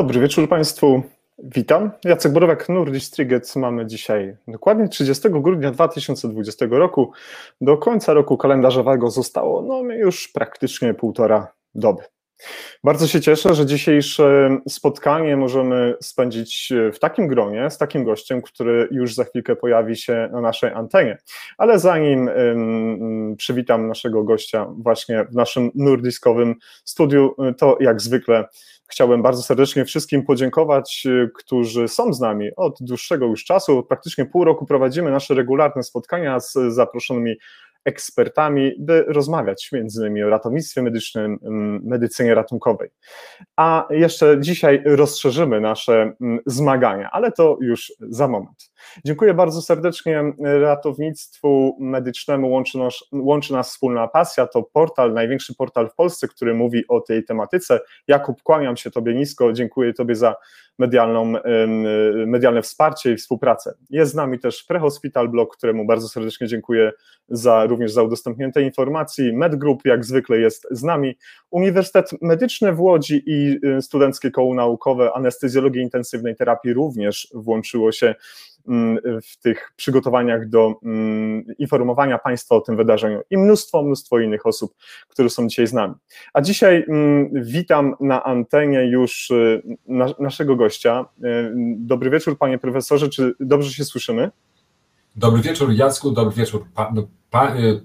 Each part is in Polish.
Dobry wieczór Państwu. Witam. Jacek Borowak, Nordic Triget. Mamy dzisiaj dokładnie 30 grudnia 2020 roku. Do końca roku kalendarzowego zostało no, już praktycznie półtora doby. Bardzo się cieszę, że dzisiejsze spotkanie możemy spędzić w takim gronie, z takim gościem, który już za chwilkę pojawi się na naszej antenie. Ale zanim um, przywitam naszego gościa właśnie w naszym nordiskowym studiu, to jak zwykle Chciałbym bardzo serdecznie wszystkim podziękować, y, którzy są z nami od dłuższego już czasu. Praktycznie pół roku prowadzimy nasze regularne spotkania z zaproszonymi ekspertami, by rozmawiać między innymi o ratownictwie medycznym, medycynie ratunkowej. A jeszcze dzisiaj rozszerzymy nasze zmagania, ale to już za moment. Dziękuję bardzo serdecznie ratownictwu medycznemu, łączy nas, łączy nas wspólna pasja, to portal, największy portal w Polsce, który mówi o tej tematyce. Jakub, kłaniam się Tobie nisko, dziękuję Tobie za medialną, medialne wsparcie i współpracę. Jest z nami też Prehospital Blog, któremu bardzo serdecznie dziękuję za, również za udostępnienie informacji. MedGroup jak zwykle jest z nami. Uniwersytet Medyczny w Łodzi i y, Studenckie Koło Naukowe Anestezjologii Intensywnej Terapii również włączyło się w tych przygotowaniach do mm, informowania Państwa o tym wydarzeniu i mnóstwo, mnóstwo innych osób, które są dzisiaj z nami. A dzisiaj mm, witam na antenie już y, naszego gościa. Y, dobry wieczór, panie profesorze, czy dobrze się słyszymy? Dobry wieczór, Jacku, dobry wieczór pa, no, pa, y,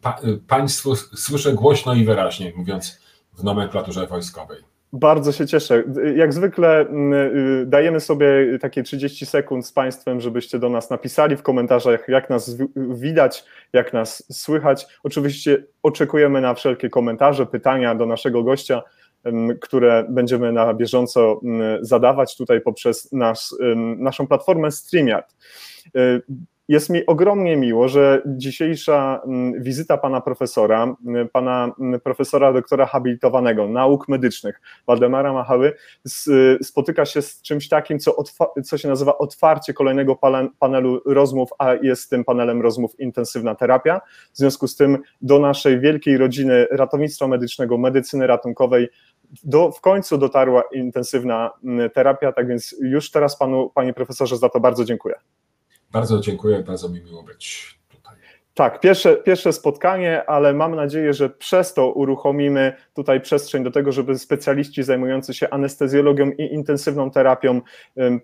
pa, Państwu. Słyszę głośno i wyraźnie, mówiąc w nomenklaturze wojskowej. Bardzo się cieszę. Jak zwykle mm, y, dajemy sobie takie 30 sekund z Państwem, żebyście do nas napisali w komentarzach, jak nas widać, jak nas słychać. Oczywiście oczekujemy na wszelkie komentarze, pytania do naszego gościa, które będziemy na bieżąco zadawać tutaj poprzez nasz, naszą platformę StreamYard. Y, jest mi ogromnie miło, że dzisiejsza mm, wizyta pana profesora, mm, pana mm, profesora doktora habilitowanego nauk medycznych, Waldemara Machały, spotyka się z czymś takim, co, co się nazywa otwarcie kolejnego panelu rozmów, a jest tym panelem rozmów intensywna terapia. W związku z tym do naszej wielkiej rodziny ratownictwa medycznego, medycyny ratunkowej do, w końcu dotarła intensywna terapia, tak więc już teraz panu, panie profesorze, za to bardzo dziękuję. Bardzo dziękuję, bardzo mi miło być tutaj. Tak, pierwsze, pierwsze spotkanie, ale mam nadzieję, że przez to uruchomimy tutaj przestrzeń do tego, żeby specjaliści zajmujący się anestezjologią i intensywną terapią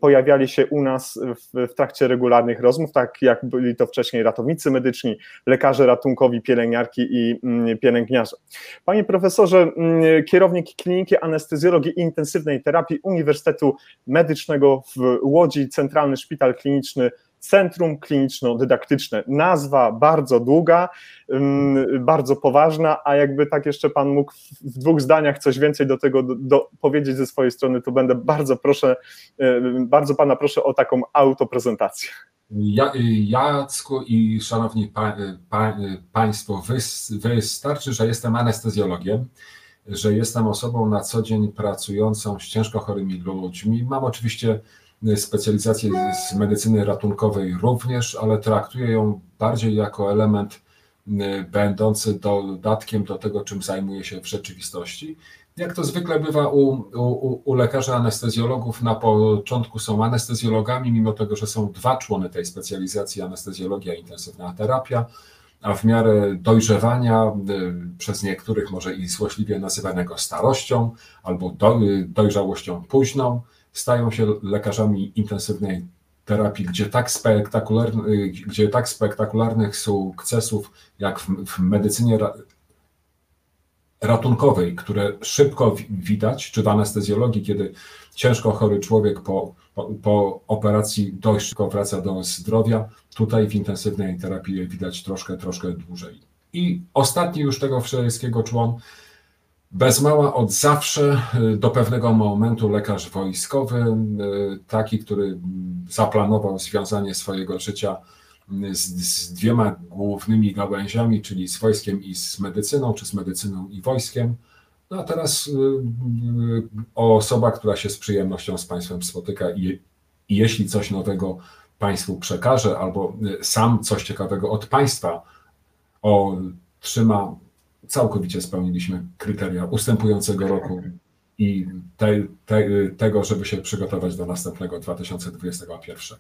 pojawiali się u nas w, w trakcie regularnych rozmów, tak jak byli to wcześniej ratownicy medyczni, lekarze ratunkowi, pielęgniarki i mm, pielęgniarze. Panie profesorze, mm, kierownik Kliniki Anestezjologii i Intensywnej Terapii Uniwersytetu Medycznego w Łodzi, Centralny Szpital Kliniczny Centrum Kliniczno-Dydaktyczne. Nazwa bardzo długa, bardzo poważna, a jakby tak jeszcze Pan mógł w dwóch zdaniach coś więcej do tego do, do powiedzieć ze swojej strony, to będę bardzo proszę, bardzo Pana proszę o taką autoprezentację. Ja, Jacku i szanowni pa, pa, Państwo, wystarczy, że jestem anestezjologiem, że jestem osobą na co dzień pracującą z ciężko chorymi ludźmi. Mam oczywiście specjalizację z medycyny ratunkowej również, ale traktuję ją bardziej jako element y, będący dodatkiem do tego, czym zajmuję się w rzeczywistości. Jak to zwykle bywa u, u, u lekarzy anestezjologów, na początku są anestezjologami, mimo tego, że są dwa człony tej specjalizacji anestezjologia i intensywna terapia, a w miarę dojrzewania, y, przez niektórych może i złośliwie nazywanego starością albo do, dojrzałością późną, stają się lekarzami intensywnej terapii, gdzie tak, spektakularny, gdzie tak spektakularnych sukcesów jak w, w medycynie ratunkowej, które szybko widać, czy w anestezjologii, kiedy ciężko chory człowiek po, po, po, operacji dość szybko wraca do zdrowia, tutaj w intensywnej terapii widać troszkę, troszkę dłużej. I ostatni już tego wszystkiego człon bez mała od zawsze y, do pewnego momentu lekarz wojskowy, y, taki, który zaplanował związanie swojego życia y, z, z, dwiema głównymi gałęziami, czyli z wojskiem i z medycyną, czy z medycyną i wojskiem. No a teraz osoba, która się z przyjemnością z Państwem spotyka i, i jeśli coś nowego Państwu przekaże, albo sam coś ciekawego od Państwa otrzyma, całkowicie spełniliśmy kryteria ustępującego roku i te, te, tego, żeby się przygotować do następnego 2021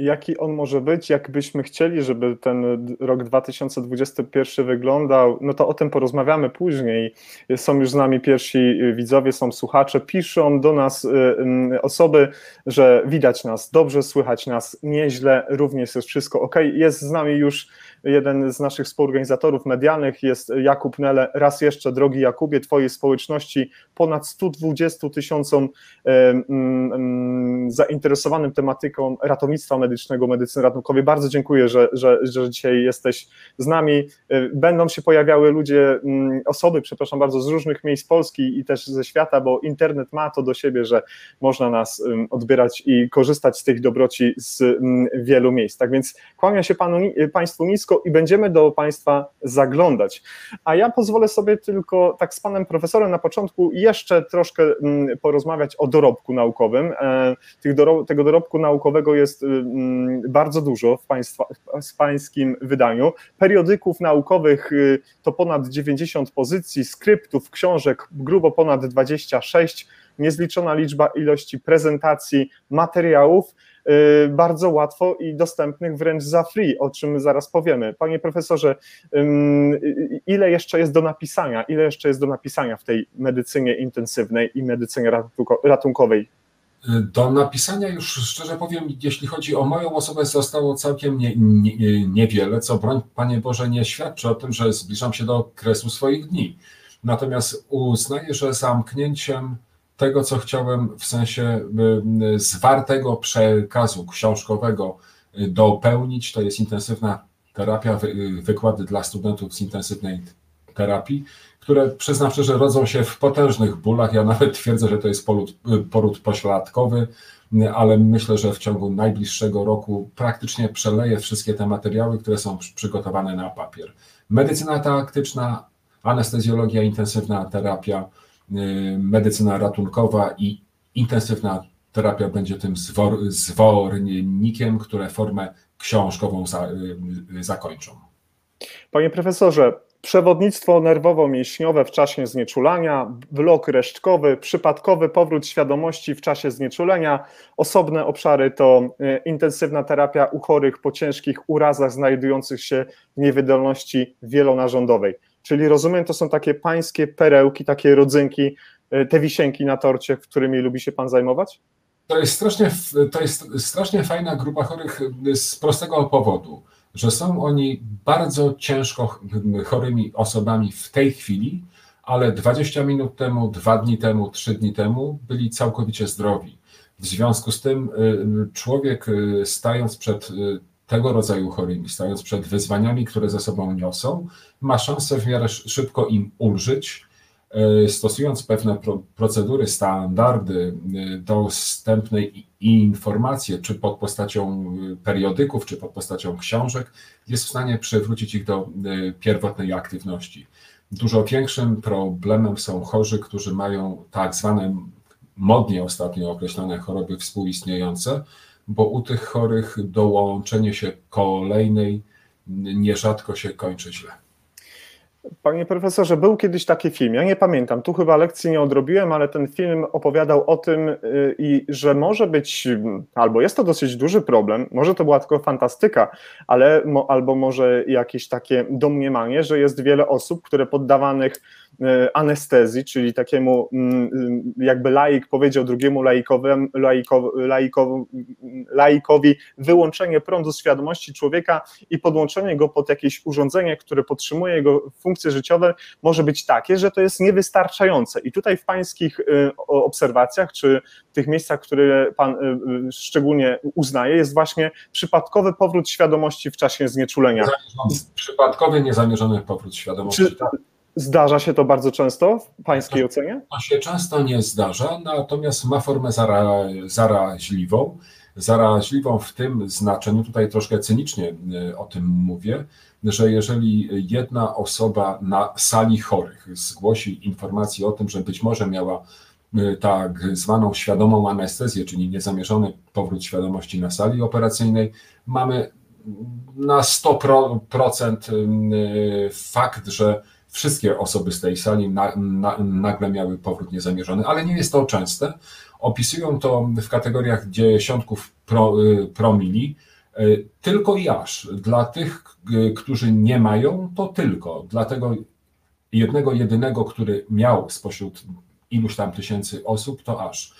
jaki on może być, jakbyśmy chcieli, żeby ten rok 2021 wyglądał, no to o tym porozmawiamy później. Są już z nami pierwsi widzowie, są słuchacze, piszą do nas y, osoby, że widać nas dobrze, słychać nas nieźle, również jest wszystko ok. Jest z nami już jeden z naszych współorganizatorów medialnych, jest Jakub Nele. Raz jeszcze, drogi Jakubie, Twojej społeczności ponad 120 tysiącom zainteresowanym tematyką ratownictwa medycznego, medycyny ratunkowej. Bardzo dziękuję, że, że, że dzisiaj jesteś z nami. E, będą się pojawiały ludzie, osoby, przepraszam bardzo, z różnych miejsc Polski i też ze świata, bo internet ma to do siebie, że można nas odbierać i korzystać z tych dobroci z wielu miejsc. Tak więc kłania się panu, Państwu nisko i będziemy do Państwa zaglądać. A ja pozwolę sobie tylko tak z Panem Profesorem na początku jeszcze troszkę mm, porozmawiać o dorobku naukowym. E, tego dorobku naukowego jest bardzo dużo w, państwa, w pańskim wydaniu. Periodyków naukowych y, to ponad 90 pozycji, skryptów, książek grubo ponad 26, niezliczona liczba ilości prezentacji, materiałów y, bardzo łatwo i dostępnych wręcz za free, o czym zaraz powiemy. Panie profesorze, ile jeszcze jest do napisania, ile jeszcze jest do napisania w tej medycynie intensywnej i medycynie ratunkowej? Do napisania już szczerze powiem, jeśli chodzi o moją osobę, zostało całkiem nie, nie, niewiele, co broń Panie Boże nie świadczy o tym, że zbliżam się do kresu swoich dni. Natomiast uznaję, że zamknięciem tego, co chciałem w sensie zwartego przekazu książkowego dopełnić, to jest intensywna terapia, wykłady dla studentów z intensywnej terapii, które przyznam szczerze rodzą się w potężnych bólach. Ja nawet twierdzę, że to jest poród, poród pośladkowy, ale myślę, że w ciągu najbliższego roku praktycznie przeleję wszystkie te materiały, które są przygotowane na papier. Medycyna taktyczna, anestezjologia, intensywna terapia, y, medycyna ratunkowa i intensywna terapia będzie tym zwor, które formę książkową za, y, zakończą. Panie profesorze, przewodnictwo nerwowo-mięśniowe w czasie znieczulania, blok resztkowy, przypadkowy powrót świadomości w czasie znieczulenia. Osobne obszary to e, intensywna terapia u chorych po ciężkich urazach znajdujących się w niewydolności wielonarządowej. Czyli rozumiem, to są takie pańskie perełki, takie rodzynki, e, te wisienki na torcie, którymi lubi się pan zajmować? To jest strasznie, to jest strasznie fajna grupa chorych z prostego powodu że są oni bardzo ciężko chorymi osobami w tej chwili, ale 20 minut temu, 2 dni temu, 3 dni temu byli całkowicie zdrowi. W związku z tym y, człowiek stając przed tego rodzaju chorymi, stając przed wyzwaniami, które ze sobą niosą, ma szansę w miarę szybko im ulżyć, E, stosując pewne procedury, standardy e, dostępnej informacje, czy pod postacią e, periodyków, czy pod postacią książek, jest w stanie przywrócić ich do pierwotnej aktywności. Dużo większym problemem są chorzy, którzy mają tak zwane modnie ostatnio określone choroby współistniejące, bo u tych chorych dołączenie się kolejnej nierzadko się kończy źle. Panie profesorze, był kiedyś taki film, ja nie pamiętam, tu chyba lekcji nie odrobiłem, ale ten film opowiadał o tym, y, i że może być, albo jest to dosyć duży problem, może to była tylko fantastyka, ale albo może jakieś takie domniemanie, że jest wiele osób, które poddawanych anestezji, czyli takiemu mm, y, jakby laik powiedział drugiemu laikowi, laikowi, laikowi wyłączenie prądu świadomości człowieka i podłączenie go pod jakieś urządzenie, które podtrzymuje jego funkcje życiowe, może być takie, że to jest niewystarczające. I tutaj w pańskich y, obserwacjach, czy w tych miejscach, które pan y, szczególnie uznaje, jest właśnie przypadkowy powrót świadomości w czasie znieczulenia. Przypadkowy, niezamierzony powrót świadomości. Czy, tak? Zdarza się to bardzo często w Pańskiej ocenie? To się często nie zdarza, natomiast ma formę zara, zaraźliwą. Zaraźliwą w tym znaczeniu, tutaj troszkę cynicznie y, o tym mówię, że jeżeli jedna osoba na sali chorych zgłosi informację o tym, że być może miała y, tak zwaną świadomą anestezję, czyli niezamierzony powrót świadomości na sali operacyjnej, mamy na 100% y, fakt, że wszystkie osoby z tej sali na, na, nagle miały powrót niezamierzony, ale nie jest to częste. Opisują to w kategoriach dziesiątków pro, y, promili, y, tylko i aż. Dla tych, którzy nie mają, to tylko. Dlatego jednego, jedynego, który miał spośród iluś tam tysięcy osób, to aż.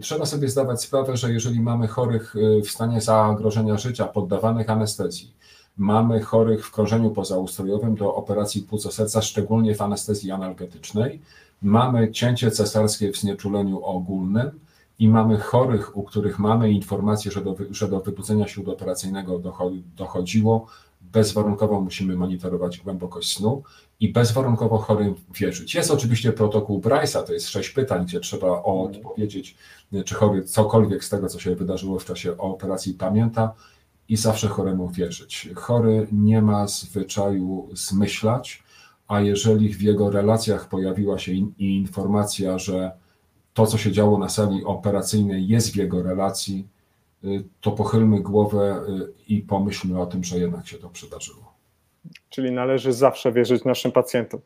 Trzeba sobie zdawać sprawę, że jeżeli mamy chorych w stanie zagrożenia życia, poddawanych anestezji, Mamy chorych w krążeniu pozaustrojowym do operacji płuco serca, szczególnie w anestezji analgetycznej. Mamy cięcie cesarskie w znieczuleniu ogólnym i mamy chorych, u których mamy informację, że do, że do wybudzenia śródoperacyjnego dochodziło. Bezwarunkowo musimy monitorować głębokość snu i bezwarunkowo chorym wierzyć. Jest oczywiście protokół Bryce'a, to jest sześć pytań, gdzie trzeba odpowiedzieć, czy chory cokolwiek z tego, co się wydarzyło w czasie operacji pamięta i zawsze choremu wierzyć. Chory nie ma zwyczaju zmyślać, a jeżeli w jego relacjach pojawiła się in, informacja, że to, co się działo na sali operacyjnej, jest w jego relacji, y, to pochylmy głowę y, i pomyślmy o tym, że jednak się to przydarzyło. Czyli należy zawsze wierzyć naszym pacjentom.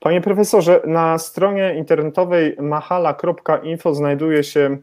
Panie profesorze, na stronie internetowej mahala.info znajduje się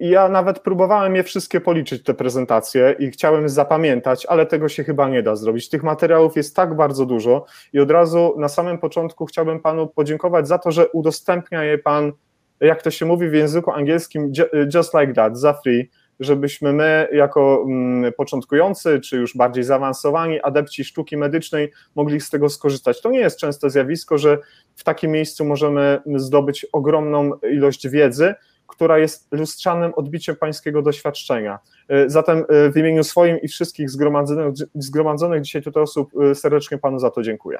ja nawet próbowałem je wszystkie policzyć, te prezentacje, i chciałem zapamiętać, ale tego się chyba nie da zrobić. Tych materiałów jest tak bardzo dużo, i od razu na samym początku chciałbym Panu podziękować za to, że udostępnia je Pan, jak to się mówi w języku angielskim, just like that, za free, żebyśmy my, jako mm, początkujący, czy już bardziej zaawansowani adepci sztuki medycznej, mogli z tego skorzystać. To nie jest częste zjawisko, że w takim miejscu możemy zdobyć ogromną ilość wiedzy, która jest lustrzanym odbiciem pańskiego doświadczenia. E, zatem e, w imieniu swoim i wszystkich zgromadzonych, zgromadzonych dzisiaj tutaj osób e, serdecznie panu za to dziękuję.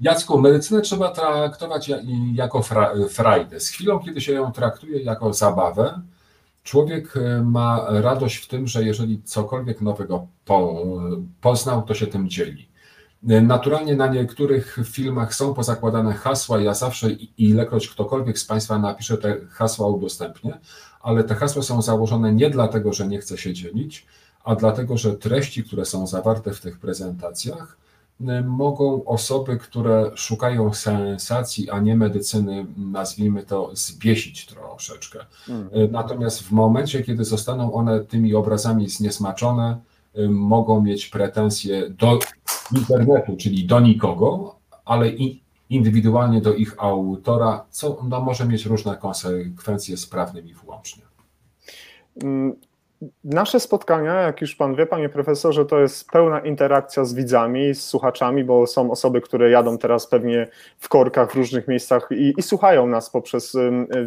Jacku, medycynę trzeba traktować jako frajdę. Z chwilą, kiedy się ją traktuje jako zabawę, człowiek ma radość w tym, że jeżeli cokolwiek nowego poznał, to się tym dzieli. Naturalnie na niektórych filmach są pozakładane hasła. Ja zawsze, ilekroć ktokolwiek z Państwa napisze te hasła, udostępnię, ale te hasła są założone nie dlatego, że nie chcę się dzielić, a dlatego, że treści, które są zawarte w tych prezentacjach, mogą osoby, które szukają sensacji, a nie medycyny, nazwijmy to, zbiesić troszeczkę. Mhm. Natomiast w momencie, kiedy zostaną one tymi obrazami zniesmaczone, mogą mieć pretensje do internetu, czyli do nikogo, ale indywidualnie do ich autora, co no, może mieć różne konsekwencje z prawnymi włącznie. Nasze spotkania, jak już Pan wie, Panie Profesorze, to jest pełna interakcja z widzami, z słuchaczami, bo są osoby, które jadą teraz pewnie w korkach w różnych miejscach i, i słuchają nas poprzez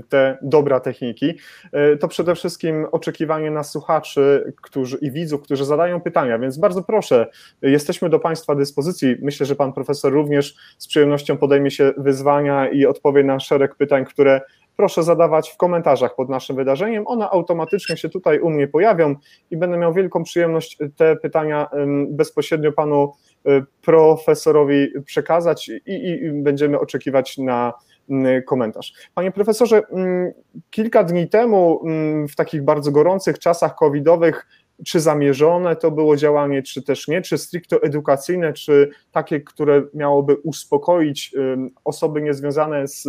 te dobra techniki. E, to przede wszystkim oczekiwanie na słuchaczy którzy, i widzów, którzy zadają pytania, więc bardzo proszę, jesteśmy do Państwa dyspozycji. Myślę, że Pan Profesor również z przyjemnością podejmie się wyzwania i odpowie na szereg pytań, które proszę zadawać w komentarzach pod naszym wydarzeniem. One automatycznie się tutaj u mnie pojawią i będę miał wielką przyjemność te pytania bezpośrednio panu y, profesorowi przekazać i, i będziemy oczekiwać na komentarz. Panie profesorze, kilka dni temu w takich bardzo gorących czasach covidowych czy zamierzone to było działanie, czy też nie, czy stricte edukacyjne, czy takie, które miałoby uspokoić osoby niezwiązane z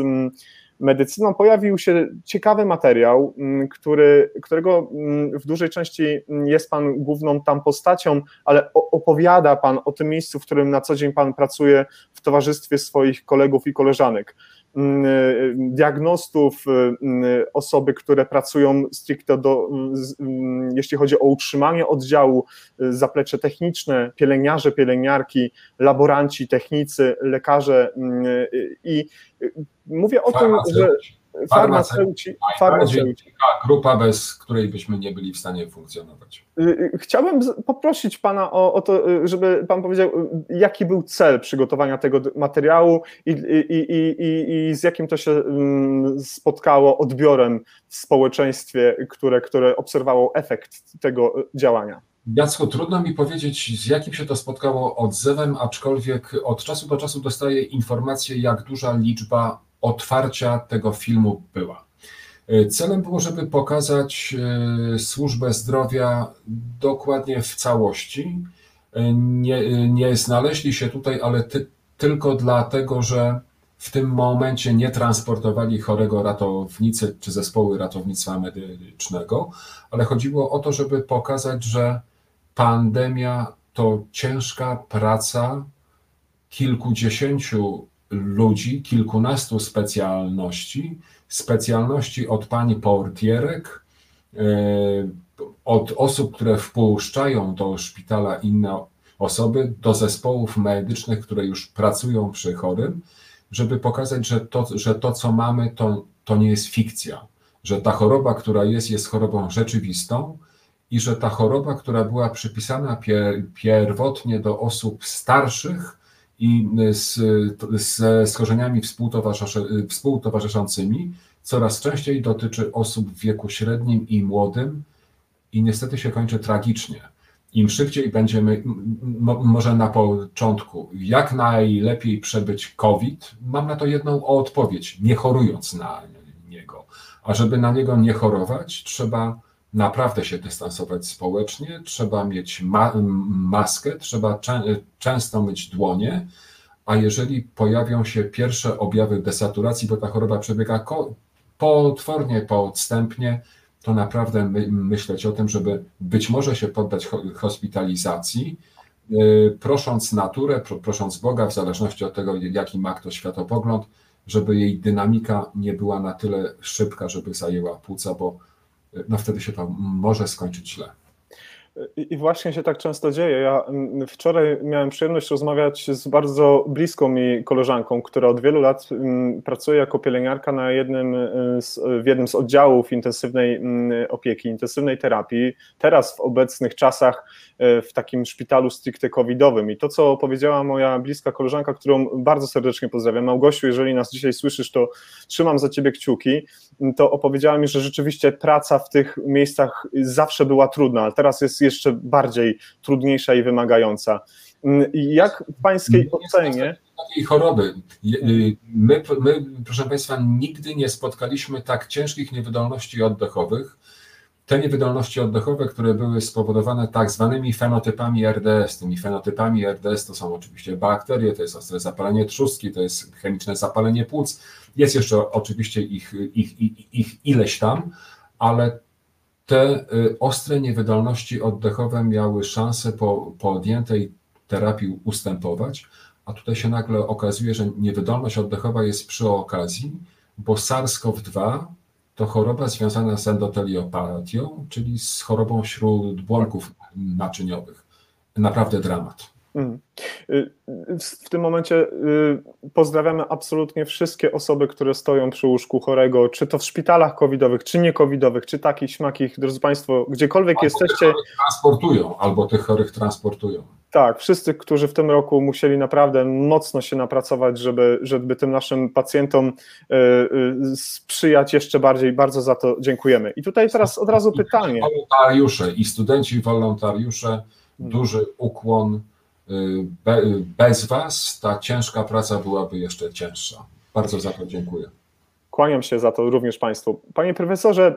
medycyną pojawił się ciekawy materiał, mm, który, którego mm, w dużej części jest Pan główną tam postacią, ale opowiada Pan o tym miejscu, w którym na co dzień Pan pracuje w towarzystwie swoich kolegów i koleżanek. Mm, y, diagnostów, y, osoby, które pracują stricte do, jeśli chodzi o utrzymanie oddziału, y, zaplecze techniczne, pielęgniarze, pielęgniarki, laboranci, technicy, lekarze i Mówię o tym, że farmaceuci, farmaceuci. grupa, bez której byśmy nie byli w stanie funkcjonować. Y, y, chciałbym poprosić Pana o, o, to, y, żeby Pan powiedział, jaki był cel przygotowania tego materiału i, i, i, i z jakim to się mm, spotkało odbiorem w społeczeństwie, które, które obserwowało efekt tego działania. Jacku, trudno mi powiedzieć, z jakim się to spotkało odzewem, aczkolwiek od czasu do czasu dostaję informacje, jak duża liczba otwarcia tego filmu była. E, celem było, żeby pokazać e, służbę zdrowia dokładnie w całości. E, nie, nie znaleźli się tutaj, ale ty, tylko dlatego, że w tym momencie nie transportowali chorego ratownicy czy zespoły ratownictwa medycznego, ale chodziło o to, żeby pokazać, że pandemia to ciężka praca kilkudziesięciu ludzi, kilkunastu specjalności, specjalności od pani portierek, e, od osób, które wpuszczają do szpitala inne osoby, do zespołów medycznych, które już pracują przy chorym, żeby pokazać, że to, że to co mamy, to, to nie jest fikcja, że ta choroba, która jest, jest chorobą rzeczywistą i że ta choroba, która była przypisana pier, pierwotnie do osób starszych i z, z schorzeniami współtowarzyszącymi, coraz częściej dotyczy osób w wieku średnim i młodym i niestety się kończy tragicznie. Im szybciej będziemy, może na początku, jak najlepiej przebyć COVID, mam na to jedną odpowiedź, nie chorując na niego. A żeby na niego nie chorować, trzeba naprawdę się dystansować społecznie, trzeba mieć ma maskę, trzeba czę często myć dłonie, a jeżeli pojawią się pierwsze objawy desaturacji, bo ta choroba przebiega potwornie, podstępnie, to naprawdę my, myśleć o tym, żeby być może się poddać hospitalizacji, y, prosząc naturę, prosząc Boga, w zależności od tego, jaki ma kto światopogląd, żeby jej dynamika nie była na tyle szybka, żeby zajęła płuca, bo no wtedy się to może skończyć źle. I właśnie się tak często dzieje. Ja wczoraj miałem przyjemność rozmawiać z bardzo bliską mi koleżanką, która od wielu lat pracuje jako pielęgniarka na jednym y, z, w jednym z oddziałów intensywnej opieki, intensywnej terapii. Teraz w obecnych czasach y, w takim szpitalu stricte covidowym. I to, co powiedziała moja bliska koleżanka, którą bardzo serdecznie pozdrawiam, Małgosiu, jeżeli nas dzisiaj słyszysz, to trzymam za ciebie kciuki, to opowiedziała mi, że rzeczywiście praca w tych miejscach zawsze była trudna, ale teraz jest jeszcze bardziej trudniejsza i wymagająca. Mm, jak w Pańskiej ocenie. Takiej choroby. Y, my, my, proszę Państwa, nigdy nie spotkaliśmy tak ciężkich niewydolności oddechowych. Te niewydolności oddechowe, które były spowodowane tak zwanymi fenotypami RDS. Tymi fenotypami RDS to są oczywiście bakterie, to jest ostre zapalenie trzustki, to jest chemiczne zapalenie płuc. Jest jeszcze oczywiście ich, ich, ich, ich ileś tam, ale te y, ostre niewydolności oddechowe miały szansę po podjętej terapii ustępować, a tutaj się nagle okazuje, że niewydolność oddechowa jest przy okazji, bo SARS-CoV-2 to choroba związana z endoteliopatią, czyli z chorobą śródbłonków naczyniowych. Naprawdę dramat. Mm. Y, w tym momencie y, pozdrawiamy absolutnie wszystkie osoby, które stoją przy łóżku chorego, czy to w szpitalach covidowych, czy nie covidowych, czy takich, śmakich, drodzy Państwo, gdziekolwiek albo jesteście. Tych transportują, albo tych chorych transportują. Tak, wszyscy, którzy w tym roku musieli naprawdę mocno się napracować, żeby, żeby tym naszym pacjentom y, sprzyjać jeszcze bardziej, bardzo za to dziękujemy. I tutaj teraz od razu pytanie. Wolontariusze i studenci, wolontariusze, hmm. duży ukłon bez Was ta ciężka praca byłaby jeszcze cięższa. Bardzo za to dziękuję. Kłaniam się za to również Państwu. Panie profesorze,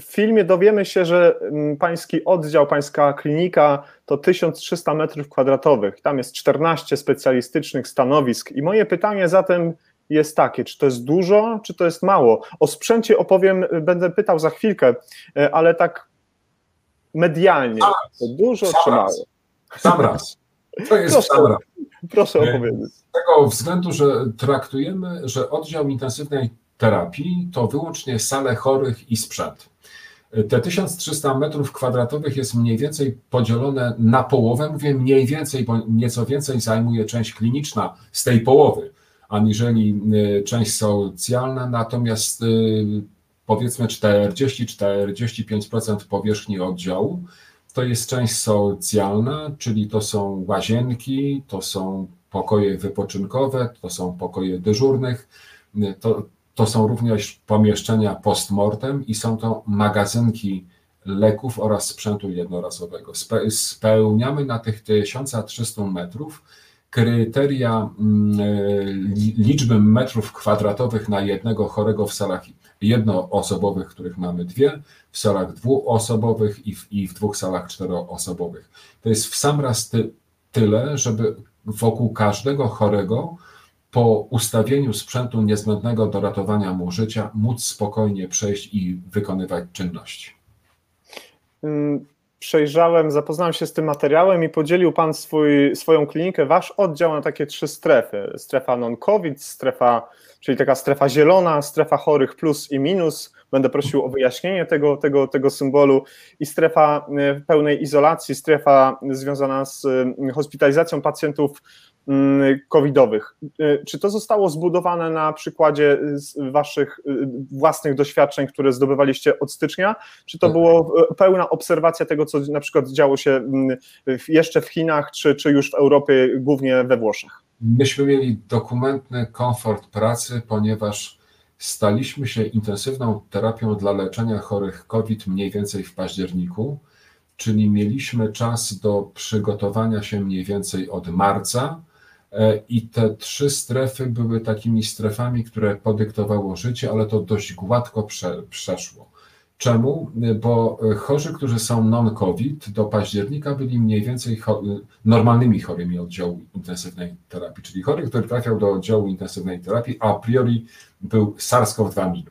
w filmie dowiemy się, że pański oddział, pańska klinika to 1300 metrów kwadratowych. Tam jest 14 specjalistycznych stanowisk. I moje pytanie zatem jest takie, czy to jest dużo, czy to jest mało? O sprzęcie opowiem, będę pytał za chwilkę, e, ale tak medialnie, to dużo Sam czy raz. mało? Sam raz. To jest proszę, proszę opowiedzieć. Z tego względu, że traktujemy, że oddział intensywnej terapii to wyłącznie sale chorych i sprzęt. Te 1300 metrów kwadratowych jest mniej więcej podzielone na połowę. Mówię mniej więcej, bo nieco więcej zajmuje część kliniczna z tej połowy, aniżeli y, część socjalna, natomiast y, powiedzmy 40-45% powierzchni oddziału to jest część socjalna, czyli to są łazienki, to są pokoje wypoczynkowe, to są pokoje dyżurnych, to, to są również pomieszczenia postmortem i są to magazynki leków oraz sprzętu jednorazowego. Spełniamy na tych 1300 metrów kryteria mm, e, liczby metrów kwadratowych na jednego chorego w salach jednoosobowych, których mamy dwie, w salach dwuosobowych i w, i w dwóch salach czteroosobowych. To jest w sam raz ty, tyle, żeby wokół każdego chorego po ustawieniu sprzętu niezbędnego do ratowania mu życia móc spokojnie przejść i wykonywać czynności. Mm, przejrzałem, zapoznałem się z tym materiałem i podzielił Pan swój, swoją klinikę, Wasz oddział na takie trzy strefy. Strefa non-COVID, strefa, czyli taka strefa zielona, strefa chorych plus i minus. Będę prosił o wyjaśnienie tego, tego, tego symbolu i strefa e, pełnej izolacji, strefa związana z e, hospitalizacją pacjentów covidowych. Y, czy to zostało zbudowane na przykładzie waszych y, własnych doświadczeń, które zdobywaliście od stycznia? Czy to tak. było pełna obserwacja tego, co na przykład działo się mm, jeszcze w Chinach, czy, czy już w Europie, głównie we Włoszech? Myśmy mieli dokumentny komfort pracy, ponieważ staliśmy się intensywną terapią dla leczenia chorych COVID mniej więcej w październiku, czyli mieliśmy czas do przygotowania się mniej więcej od marca E, I te trzy strefy były takimi strefami, które podyktowało życie, ale to dość gładko prze, przeszło. Czemu? Bo chorzy, którzy są non-COVID, do października byli mniej więcej cho normalnymi chorymi oddziału intensywnej terapii, czyli chory, który trafiał do oddziału intensywnej terapii, a priori był SARS-CoV-2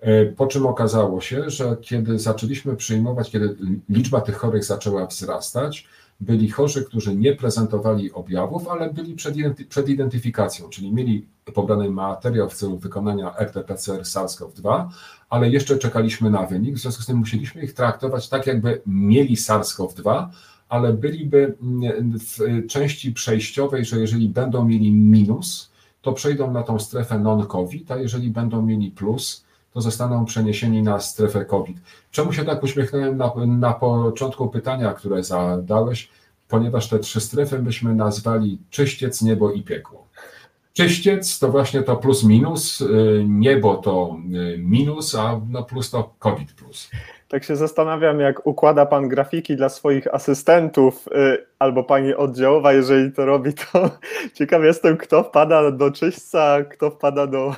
e, Po czym okazało się, że kiedy zaczęliśmy przyjmować, kiedy liczba tych chorych zaczęła wzrastać, byli chorzy, którzy nie prezentowali objawów, ale byli przed, przed identyfikacją, czyli mieli pobrany materiał w celu wykonania RT-PCR SARS-CoV-2, ale jeszcze czekaliśmy na wynik, w związku z tym musieliśmy ich traktować tak, jakby mieli SARS-CoV-2, ale byliby w części przejściowej, że jeżeli będą mieli minus, to przejdą na tą strefę non-COVID, a jeżeli będą mieli plus, to zostaną przeniesieni na strefę COVID. Czemu się tak uśmiechnąłem na, na początku pytania, które zadałeś? Ponieważ te trzy strefy byśmy nazwali czyściec, niebo i piekło. Czyściec to właśnie to plus minus, y, niebo to y, minus, a no plus to COVID plus tak się zastanawiam, jak układa pan grafiki dla swoich asystentów y, albo pani oddziałowa, jeżeli to robi, to ciekaw jestem, kto wpada do czyśćca, kto wpada do.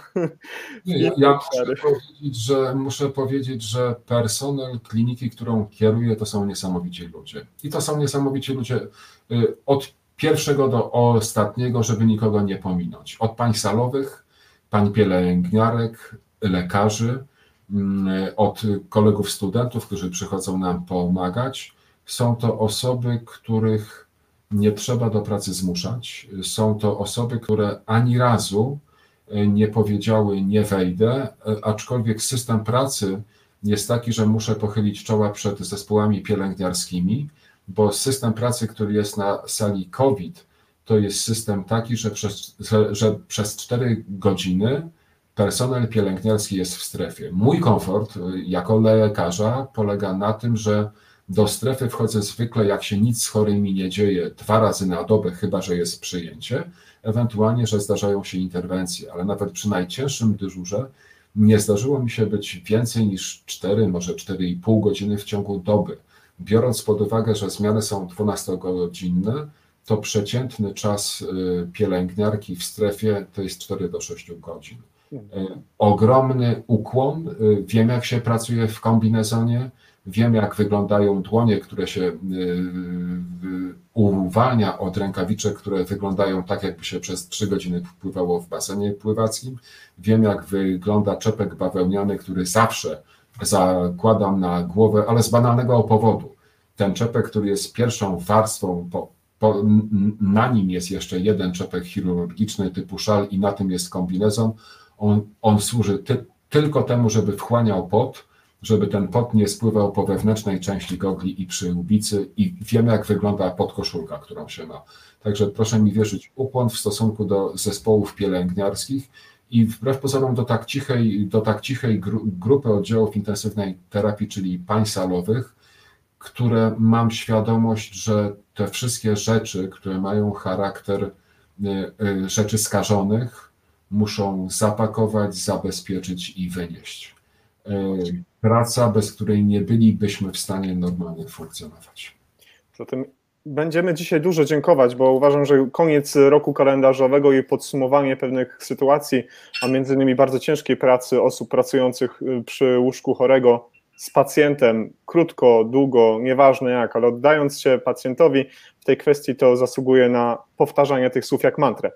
Nie, ja, ja muszę, powiedzieć, że, muszę powiedzieć, że personel kliniki, którą kieruję, to są niesamowici ludzie. I to są niesamowici ludzie y, od pierwszego do ostatniego, żeby nikogo nie pominąć. Od pań salowych, pań pielęgniarek, lekarzy od kolegów studentów, którzy przychodzą nam pomagać. Są to osoby, których nie trzeba do pracy zmuszać. Są to osoby, które ani razu e, nie powiedziały nie wejdę, e, aczkolwiek system pracy jest taki, że muszę pochylić czoła przed zespołami pielęgniarskimi, bo system pracy, który jest na sali COVID, to jest system taki, że przez, że, że przez 4 godziny personel pielęgniarski jest w strefie. Mój komfort y, jako lekarza polega na tym, że do strefy wchodzę zwykle, jak się nic z chorymi nie dzieje, dwa razy na dobę, chyba że jest przyjęcie, ewentualnie, że zdarzają się interwencje, ale nawet przy najcięższym dyżurze nie zdarzyło mi się być więcej niż 4, może 4,5 godziny w ciągu doby. Biorąc pod uwagę, że zmiany są 12-godzinne, to przeciętny czas y, pielęgniarki w strefie to jest 4 do 6 godzin. E, ogromny ukłon. E, wiem, jak się pracuje w kombinezonie, wiem, jak wyglądają dłonie, które się e, uwalnia od rękawiczek, które wyglądają tak, jakby się przez trzy godziny pływało w basenie pływackim. Wiem, jak wygląda czepek bawełniany, który zawsze zakładam na głowę, ale z banalnego powodu. Ten czepek, który jest pierwszą warstwą, po, po, na nim jest jeszcze jeden czepek chirurgiczny typu szal i na tym jest kombinezon on, on służy ty, tylko temu, żeby wchłaniał pot, żeby ten pot nie spływał po wewnętrznej części gogli i przyłbicy i wiemy, jak wygląda podkoszulka, którą się ma. Także proszę mi wierzyć, ukłon w stosunku do zespołów pielęgniarskich i wbrew pozorom do tak cichej, do tak cichej gru, grupy oddziałów intensywnej terapii, czyli pań salowych, które mam świadomość, że te wszystkie rzeczy, które mają charakter y, y, rzeczy skażonych, muszą zapakować, zabezpieczyć i wynieść. E, praca, bez której nie bylibyśmy w stanie normalnie funkcjonować. Zatem będziemy dzisiaj dużo dziękować, bo uważam, że koniec roku kalendarzowego i podsumowanie pewnych sytuacji, a między innymi bardzo ciężkiej pracy osób pracujących przy łóżku chorego z pacjentem krótko, długo, nieważne jak, ale oddając się pacjentowi tej kwestii, to zasługuje na powtarzanie tych słów jak mantrę.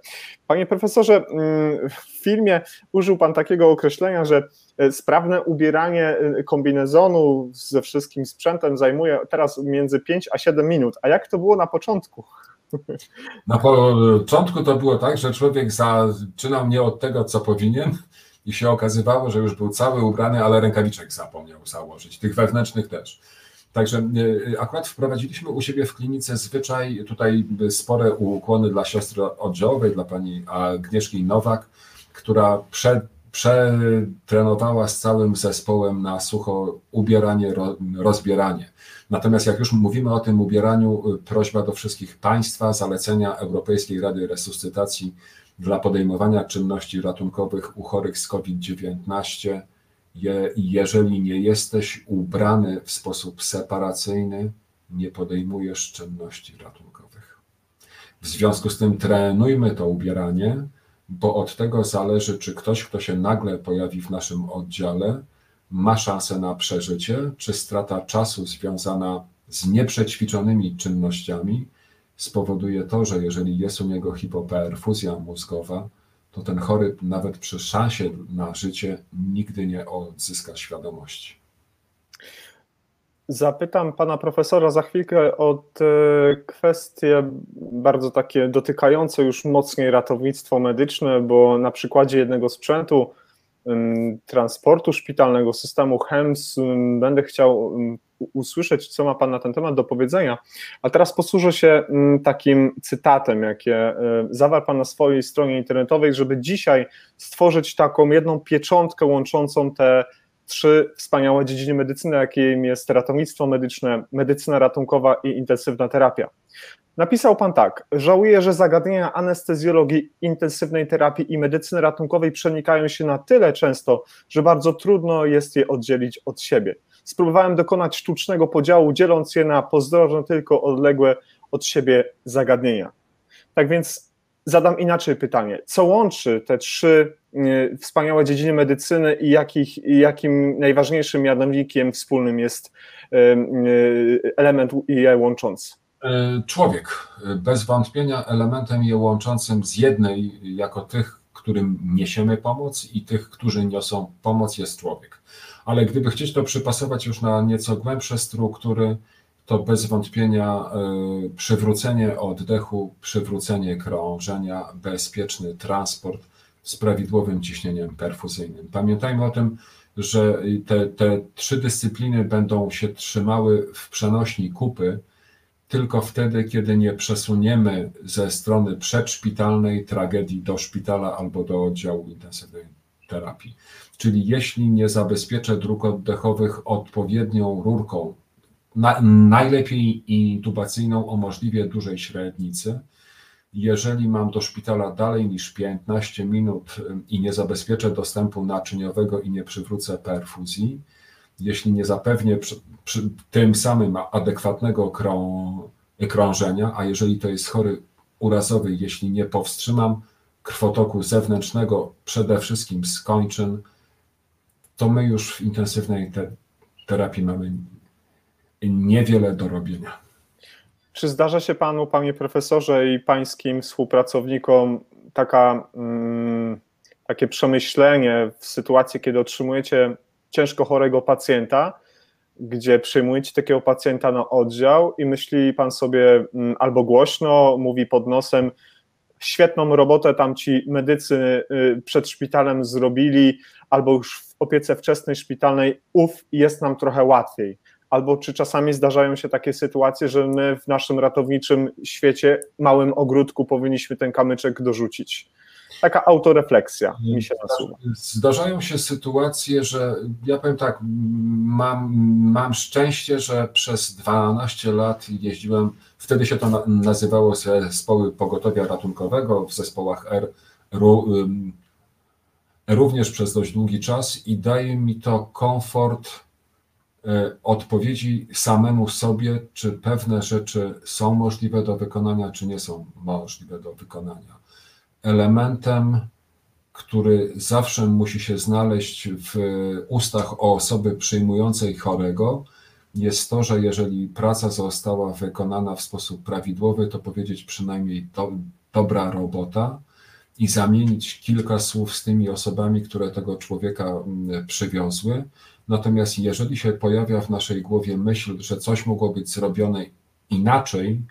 Panie profesorze, mm, w filmie użył pan takiego określenia, że e, sprawne ubieranie e, kombinezonu ze wszystkim sprzętem zajmuje teraz między 5 a 7 minut. A jak to było na początku? Na początku to było tak, że człowiek zaczynał nie od tego, co powinien, i się okazywało, że już był cały ubrany, ale rękawiczek zapomniał założyć, tych wewnętrznych też. Także e, akurat wprowadziliśmy u siebie w klinice zwyczaj, tutaj spore ukłony dla siostry oddziałowej, dla pani Agnieszki Nowak, która przed przetrenowała z całym zespołem na sucho ubieranie, rozbieranie. Natomiast jak już mówimy o tym ubieraniu, e, prośba do wszystkich Państwa, zalecenia Europejskiej Rady Resuscytacji dla podejmowania czynności ratunkowych u chorych z COVID-19, je, jeżeli nie jesteś ubrany w sposób separacyjny, nie podejmujesz czynności ratunkowych. W związku z tym trenujmy to ubieranie, bo od tego zależy, czy ktoś, kto się nagle pojawi w naszym oddziale, ma szansę na przeżycie, czy strata czasu związana z nieprzećwiczonymi czynnościami spowoduje to, że jeżeli jest u niego hipoperfuzja mózgowa, to ten chory nawet przy szansie na życie nigdy nie odzyska świadomości. Zapytam pana profesora za chwilkę o kwestie bardzo takie dotykające już mocniej ratownictwo medyczne, bo na przykładzie jednego sprzętu transportu szpitalnego, systemu HEMS będę chciał usłyszeć, co ma Pan na ten temat do powiedzenia. A teraz posłużę się takim cytatem, jakie y, zawarł Pan na swojej stronie internetowej, żeby dzisiaj stworzyć taką jedną pieczątkę łączącą te trzy wspaniałe dziedziny medycyny, jakim jest ratownictwo medyczne, medycyna ratunkowa i intensywna terapia. Napisał Pan tak, żałuję, że zagadnienia anestezjologii, intensywnej terapii i medycyny ratunkowej przenikają się na tyle często, że bardzo trudno jest je oddzielić od siebie spróbowałem dokonać sztucznego podziału, dzieląc je na pozdrożne, tylko odległe od siebie zagadnienia. Tak więc zadam inaczej pytanie. Co łączy te trzy y, wspaniałe dziedziny medycyny i, jakich, jakim najważniejszym mianownikiem wspólnym jest y, y, element je łączący? E, człowiek. Bez wątpienia elementem je łączącym z jednej, jako tych, którym niesiemy pomoc i tych, którzy niosą pomoc, jest człowiek ale gdyby chcieć to przypasować już na nieco głębsze struktury, to bez wątpienia y, przywrócenie oddechu, przywrócenie krążenia, bezpieczny transport z prawidłowym ciśnieniem perfuzyjnym. Pamiętajmy o tym, że te, te trzy dyscypliny będą się trzymały w przenośni kupy tylko wtedy, kiedy nie przesuniemy ze strony przedszpitalnej tragedii do szpitala albo do oddziału intensywnej terapii. Czyli jeśli nie zabezpieczę dróg oddechowych odpowiednią rurką, na, najlepiej intubacyjną o możliwie dużej średnicy, jeżeli mam do szpitala dalej niż 15 minut i nie zabezpieczę dostępu naczyniowego i nie przywrócę perfuzji, jeśli nie zapewnię przy, przy tym samym adekwatnego krą, krążenia, a jeżeli to jest chory urazowy, jeśli nie powstrzymam krwotoku zewnętrznego, przede wszystkim skończyn, to my już w intensywnej te terapii mamy niewiele do robienia. Czy zdarza się panu, panie profesorze, i pańskim współpracownikom taka, mm, takie przemyślenie w sytuacji, kiedy otrzymujecie ciężko chorego pacjenta, gdzie przyjmujecie takiego pacjenta na oddział i myśli pan sobie mm, albo głośno, mówi pod nosem, świetną robotę tam ci medycy y, przed szpitalem zrobili, albo już w opiece wczesnej szpitalnej, uf, jest nam trochę łatwiej. Albo czy czasami zdarzają się takie sytuacje, że my w naszym ratowniczym świecie, małym ogródku, powinniśmy ten kamyczek dorzucić? Taka autorefleksja mi się nasuwa. Zdarzają się sytuacje, że ja powiem tak, mam, mam szczęście, że przez 12 lat jeździłem, wtedy się to nazywało zespoły pogotowia ratunkowego w zespołach R, również przez dość długi czas i daje mi to komfort odpowiedzi samemu sobie, czy pewne rzeczy są możliwe do wykonania, czy nie są możliwe do wykonania. Elementem który zawsze musi się znaleźć w ustach osoby przyjmującej chorego, jest to, że jeżeli praca została wykonana w sposób prawidłowy, to powiedzieć przynajmniej do, dobra robota i zamienić kilka słów z tymi osobami, które tego człowieka mm, przywiozły. Natomiast jeżeli się pojawia w naszej głowie myśl, że coś mogło być zrobione inaczej,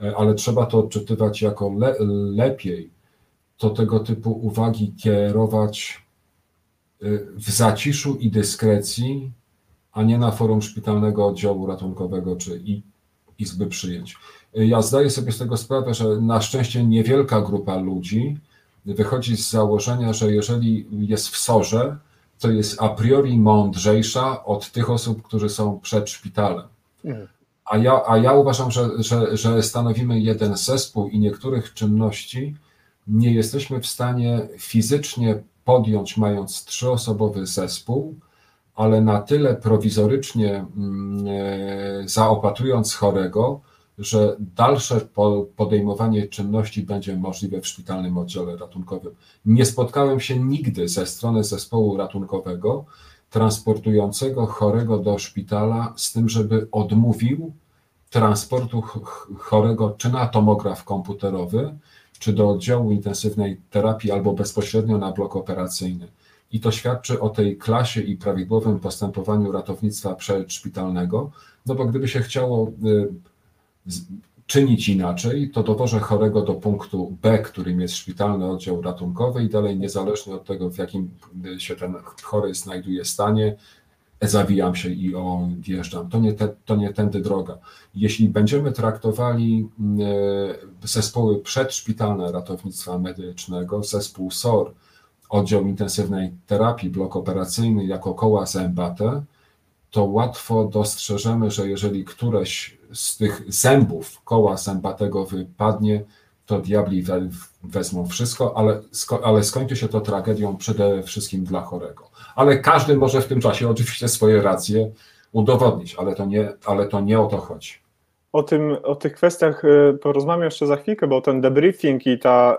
e, ale trzeba to odczytywać jako le, lepiej, to tego typu uwagi kierować e, w zaciszu i dyskrecji, a nie na forum szpitalnego oddziału ratunkowego czy izby przyjęć. E, ja zdaję sobie z tego sprawę, że na szczęście niewielka grupa ludzi wychodzi z założenia, że jeżeli jest w sorze, to jest a priori mądrzejsza od tych osób, którzy są przed szpitalem. Mhm. A ja, a ja uważam, że, że, że stanowimy jeden zespół i niektórych czynności nie jesteśmy w stanie fizycznie podjąć, mając trzyosobowy zespół, ale na tyle prowizorycznie mm, e, zaopatrując chorego, że dalsze podejmowanie czynności będzie możliwe w szpitalnym oddziale ratunkowym. Nie spotkałem się nigdy ze strony zespołu ratunkowego transportującego chorego do szpitala z tym, żeby odmówił transportu chorego czy na tomograf komputerowy, czy do oddziału intensywnej terapii albo bezpośrednio na blok operacyjny. I to świadczy o tej klasie i prawidłowym postępowaniu ratownictwa przedszpitalnego, no bo gdyby się chciało y, czynić inaczej, to dowożę chorego do punktu B, którym jest szpitalny oddział ratunkowy i dalej niezależnie od tego, w jakim się ten chory znajduje stanie, zawijam się i odjeżdżam. To nie, te, to nie tędy droga. Jeśli będziemy traktowali e, zespoły przedszpitalne ratownictwa medycznego, zespół SOR, oddział intensywnej terapii, blok operacyjny jako koła zębate, to łatwo dostrzeżemy, że jeżeli któreś z tych zębów koła zębatego wypadnie, to diabli we, wezmą wszystko, ale, ale skończy się to tragedią przede wszystkim dla chorego. Ale każdy może w tym czasie oczywiście swoje racje udowodnić, ale to nie, ale to nie o to chodzi. O, tym, o tych kwestiach y, porozmawiam jeszcze za chwilkę, bo ten debriefing i ta,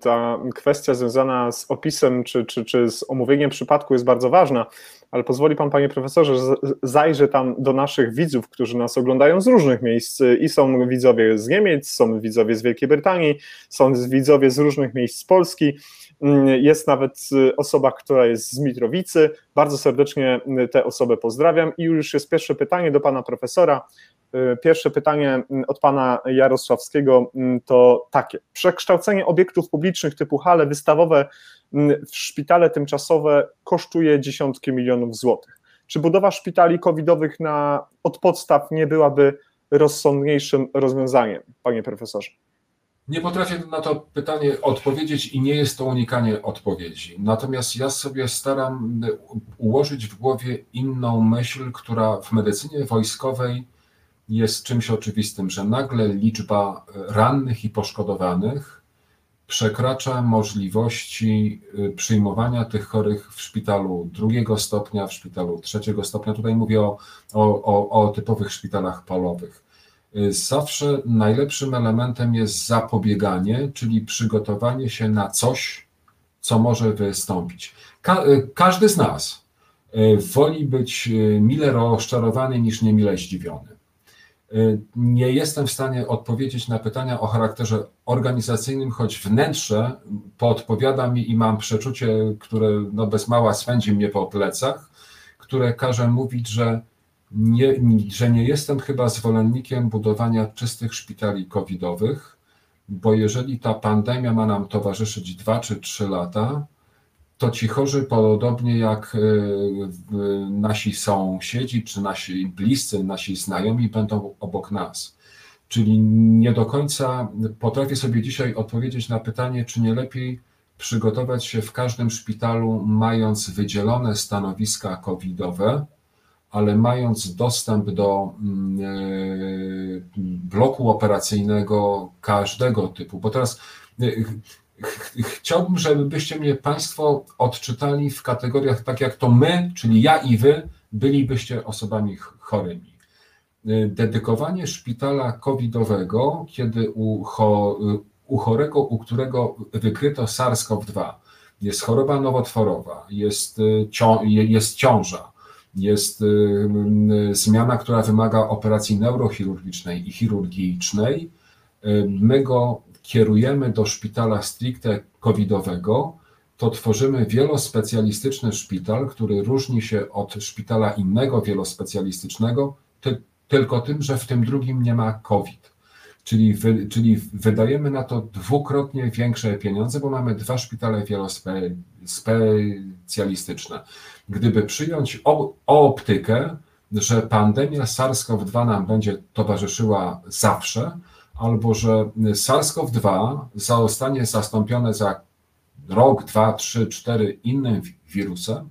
ta kwestia związana z opisem czy, czy, czy z omówieniem przypadku jest bardzo ważna ale pozwoli Pan, Panie Profesorze, że zajrzę tam do naszych widzów, którzy nas oglądają z różnych miejsc i są widzowie z Niemiec, są widzowie z Wielkiej Brytanii, są widzowie z różnych miejsc z Polski, mm, jest nawet osoba, która jest z Mitrowicy. Bardzo serdecznie tę osobę pozdrawiam i już jest pierwsze pytanie do Pana Profesora. Pierwsze pytanie od Pana Jarosławskiego to takie. Przekształcenie obiektów publicznych typu hale wystawowe w szpitale tymczasowe kosztuje dziesiątki milionów złotych. Czy budowa szpitali covidowych na, od podstaw nie byłaby rozsądniejszym rozwiązaniem, panie profesorze? Nie potrafię na to pytanie odpowiedzieć i nie jest to unikanie odpowiedzi. Natomiast ja sobie staram ułożyć w głowie inną myśl, która w medycynie wojskowej jest czymś oczywistym, że nagle liczba rannych i poszkodowanych przekracza możliwości y, przyjmowania tych chorych w szpitalu drugiego stopnia, w szpitalu trzeciego stopnia. Tutaj mówię o, o, o typowych szpitalach polowych. Y, zawsze najlepszym elementem jest zapobieganie, czyli przygotowanie się na coś, co może wystąpić. Ka y, każdy z nas woli być mile rozczarowany niż niemile zdziwiony. Y, nie jestem w stanie odpowiedzieć na pytania o charakterze organizacyjnym, choć wnętrze podpowiada mi i mam przeczucie, które no bez mała swędzi mnie po plecach, które każe mówić, że nie, że nie jestem chyba zwolennikiem budowania czystych szpitali covidowych, bo jeżeli ta pandemia ma nam towarzyszyć dwa czy trzy lata, to ci chorzy, podobnie jak e, nasi sąsiedzi, czy nasi bliscy, nasi znajomi, będą obok nas. Czyli nie do końca potrafię sobie dzisiaj odpowiedzieć na pytanie, czy nie lepiej przygotować się w każdym szpitalu, mając wydzielone stanowiska covidowe, ale mając dostęp do mm, e, bloku operacyjnego każdego typu. Bo teraz e, chciałbym, żebyście mnie Państwo odczytali w kategoriach tak jak to my, czyli ja i Wy, bylibyście osobami chorymi. Y, dedykowanie szpitala covidowego, kiedy u, cho, u chorego, u którego wykryto SARS-CoV-2, jest choroba nowotworowa, jest, jest ciąża, jest zmiana, która wymaga operacji neurochirurgicznej i chirurgicznej, my go kierujemy do szpitala stricte covidowego, to tworzymy wielospecjalistyczny szpital, który różni się od szpitala innego wielospecjalistycznego, ty, tylko tym, że w tym drugim nie ma COVID. Czyli, wy, czyli wydajemy na to dwukrotnie większe pieniądze, bo mamy dwa szpitale wielospecjalistyczne. Gdyby przyjąć o, optykę, że pandemia SARS-CoV-2 nam będzie towarzyszyła zawsze, albo że SARS-CoV-2 zostanie zastąpione za rok, dwa, trzy, cztery innym wirusem,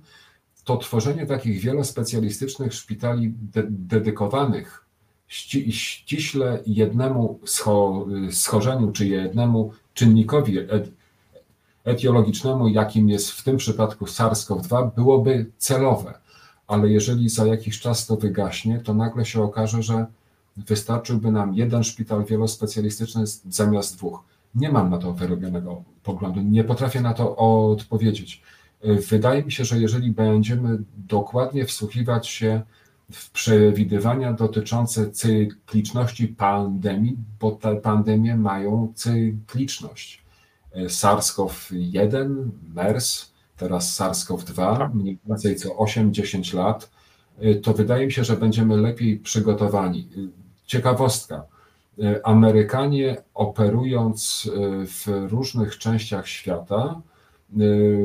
to tworzenie takich wielospecjalistycznych szpitali de dedykowanych ści ściśle jednemu scho schorzeniu czy jednemu czynnikowi etiologicznemu, jakim jest w tym przypadku SARS-CoV-2, byłoby celowe. Ale jeżeli za jakiś czas to wygaśnie, to nagle się okaże, że wystarczyłby nam jeden szpital wielospecjalistyczny zamiast dwóch. Nie mam na to wyrobionego poglądu, nie potrafię na to odpowiedzieć. Wydaje mi się, że jeżeli będziemy dokładnie wsłuchiwać się w przewidywania dotyczące cykliczności pandemii, bo te pandemie mają cykliczność. SARS-CoV-1, MERS, teraz SARS-CoV-2, tak. mniej więcej co 8-10 lat, to wydaje mi się, że będziemy lepiej przygotowani. Ciekawostka. Amerykanie operując w różnych częściach świata,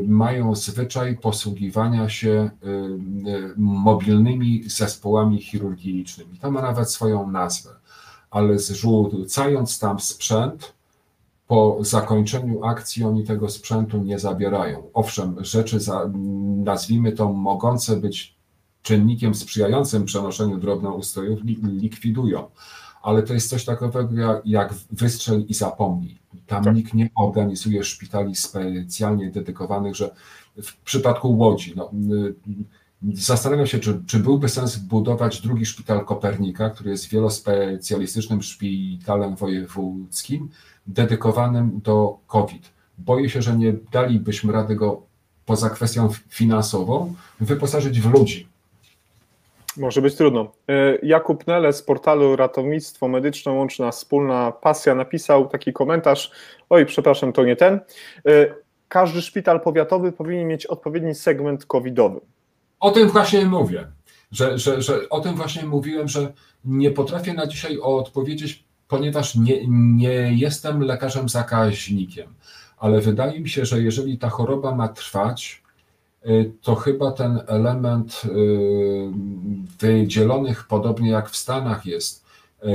mają zwyczaj posługiwania się mobilnymi zespołami chirurgicznymi. To ma nawet swoją nazwę, ale zrzucając tam sprzęt, po zakończeniu akcji oni tego sprzętu nie zabierają. Owszem, rzeczy, za, nazwijmy to, mogące być czynnikiem sprzyjającym przenoszeniu drobnoustrojów, likwidują. Ale to jest coś takiego jak, wystrzel i zapomnij. Tam tak. nikt nie organizuje szpitali specjalnie dedykowanych, że w przypadku Łodzi, no, Zastanawiam się, czy, czy byłby sens budować drugi szpital Kopernika, który jest wielospecjalistycznym szpitalem wojewódzkim, dedykowanym do COVID. Boję się, że nie dalibyśmy rady go poza kwestią finansową wyposażyć w ludzi. Może być trudno. E, Jakub Nele z portalu Ratownictwo Medyczne Łączna Wspólna Pasja napisał taki komentarz. Oj, przepraszam, to nie ten. E, każdy szpital powiatowy powinien mieć odpowiedni segment covidowy. O tym właśnie mówię. Że, że, że o tym właśnie mówiłem, że nie potrafię na dzisiaj odpowiedzieć, ponieważ nie, nie jestem lekarzem zakaźnikiem. Ale wydaje mi się, że jeżeli ta choroba ma trwać, to chyba ten element y, wydzielonych, podobnie jak w Stanach jest,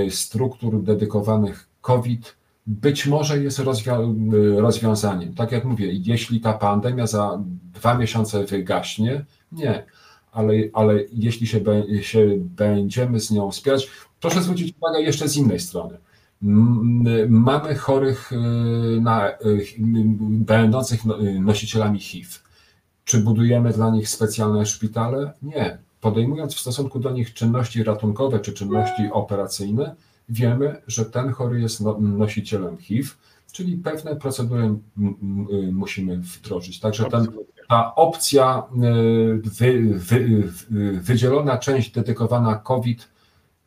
y, struktur dedykowanych COVID, być może jest rozwią rozwiązaniem. Tak jak mówię, jeśli ta pandemia za dwa miesiące wygaśnie, nie. Ale, ale jeśli się, się będziemy z nią wspierać, proszę zwrócić uwagę jeszcze z innej strony. Mamy chorych na, będących nosicielami HIV. Czy budujemy dla nich specjalne szpitale? Nie. Podejmując w stosunku do nich czynności ratunkowe czy czynności operacyjne, wiemy, że ten chory jest no, nosicielem HIV, czyli pewne procedury musimy wdrożyć. Także ten, ta opcja y, wy, wy, wydzielona część dedykowana COVID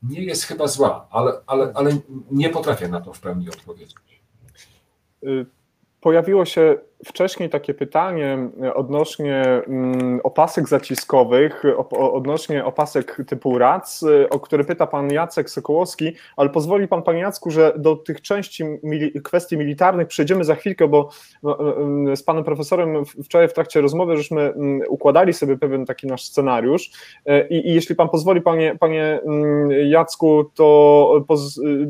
nie jest chyba zła, ale, ale, ale nie potrafię na to w pełni odpowiedzieć. Y, pojawiło się wcześniej takie pytanie odnośnie mm, opasek zaciskowych, odnośnie opasek typu RAC, o które pyta pan Jacek Sokołowski, ale pozwoli pan, panie Jacku, że do tych części kwestii militarnych przejdziemy za chwilkę, bo no, z panem profesorem wczoraj w trakcie rozmowy żeśmy mm, układali sobie pewien taki nasz scenariusz. E, i, i jeśli pan pozwoli, panie, panie mm, Jacku, to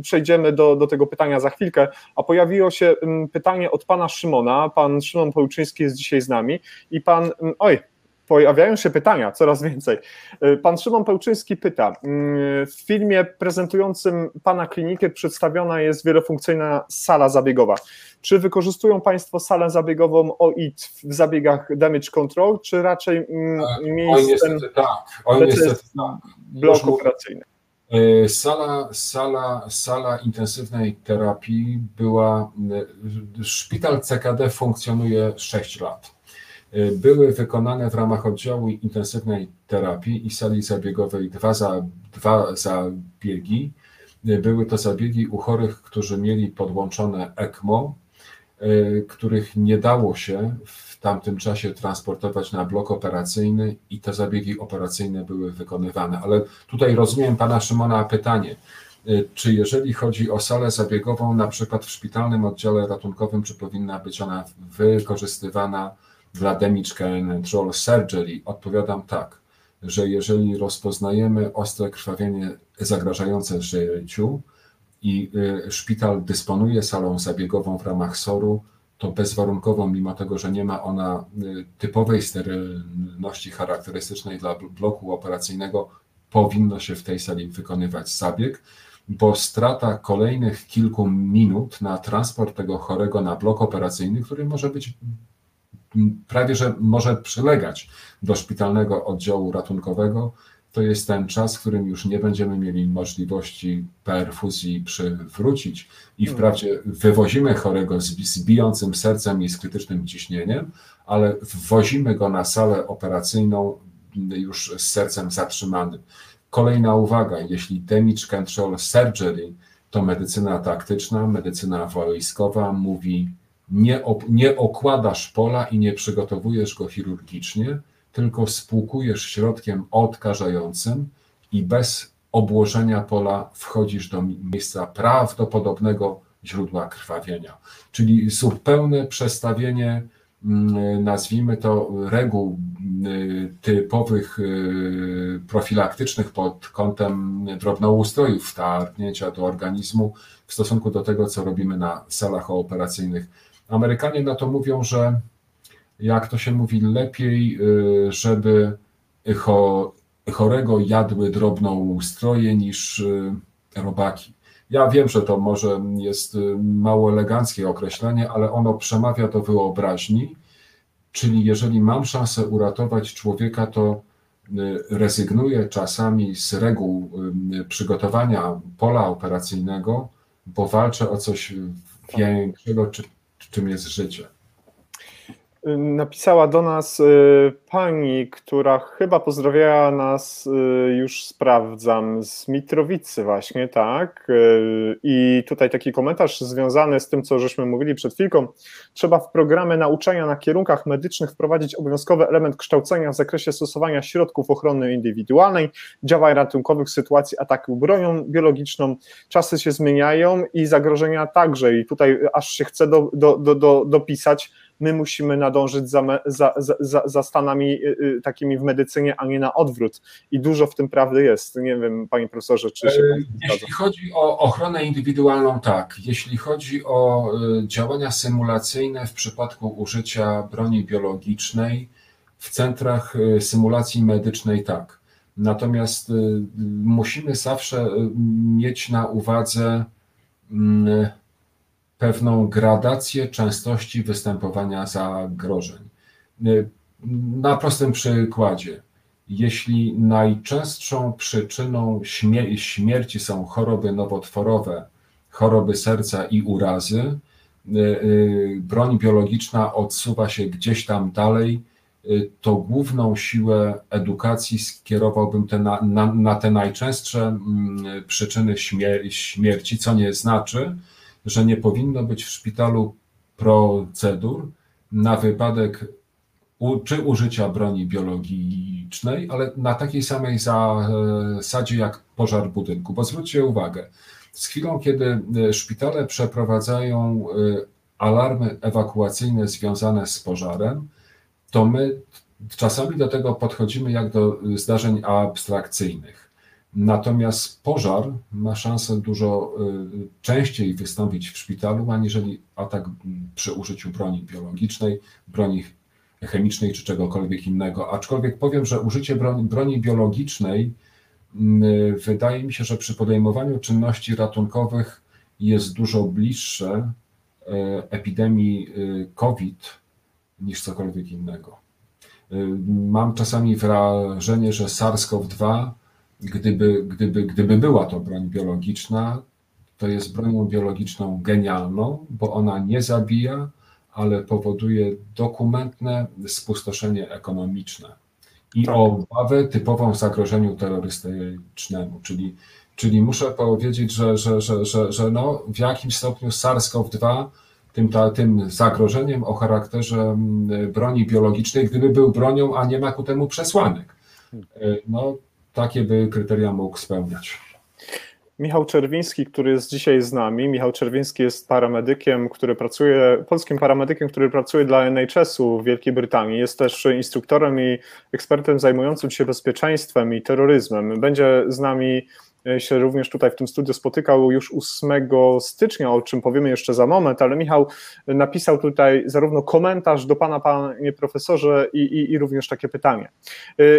przejdziemy do, do tego pytania za chwilkę, a pojawiło się pytanie od pana Szymona, pan Szymon Pełczyński jest dzisiaj z nami i pan, mm, oj, pojawiają się pytania, coraz więcej. Y, pan Szymon Pełczyński pyta, mm, w filmie prezentującym Pana klinikę przedstawiona jest wielofunkcyjna sala zabiegowa. Czy wykorzystują Państwo salę zabiegową OIT w zabiegach damage control, czy raczej mm, tak, miejscem tak. Oj, niestety, tak. blok operacyjny? E, sala, sala, sala intensywnej terapii była. E, szpital CKD funkcjonuje 6 lat. były wykonane w ramach oddziału intensywnej terapii i sali zabiegowej dwa, za, dwa zabiegi. Były to zabiegi u chorych, którzy mieli podłączone ECMO, których nie dało się w tamtym czasie transportować na blok operacyjny i te zabiegi operacyjne były wykonywane. Ale tutaj rozumiem pana Szymona pytanie. Czy jeżeli chodzi o salę zabiegową, na przykład w szpitalnym oddziale ratunkowym, czy powinna być ona wykorzystywana dla damage control surgery? Odpowiadam tak, że jeżeli rozpoznajemy ostre krwawienie zagrażające życiu i y, szpital dysponuje salą zabiegową w ramach SOR-u, to bezwarunkowo, mimo tego, że nie ma ona y, typowej sterylności charakterystycznej dla bloku operacyjnego, powinno się w tej sali wykonywać zabieg, bo strata kolejnych kilku minut na transport tego chorego na blok operacyjny, który może być prawie że może przylegać do szpitalnego oddziału ratunkowego, to jest ten czas, w którym już nie będziemy mieli możliwości perfuzji przywrócić i hmm. wprawdzie wywozimy chorego z, z bijącym sercem i z krytycznym ciśnieniem, ale wwozimy go na salę operacyjną już z sercem zatrzymanym. Kolejna uwaga, jeśli damage control surgery to medycyna taktyczna, medycyna wojskowa mówi nie, nie okładasz pola i nie przygotowujesz go chirurgicznie, tylko spłukujesz środkiem odkażającym i bez obłożenia pola wchodzisz do miejsca prawdopodobnego źródła krwawienia. Czyli zupełne przestawienie, mm, nazwijmy to, reguł y, typowych y, profilaktycznych pod kątem drobnoustrojów wtargnięcia do organizmu w stosunku do tego, co robimy na salach operacyjnych. Amerykanie na to mówią, że jak to się mówi, lepiej, y, żeby chorego jadły drobną stroje niż y, robaki. Ja wiem, że to może jest y, mało eleganckie określenie, ale ono przemawia do wyobraźni, czyli jeżeli mam szansę uratować człowieka, to rezygnuję czasami z reguł przygotowania pola operacyjnego, bo walczę o coś większego, czym jest życie. Napisała do nas y, pani, która chyba pozdrawiała nas, y, już sprawdzam, z Mitrowicy właśnie, tak? Y, I tutaj taki komentarz związany z tym, co żeśmy mówili przed chwilką. Trzeba w programy nauczania na kierunkach medycznych wprowadzić obowiązkowy element kształcenia w zakresie stosowania środków ochrony indywidualnej, działań ratunkowych w sytuacji ataku bronią biologiczną. Czasy się zmieniają i zagrożenia także. I tutaj aż się chce do, do, do, do, dopisać, my musimy nadążyć za, za, za, za stanami y, y, takimi w medycynie, a nie na odwrót. I dużo w tym prawdy jest. Nie wiem, panie profesorze, czy się. E, jeśli chodzi o ochronę indywidualną, tak. Jeśli chodzi o y, działania symulacyjne w przypadku użycia broni biologicznej w centrach symulacji medycznej, tak. Natomiast musimy zawsze mieć na uwadze mm, pewną gradację częstości występowania zagrożeń. Na prostym przykładzie, jeśli najczęstszą przyczyną śmierci są choroby nowotworowe, choroby serca i urazy, y, y, broń biologiczna odsuwa się gdzieś tam dalej, y, to główną siłę edukacji skierowałbym te na, na, na, te najczęstsze mm, przyczyny śmierci, co nie znaczy, że nie powinno być w szpitalu procedur na wypadek u, czy użycia broni biologicznej, ale na takiej samej zasadzie jak pożar budynku. Bo zwróćcie uwagę, z chwilą, kiedy e, szpitale przeprowadzają e, alarmy ewakuacyjne związane z pożarem, to my czasami do tego podchodzimy jak do zdarzeń abstrakcyjnych. Natomiast pożar ma szansę dużo y, częściej wystąpić w szpitalu, aniżeli atak przy użyciu broni biologicznej, broni chemicznej czy czegokolwiek innego. Aczkolwiek powiem, że użycie broni, broni biologicznej y, wydaje mi się, że przy podejmowaniu czynności ratunkowych jest dużo bliższe y, epidemii COVID niż cokolwiek innego. Mam czasami wrażenie, że SARS-CoV-2 gdyby, gdyby, gdyby była to broń biologiczna, to jest bronią biologiczną genialną, bo ona nie zabija, ale powoduje dokumentne spustoszenie ekonomiczne i tak. obawę typową zagrożeniu terrorystycznemu, czyli, czyli muszę powiedzieć, że, że, że, że, że no, w jakimś stopniu SARS-CoV-2 tym, ta, tym zagrożeniem o charakterze mm, broni biologicznej, gdyby był bronią, a nie ma ku temu przesłanek. Hmm. E, no, takie by kryteria mógł spełniać. Michał Czerwiński, który jest dzisiaj z nami. Michał Czerwiński jest paramedykiem, który pracuje, polskim paramedykiem, który pracuje dla NHS-u w Wielkiej Brytanii. Jest też instruktorem i ekspertem zajmującym się bezpieczeństwem i terroryzmem. Będzie z nami się również tutaj w tym studiu spotykał już 8 stycznia, o czym powiemy jeszcze za moment, ale Michał napisał tutaj zarówno komentarz do pana, panie profesorze, i, i, i również takie pytanie.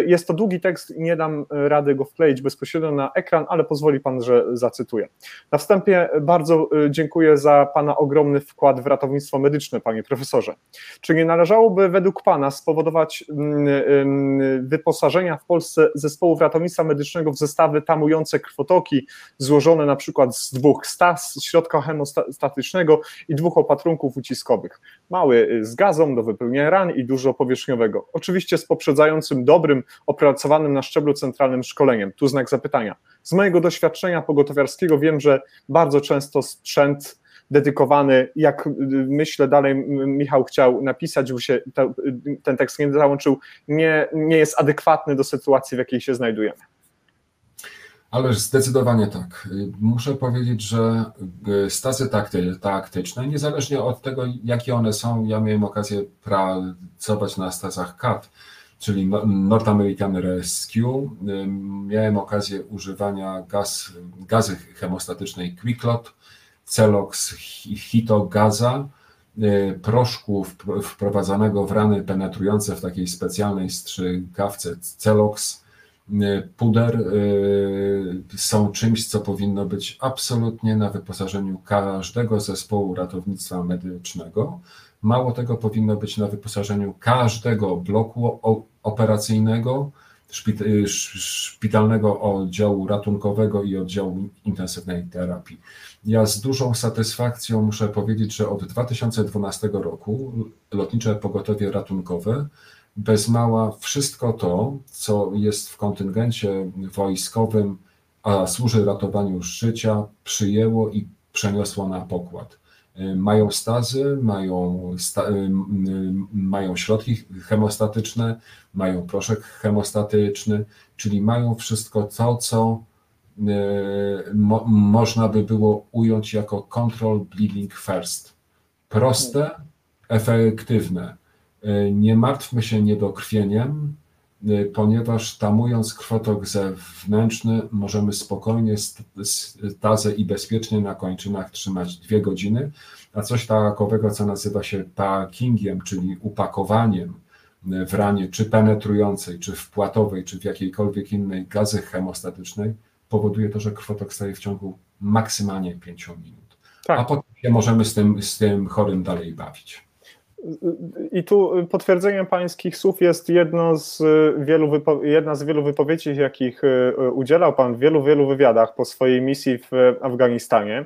Jest to długi tekst nie dam rady go wkleić bezpośrednio na ekran, ale pozwoli pan, że zacytuję. Na wstępie bardzo dziękuję za pana ogromny wkład w ratownictwo medyczne, panie profesorze. Czy nie należałoby według pana spowodować mm, wyposażenia w Polsce zespołów ratownictwa medycznego w zestawy tamujące krw krwotoki złożone na przykład z dwóch stas, środka hemostatycznego i dwóch opatrunków uciskowych. Mały y, z gazą do wypełnienia ran i dużo powierzchniowego. Oczywiście z poprzedzającym dobrym, opracowanym na szczeblu centralnym szkoleniem. Tu znak zapytania. Z mojego doświadczenia pogotowiarskiego wiem, że bardzo często sprzęt dedykowany, jak y, myślę dalej Michał chciał napisać, żeby się ten tekst nie załączył, nie, nie jest adekwatny do sytuacji, w jakiej się znajdujemy. Ależ zdecydowanie tak. Muszę powiedzieć, że e, stazy takty, taktyczne, niezależnie od tego, jakie one są, ja miałem okazję pracować na stazach CAT, czyli North American Rescue. E, miałem okazję używania gaz, gazy hemostatycznej Quicklot, Celox Hitogaza, e, proszku wprowadzanego w rany penetrujące w takiej specjalnej strzykawce Celox, Y, puder y, są czymś, co powinno być absolutnie na wyposażeniu każdego zespołu ratownictwa medycznego. Mało tego, powinno być na wyposażeniu każdego bloku operacyjnego, y, szpitalnego oddziału ratunkowego i oddziału intensywnej terapii. Ja z dużą satysfakcją muszę powiedzieć, że od 2012 roku lotnicze pogotowie ratunkowe bez mała wszystko to, co jest w kontyngencie wojskowym, a służy ratowaniu życia, przyjęło i przeniosło na pokład. Y, mają stazy, mają, sta, y, mają środki hemostatyczne, mają proszek hemostatyczny, czyli mają wszystko to, co y, mo, można by było ująć jako control bleeding first. Proste, efektywne E, nie martwmy się niedokrwieniem, e, ponieważ tamując krwotok zewnętrzny możemy spokojnie stazę i bezpiecznie na kończynach trzymać dwie godziny, a coś takowego, co nazywa się packingiem, czyli upakowaniem e, w ranie, czy penetrującej, czy wpłatowej, czy w jakiejkolwiek innej gazy hemostatycznej, powoduje to, że krwotok staje w ciągu maksymalnie 5 minut. Tak. A potem możemy z tym, z tym chorym dalej bawić. I tu potwierdzeniem pańskich słów jest jedno z wielu jedna z wielu wypowiedzi, jakich e, udzielał pan w wielu, wielu wywiadach po swojej misji w Afganistanie.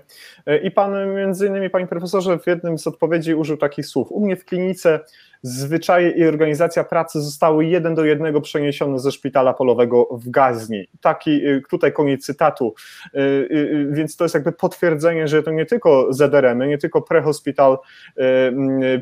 I pan między innymi, panie profesorze, w jednym z odpowiedzi użył takich słów. U mnie w klinice zwyczaje i organizacja pracy zostały jeden do jednego przeniesione ze szpitala polowego w Gazni. Taki y, tutaj koniec cytatu. Y, y, więc to jest jakby potwierdzenie, że to nie tylko ZRM, nie tylko prehospital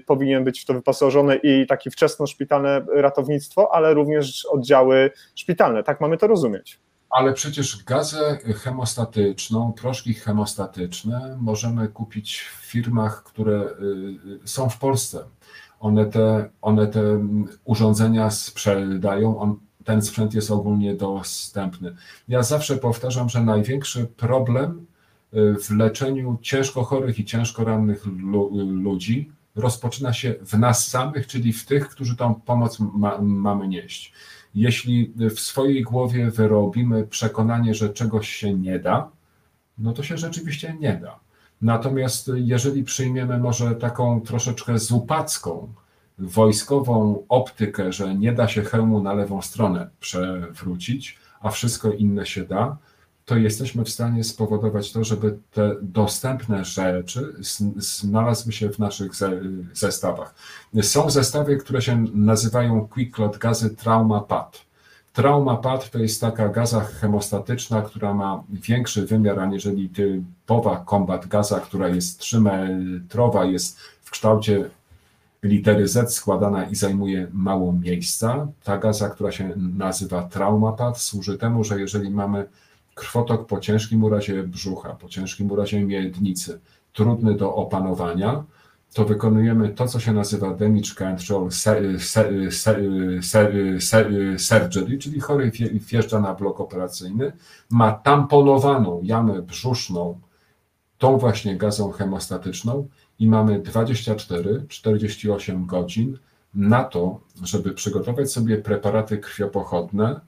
powinien być w to wyposażony i taki wczesno-szpitalne ratownictwo, ale również oddziały szpitalne. Tak mamy to rozumieć. Ale przecież gazę hemostatyczną, proszki hemostatyczne możemy kupić w firmach, które są w Polsce. One te, one te urządzenia sprzedają, on, ten sprzęt jest ogólnie dostępny. Ja zawsze powtarzam, że największy problem y, w leczeniu ciężko chorych i ciężko rannych ludzi rozpoczyna się w nas samych, czyli w tych, którzy tą pomoc ma, mamy nieść. Jeśli w swojej głowie wyrobimy przekonanie, że czegoś się nie da, no to się rzeczywiście nie da. Natomiast jeżeli przyjmiemy może taką troszeczkę zupacką, wojskową optykę, że nie da się hełmu na lewą stronę przewrócić, a wszystko inne się da, to jesteśmy w stanie spowodować to, żeby te dostępne rzeczy znalazły się w naszych zestawach. Są zestawy, które się nazywają Quick Clot gazy Trauma Pad. Trauma Pad to jest taka gaza hemostatyczna, która ma większy wymiar aniżeli typowa kombat gaza, która jest 3-metrowa, jest w kształcie litery Z składana i zajmuje mało miejsca. Ta gaza, która się nazywa traumapad, służy temu, że jeżeli mamy krwotok po ciężkim urazie brzucha, po ciężkim urazie miednicy, trudny do opanowania, to wykonujemy to, co się nazywa damage control surgery, czyli chory wjeżdża na blok operacyjny, ma tamponowaną jamę brzuszną tą właśnie gazą hemostatyczną i mamy 24-48 godzin na to, żeby przygotować sobie preparaty krwiopochodne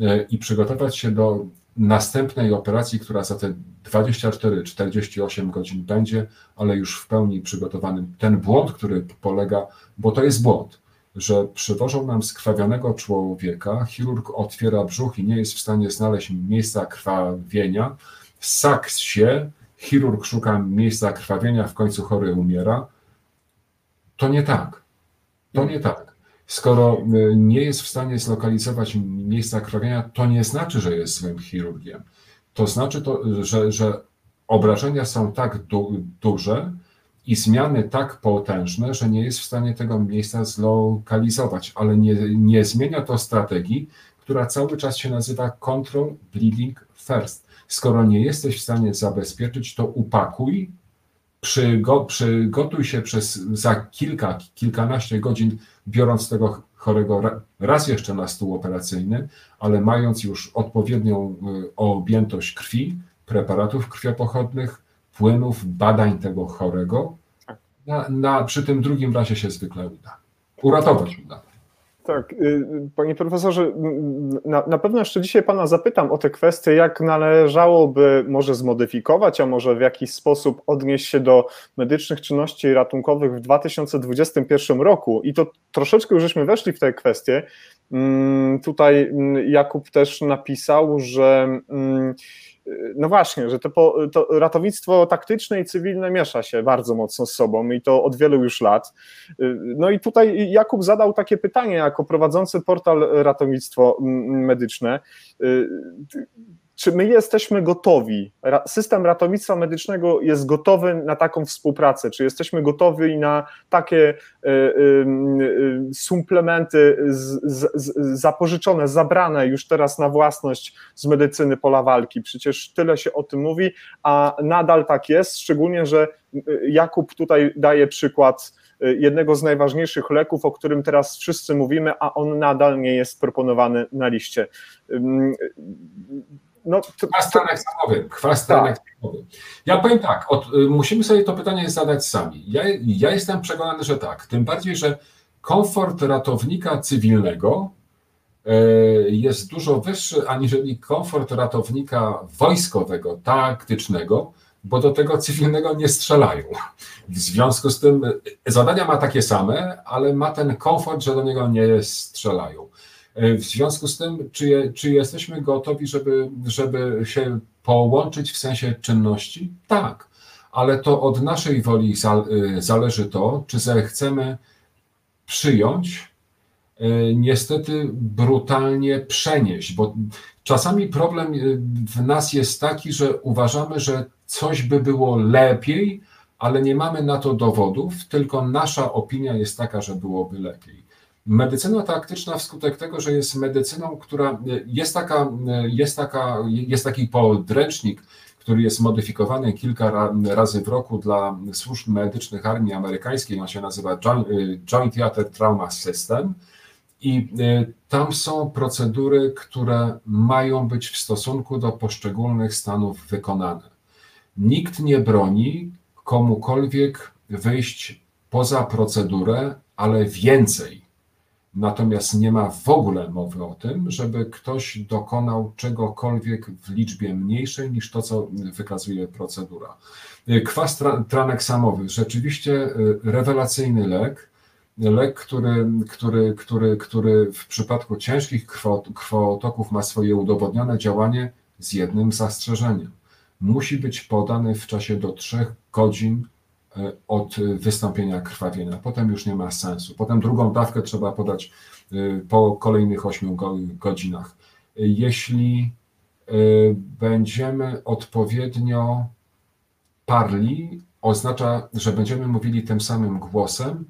e, i przygotować się do następnej operacji, która za te 24-48 godzin będzie, ale już w pełni przygotowanym. Ten błąd, który polega, bo to jest błąd, że przywożą nam skrwawionego człowieka, chirurg otwiera brzuch i nie jest w stanie znaleźć miejsca krwawienia, sak się, chirurg szuka miejsca krwawienia, w końcu chory umiera. To nie tak. To nie tak. Skoro y, nie jest w stanie zlokalizować miejsca krwawienia, to nie znaczy, że jest złym chirurgiem. To znaczy, to, że, że obrażenia są tak du duże i zmiany tak potężne, że nie jest w stanie tego miejsca zlokalizować, ale nie, nie zmienia to strategii, która cały czas się nazywa control bleeding first. Skoro nie jesteś w stanie zabezpieczyć, to upakuj, przygo, przygotuj się przez za kilka, kilkanaście godzin, biorąc tego chorego raz jeszcze na stół operacyjny, ale mając już odpowiednią y, objętość krwi, preparatów krwiopochodnych, płynów, badań tego chorego, na, na, przy tym drugim razie się zwykle uda. Uratować uda. Tak, y, panie profesorze, na, na, pewno jeszcze dzisiaj pana zapytam o te kwestie, jak należałoby może zmodyfikować, a może w jakiś sposób odnieść się do medycznych czynności ratunkowych w 2021 roku. I to troszeczkę już żeśmy weszli w te kwestie. Mm, tutaj mm, Jakub też napisał, że mm, no właśnie, że to, to, ratownictwo taktyczne i cywilne miesza się bardzo mocno z sobą i to od wielu już lat. No i tutaj Jakub zadał takie pytanie jako prowadzący portal ratownictwo medyczne czy my jesteśmy gotowi? System ratownictwa medycznego jest gotowy na taką współpracę? Czy jesteśmy gotowi na takie y, y, y, suplementy z, z, zapożyczone, zabrane już teraz na własność z medycyny pola walki? Przecież tyle się o tym mówi, a nadal tak jest, szczególnie, że Jakub tutaj daje przykład jednego z najważniejszych leków, o którym teraz wszyscy mówimy, a on nadal nie jest proponowany na liście no, to, samowy. Kwastranek tak. samowy. Ja powiem tak, od, y, musimy sobie to pytanie zadać sami. Ja, ja jestem przekonany, że tak. Tym bardziej, że komfort ratownika cywilnego y, jest dużo wyższy aniżeli komfort ratownika wojskowego, taktycznego, bo do tego cywilnego nie strzelają. W związku z tym zadania ma takie same, ale ma ten komfort, że do niego nie strzelają. E, w związku z tym, czy, czy jesteśmy gotowi, żeby, żeby się połączyć w sensie czynności? Tak, ale to od naszej woli e, zależy to, czy zechcemy przyjąć, e, niestety brutalnie przenieść, bo czasami problem w nas jest taki, że uważamy, że coś by było lepiej, ale nie mamy na to dowodów, tylko nasza opinia jest taka, że byłoby lepiej. Medycyna taktyczna wskutek tego, że jest medycyną, która jest taka, jest taka, jest taki podręcznik, który jest modyfikowany kilka razy w roku dla służb medycznych armii amerykańskiej. On się nazywa Joint Theater Trauma System. I tam są procedury, które mają być w stosunku do poszczególnych stanów wykonane. Nikt nie broni komukolwiek wyjść poza procedurę, ale więcej. Natomiast nie ma w ogóle mowy o tym, żeby ktoś dokonał czegokolwiek w liczbie mniejszej niż to, co wykazuje procedura. Kwas traneksamowy, rzeczywiście y, rewelacyjny lek, lek, który, który, który, który w przypadku ciężkich krwotoków ma swoje udowodnione działanie z jednym zastrzeżeniem. Musi być podany w czasie do 3 godzin od wystąpienia krwawienia. Potem już nie ma sensu. Potem drugą dawkę trzeba podać e, po kolejnych 8 godzinach. Jeśli e, będziemy odpowiednio parli, oznacza, że będziemy mówili tym samym głosem,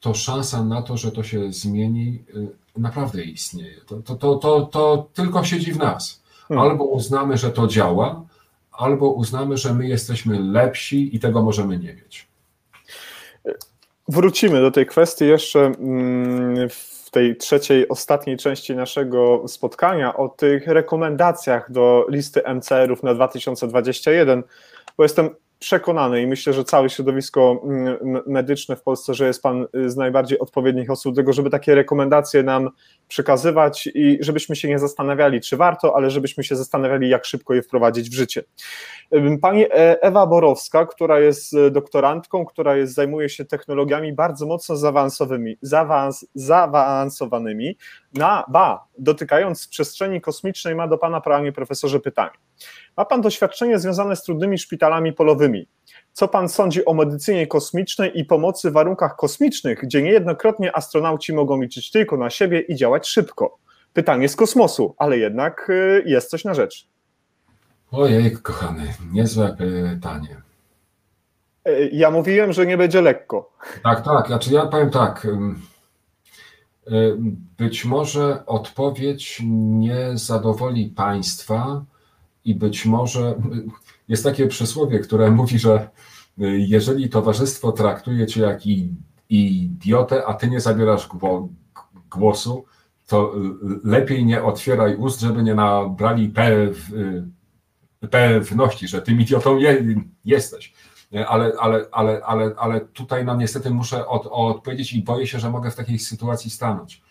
to szansa na to, że to się zmieni, naprawdę istnieje. To, to, to, to, to tylko siedzi w nas. Hmm. Albo uznamy, że to działa, albo uznamy, że my jesteśmy lepsi i tego możemy nie mieć. Wrócimy do tej kwestii jeszcze mm, w tej trzeciej, ostatniej części naszego spotkania o tych rekomendacjach do listy MCR-ów na 2021, bo jestem przekonany i myślę, że całe środowisko mm, medyczne w Polsce, że jest Pan y, z najbardziej odpowiednich osób do tego, żeby takie rekomendacje nam przekazywać i żebyśmy się nie zastanawiali, czy warto, ale żebyśmy się zastanawiali, jak szybko je wprowadzić w życie. Pani e, Ewa Borowska, która jest e, doktorantką, która jest, zajmuje się technologiami bardzo mocno zaawansowymi, zaawans, zaawansowanymi, na, ba, dotykając przestrzeni kosmicznej, ma do Pana, Panie Profesorze, pytanie. Ma Pan doświadczenie związane z trudnymi szpitalami polowymi. Co Pan sądzi o medycynie kosmicznej i pomocy w warunkach kosmicznych, gdzie niejednokrotnie astronauci mogą liczyć tylko na siebie i działać szybko? Pytanie z kosmosu, ale jednak y, jest coś na rzecz. Ojej, kochany, niezłe pytanie. Y, ja mówiłem, że nie będzie lekko. Tak, tak. Znaczy ja powiem tak. Y, być może odpowiedź nie zadowoli Państwa, i być może jest takie przysłowie, które mówi, że y, jeżeli towarzystwo traktuje cię jak idiotę, a ty nie zabierasz głosu, to y, lepiej nie otwieraj ust, żeby nie nabrali pew, y, pewności, że tym idiotą je, jesteś. Ale, ale, ale, ale, ale tutaj nam niestety muszę od, odpowiedzieć i boję się, że mogę w takiej sytuacji stanąć.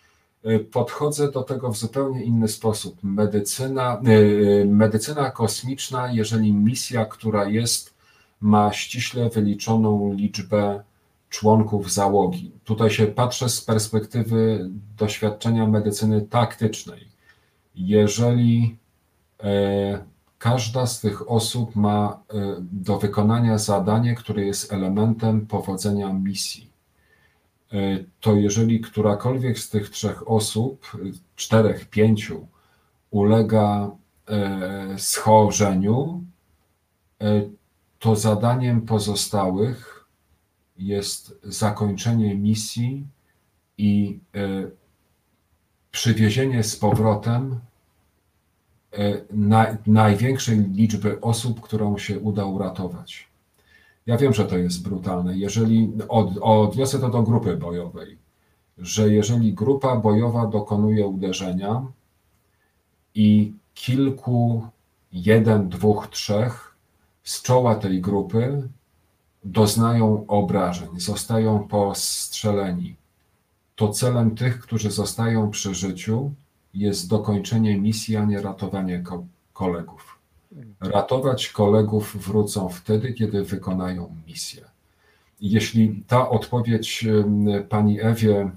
Y, podchodzę do tego w zupełnie inny sposób. Medycyna, y, medycyna kosmiczna, jeżeli misja, która jest, ma ściśle wyliczoną liczbę członków załogi. Tutaj się patrzę z perspektywy doświadczenia medycyny taktycznej. Jeżeli e, każda z tych osób ma e, do wykonania zadanie, które jest elementem powodzenia misji, E, to jeżeli którakolwiek z tych trzech osób, czterech, pięciu, ulega e, schorzeniu, to zadaniem pozostałych jest zakończenie misji i przywiezienie z powrotem największej liczby osób, którą się uda uratować. Ja wiem, że to jest brutalne. Jeżeli od, odniosę to do grupy bojowej, że jeżeli grupa bojowa dokonuje uderzenia i kilku, jeden, dwóch, trzech z czoła tej grupy doznają obrażeń, zostają postrzeleni, to celem tych, którzy zostają przy życiu, jest dokończenie misji, a nie ratowanie ko kolegów. Ratować kolegów wrócą wtedy, kiedy wykonają misję. Jeśli ta odpowiedź pani Ewie,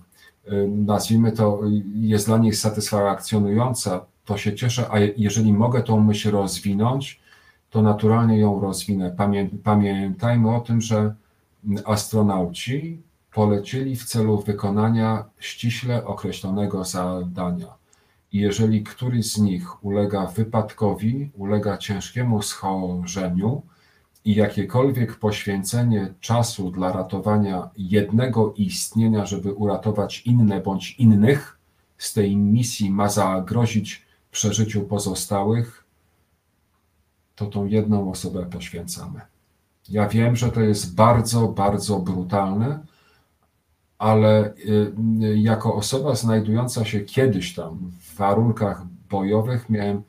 nazwijmy to, jest dla niej satysfakcjonująca, to się cieszę, a jeżeli mogę tą myśl rozwinąć, to naturalnie ją rozwinę. Pamiętajmy o tym, że astronauci polecieli w celu wykonania ściśle określonego zadania. Jeżeli któryś z nich ulega wypadkowi, ulega ciężkiemu schorzeniu i jakiekolwiek poświęcenie czasu dla ratowania jednego istnienia, żeby uratować inne bądź innych, z tej misji ma zagrozić przeżyciu pozostałych, to tą jedną osobę poświęcamy. Ja wiem, że to jest bardzo, bardzo brutalne, ale y, y, jako osoba znajdująca się kiedyś tam w warunkach bojowych, miałem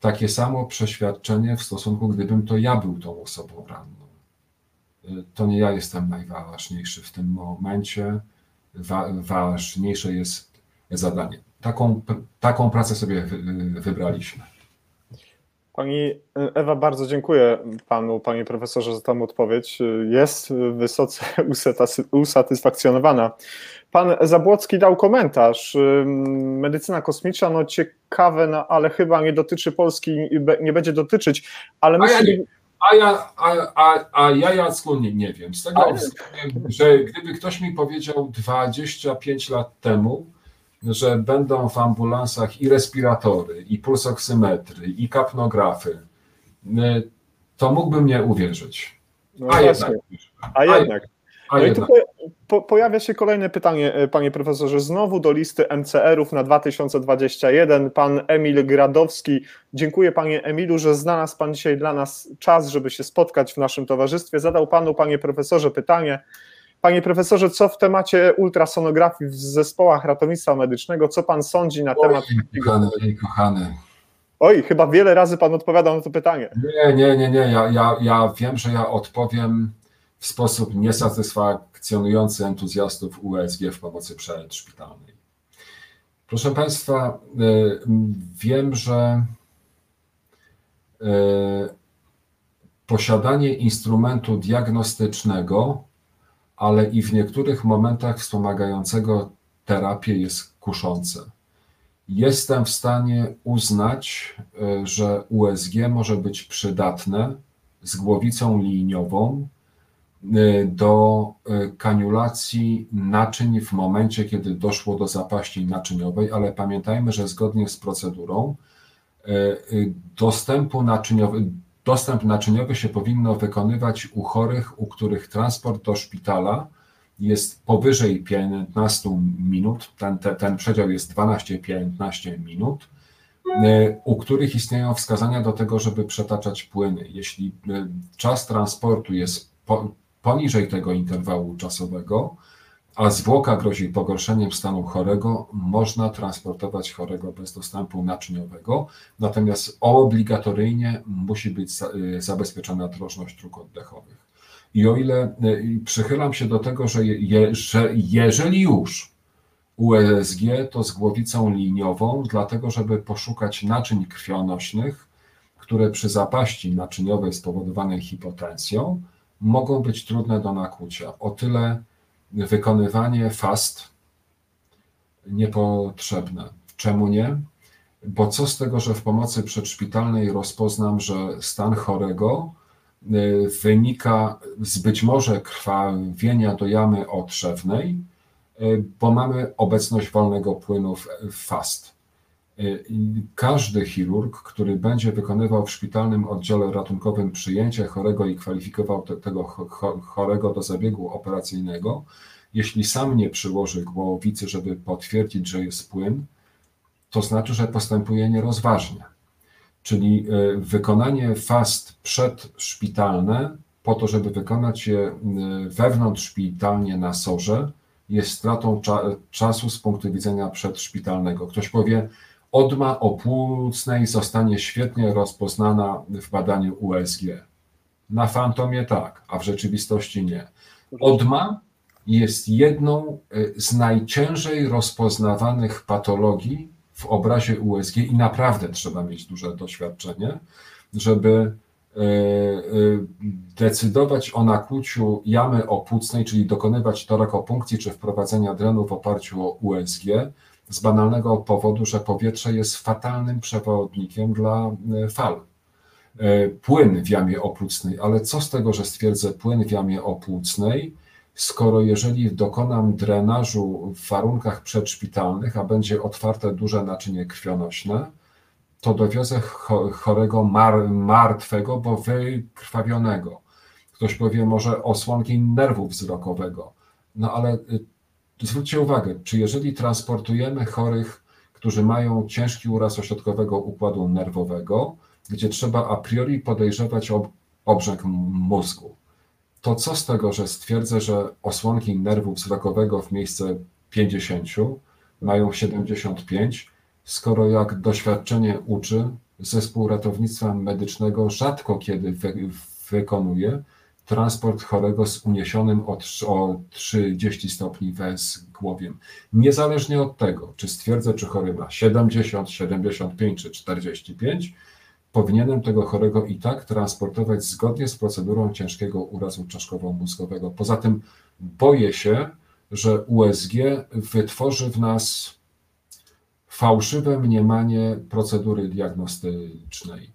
takie samo przeświadczenie w stosunku, gdybym to ja był tą osobą ranną. Y, to nie ja jestem najważniejszy w tym momencie, wa ważniejsze jest zadanie. Taką, taką pracę sobie wybraliśmy. Pani Ewa, bardzo dziękuję panu, panie profesorze, za tę odpowiedź. Jest wysoce usatysfakcjonowana. Pan Zabłocki dał komentarz. Medycyna kosmiczna, no ciekawe, no, ale chyba nie dotyczy Polski, nie będzie dotyczyć, ale myślę... A ja, nie, a ja, a, a, a ja Jacku nie, nie wiem. Z tego względu, że gdyby ktoś mi powiedział 25 lat temu, że będą w ambulansach i respiratory, i pulsoksymetry, i kapnografy, y, to mógłbym nie uwierzyć. No a, jednak, a jednak. A no jednak. i tu po, pojawia się kolejne pytanie, e, panie profesorze. Znowu do listy MCR-ów na 2021. Pan Emil Gradowski. Dziękuję panie Emilu, że znalazł pan dzisiaj dla nas czas, żeby się spotkać w naszym towarzystwie. Zadał panu, panie profesorze, pytanie. Panie profesorze, co w temacie ultrasonografii w zespołach ratownictwa medycznego, co pan sądzi na temat. Oj, kochany, oj, kochany. Oj, chyba wiele razy pan odpowiadał na to pytanie. Nie, nie, nie, nie. Ja, ja, ja wiem, że ja odpowiem w sposób niesatysfakcjonujący entuzjastów USG w pomocy przedszpitalnej. Proszę Państwa, y, wiem, że y, posiadanie instrumentu diagnostycznego ale i w niektórych momentach wspomagającego terapię jest kuszące. Jestem w stanie uznać, e, że USG może być przydatne z głowicą liniową e, do e, kaniulacji naczyń w momencie, kiedy doszło do zapaści naczyniowej, ale pamiętajmy, że zgodnie z procedurą dostępu naczyniowy, Dostęp naczyniowy się powinno wykonywać u chorych, u których transport do szpitala jest powyżej 15 minut, ten, ten, ten przedział jest 12-15 minut, y, u których istnieją wskazania do tego, żeby przetaczać płyny. Jeśli y, czas transportu jest poniżej tego interwału czasowego, a zwłoka grozi pogorszeniem stanu chorego, można transportować chorego bez dostępu naczyniowego, natomiast obligatoryjnie musi być y, zabezpieczona drożność dróg oddechowych. I o ile y, przychylam się do tego, że, je, że jeżeli już USG, to z głowicą liniową, dlatego żeby poszukać naczyń krwionośnych, które przy zapaści naczyniowej spowodowanej hipotensją mogą być trudne do nakłucia. O tyle wykonywanie fast niepotrzebne. Czemu nie? Bo co z tego, że w pomocy przedszpitalnej rozpoznam, że stan chorego y, wynika z być może krwawienia do jamy otrzewnej, y, bo mamy obecność wolnego płynu w fast. Y, każdy chirurg, który będzie wykonywał w szpitalnym oddziale ratunkowym przyjęcie chorego i kwalifikował te, tego chorego do zabiegu operacyjnego, jeśli sam nie przyłoży głowicy, żeby potwierdzić, że jest płyn, to znaczy, że postępuje nierozważnie. Czyli y, wykonanie fast przedszpitalne, po to, żeby wykonać je y, wewnątrzszpitalnie na sorze, jest stratą cza czasu z punktu widzenia przedszpitalnego. Ktoś powie, Odma opłucnej zostanie świetnie rozpoznana w badaniu USG. Na fantomie tak, a w rzeczywistości nie. Odma jest jedną e, z najciężej rozpoznawanych patologii w obrazie USG i naprawdę trzeba mieć duże doświadczenie, żeby e, e, decydować o nakłuciu jamy opłucnej, czyli dokonywać torakopunkcji czy wprowadzenia drenu w oparciu o USG, z banalnego powodu, że powietrze jest fatalnym przewodnikiem dla e, fal. E, płyn w jamie opłucnej, ale co z tego, że stwierdzę płyn w jamie opłucnej, skoro jeżeli dokonam drenażu w warunkach przedszpitalnych, a będzie otwarte duże naczynie krwionośne, to dowiozę chorego mar martwego, bo wykrwawionego. Ktoś powie może osłonki nerwu wzrokowego. No ale y, Zwróćcie uwagę, czy jeżeli transportujemy chorych, którzy mają ciężki uraz ośrodkowego układu nerwowego, gdzie trzeba a priori podejrzewać ob obrzęk mózgu, to co z tego, że stwierdzę, że osłonki nerwu wzrokowego w miejsce 50 mają 75, skoro jak doświadczenie uczy, zespół ratownictwa medycznego rzadko kiedy wy wykonuje transport chorego z uniesionym o, o 30 stopni wezgłowiem. Niezależnie od tego, czy stwierdzę, czy chory ma 70, 75 czy 45, powinienem tego chorego i tak transportować zgodnie z procedurą ciężkiego urazu czaszkowo-mózgowego. Poza tym boję się, że USG wytworzy w nas fałszywe mniemanie procedury diagnostycznej.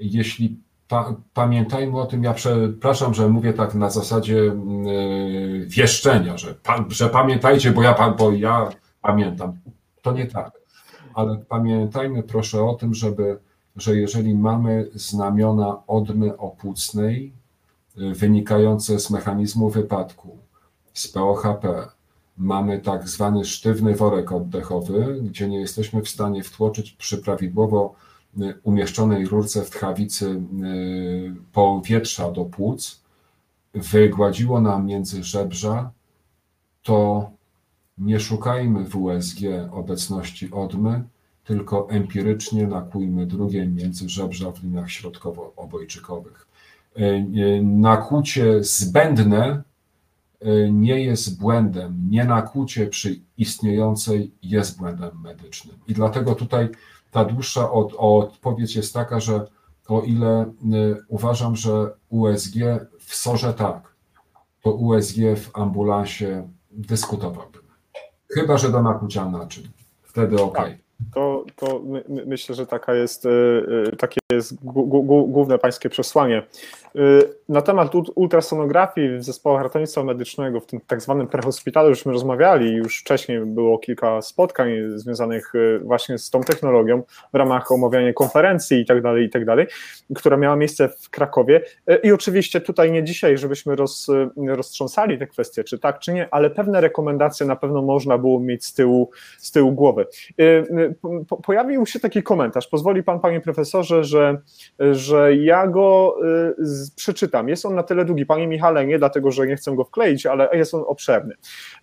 Jeśli pa, pamiętajmy o tym, ja przepraszam, że mówię tak na zasadzie yy, wieszczenia, że, że pamiętajcie, bo ja, bo ja pamiętam. To nie tak. Ale pamiętajmy proszę o tym, żeby, że jeżeli mamy znamiona odmy opłucnej yy, wynikające z mechanizmu wypadku, z POHP, mamy tak zwany sztywny worek oddechowy, gdzie nie jesteśmy w stanie wtłoczyć przy prawidłowo umieszczonej rurce w tchawicy y, powietrza do płuc, wygładziło nam między żebrza, to nie szukajmy w USG obecności odmy, tylko empirycznie nakłójmy drugie między żebrza w liniach środkowo-obojczykowych. Y, nakłucie zbędne Y, nie jest błędem, nie nakłucie przy istniejącej jest błędem medycznym. I dlatego tutaj ta dłuższa od, odpowiedź jest taka, że o ile y, uważam, że USG w sorze tak, to USG w ambulansie dyskutowałbym. Chyba, że do nakłucia naczyń. Wtedy ok. Tak, to, to my, my, myślę, że taka jest, y, takie jest główne pańskie przesłanie. Y, na temat ultrasonografii w zespołach ratownictwa medycznego, w tym tak zwanym prehospitalu żeśmy rozmawiali, już wcześniej było kilka spotkań związanych y, właśnie z tą technologią w ramach omawiania konferencji i tak dalej, i tak dalej, która miała miejsce w Krakowie. Y, I oczywiście tutaj nie dzisiaj, żebyśmy roz, roztrząsali te kwestie, czy tak, czy nie, ale pewne rekomendacje na pewno można było mieć z tyłu, z tyłu głowy. Pojawił się taki komentarz, pozwoli pan, panie profesorze, że, że ja go przeczytam. Jest on na tyle długi, panie Michale, nie dlatego, że nie chcę go wkleić, ale jest on obszerny.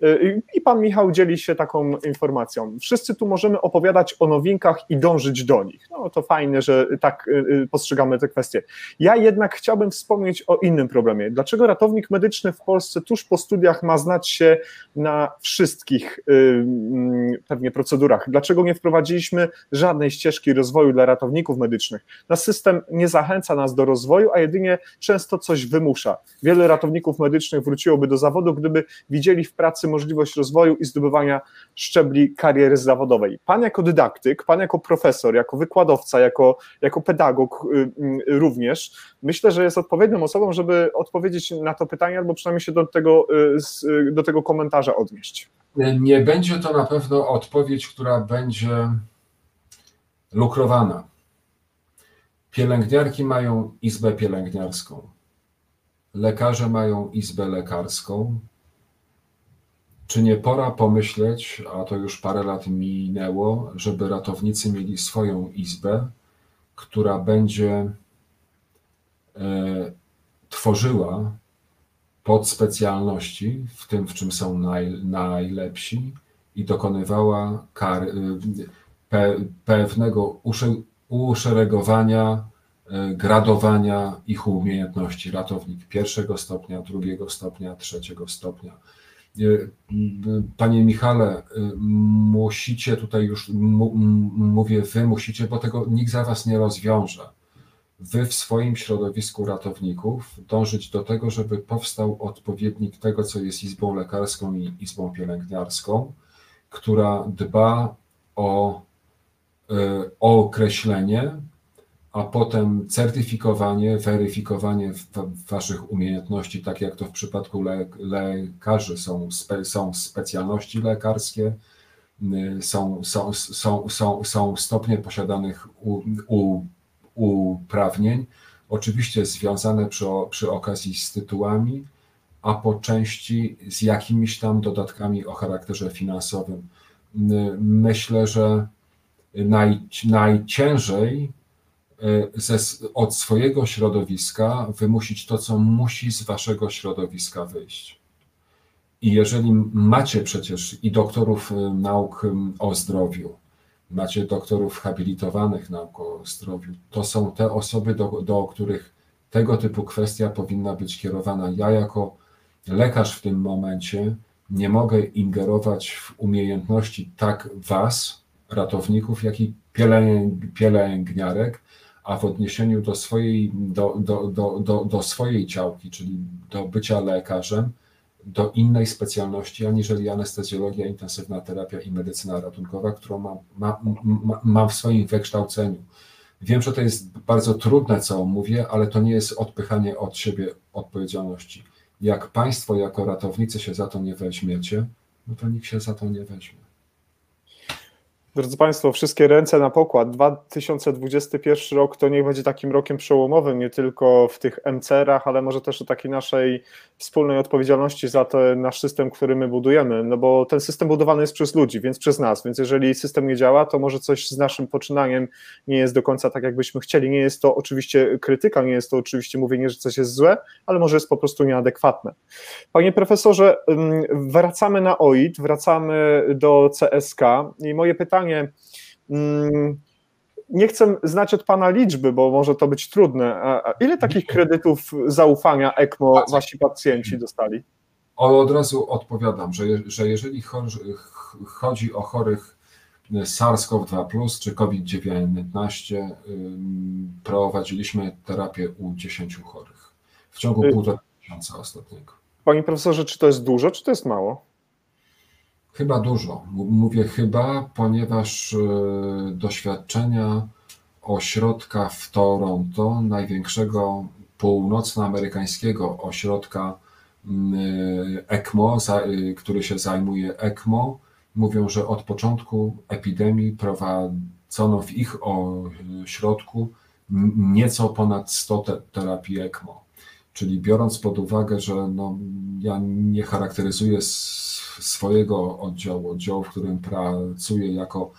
Y, I pan Michał dzieli się taką informacją. Wszyscy tu możemy opowiadać o nowinkach i dążyć do nich. No to fajne, że tak y, y, postrzegamy te kwestie. Ja jednak chciałbym wspomnieć o innym problemie. Dlaczego ratownik medyczny w Polsce tuż po studiach ma znać się na wszystkich mm, pewnie procedurach? Dlaczego nie wprowadziliśmy żadnej ścieżki rozwoju dla ratowników medycznych? Nasz system nie zachęca nas do rozwoju, a jedynie często coś wymusza. Wiele ratowników medycznych wróciłoby do zawodu, gdyby widzieli w pracy możliwość rozwoju i zdobywania szczebli kariery zawodowej. Pan jako dydaktyk, pan jako profesor, jako wykładowca, jako, jako pedagog y, y, również, myślę, że jest odpowiednią osobą, żeby odpowiedzieć na to pytanie, albo przynajmniej się do tego, y, do tego komentarza odnieść. Nie będzie to na pewno odpowiedź, która będzie lukrowana. Pielęgniarki mają izbę pielęgniarską. Lekarze mają izbę lekarską. Czy nie pora pomyśleć, a to już parę lat minęło, żeby ratownicy mieli swoją izbę, która będzie e, tworzyła podspecjalności w tym, w czym są naj, najlepsi i dokonywała kar, e, pe, pewnego uszeregowania, e, gradowania ich umiejętności. Ratownik pierwszego stopnia, drugiego stopnia, trzeciego stopnia. E, panie Michale, e, musicie tutaj już, mówię wy musicie, bo tego nikt za was nie rozwiąże. Wy w swoim środowisku ratowników dążyć do tego, żeby powstał odpowiednik tego, co jest izbą lekarską i izbą pielęgniarską, która dba o określenie, a potem certyfikowanie, weryfikowanie Waszych umiejętności, tak jak to w przypadku le, lekarzy są, spe, są specjalności lekarskie, są, są, są, są, są stopnie posiadanych u, u, uprawnień, oczywiście związane przy, przy okazji z tytułami, a po części z jakimiś tam dodatkami o charakterze finansowym. Myślę, że naj, najciężej e, ze, od swojego środowiska wymusić to, co musi z waszego środowiska wyjść. I jeżeli macie przecież i doktorów e, nauk o zdrowiu, macie doktorów habilitowanych nauk o zdrowiu, to są te osoby, do, do których tego typu kwestia powinna być kierowana. Ja jako lekarz w tym momencie nie mogę ingerować w umiejętności tak was, ratowników, jak i pielęgniarek, a w odniesieniu do swojej, do, do, do, do, do swojej działki, czyli do bycia lekarzem, do innej specjalności aniżeli anestezjologia, intensywna terapia i medycyna ratunkowa, którą mam, ma, ma, mam w swoim wykształceniu. Wiem, że to jest bardzo trudne, co mówię, ale to nie jest odpychanie od siebie odpowiedzialności. Jak Państwo jako ratownicy się za to nie weźmiecie, no to nikt się za to nie weźmie. Drodzy Państwo, wszystkie ręce na pokład. 2021 rok to niech będzie takim rokiem przełomowym, nie tylko w tych MCR-ach, ale może też o takiej naszej wspólnej odpowiedzialności za ten nasz system, który my budujemy, no bo ten system budowany jest przez ludzi, więc przez nas, więc jeżeli system nie działa, to może coś z naszym poczynaniem nie jest do końca tak, jakbyśmy chcieli. Nie jest to oczywiście krytyka, nie jest to oczywiście mówienie, że coś jest złe, ale może jest po prostu nieadekwatne. Panie profesorze, wracamy na OIT, wracamy do CSK i moje pytanie pytanie. Mm, nie chcę znać od Pana liczby, bo może to być trudne. Ile takich kredytów zaufania ECMO wasi pacjenci dostali? Od razu odpowiadam, że, że jeżeli chodzi o chorych SARS-CoV-2 czy COVID-19, prowadziliśmy terapię u 10 chorych w ciągu y- półtora miesiąca ostatniego. Panie profesorze, czy to jest dużo, czy to jest mało? Chyba dużo. Mówię chyba, ponieważ e, doświadczenia ośrodka w Toronto, największego północnoamerykańskiego ośrodka ECMO, e, który się zajmuje ECMO, mówią, że od początku epidemii prowadzono w ich ośrodku nieco ponad 100 terapii ECMO. Czyli biorąc pod uwagę, że no, ja nie charakteryzuję swojego oddziału, oddziału, w którym pracuję jako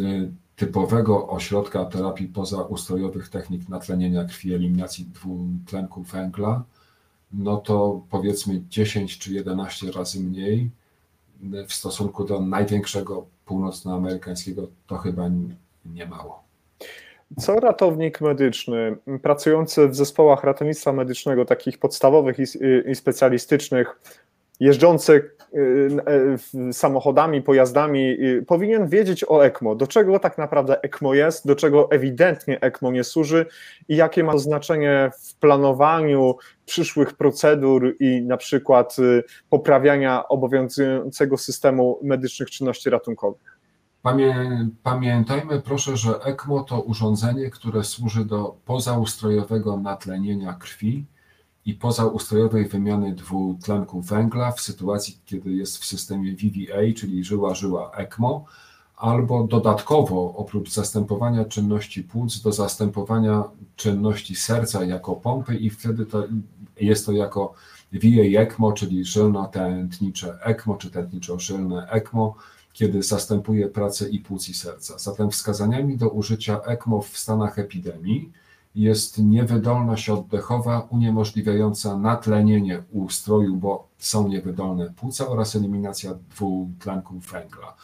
y, typowego ośrodka terapii pozaustrojowych technik natlenienia krwi, eliminacji dwutlenku węgla, no to powiedzmy 10 czy 11 razy mniej y, w stosunku do największego północnoamerykańskiego to chyba nie mało. Co ratownik medyczny, pracujący w zespołach ratownictwa medycznego, takich podstawowych i, specjalistycznych, jeżdżący y, y, samochodami, pojazdami, y, powinien wiedzieć o ECMO, do czego tak naprawdę ECMO jest, do czego ewidentnie ECMO nie służy i jakie ma znaczenie w planowaniu przyszłych procedur i na przykład poprawiania obowiązującego systemu medycznych czynności ratunkowych. Pamiętajmy proszę, że ECMO to urządzenie, które służy do pozaustrojowego natlenienia krwi i pozaustrojowej wymiany dwutlenku węgla w sytuacji, kiedy jest w systemie VVA, czyli żyła-żyła ECMO, albo dodatkowo oprócz zastępowania czynności płuc do zastępowania czynności serca jako pompy i wtedy to jest to jako VA ECMO, czyli żylno-tętnicze ECMO czy tętniczo-żylne ECMO, kiedy zastępuje pracę i płuc i serca. Zatem wskazaniami do użycia ECMO w stanach epidemii jest niewydolność oddechowa uniemożliwiająca natlenienie ustroju, bo są niewydolne płuca oraz eliminacja dwutlenku węgla.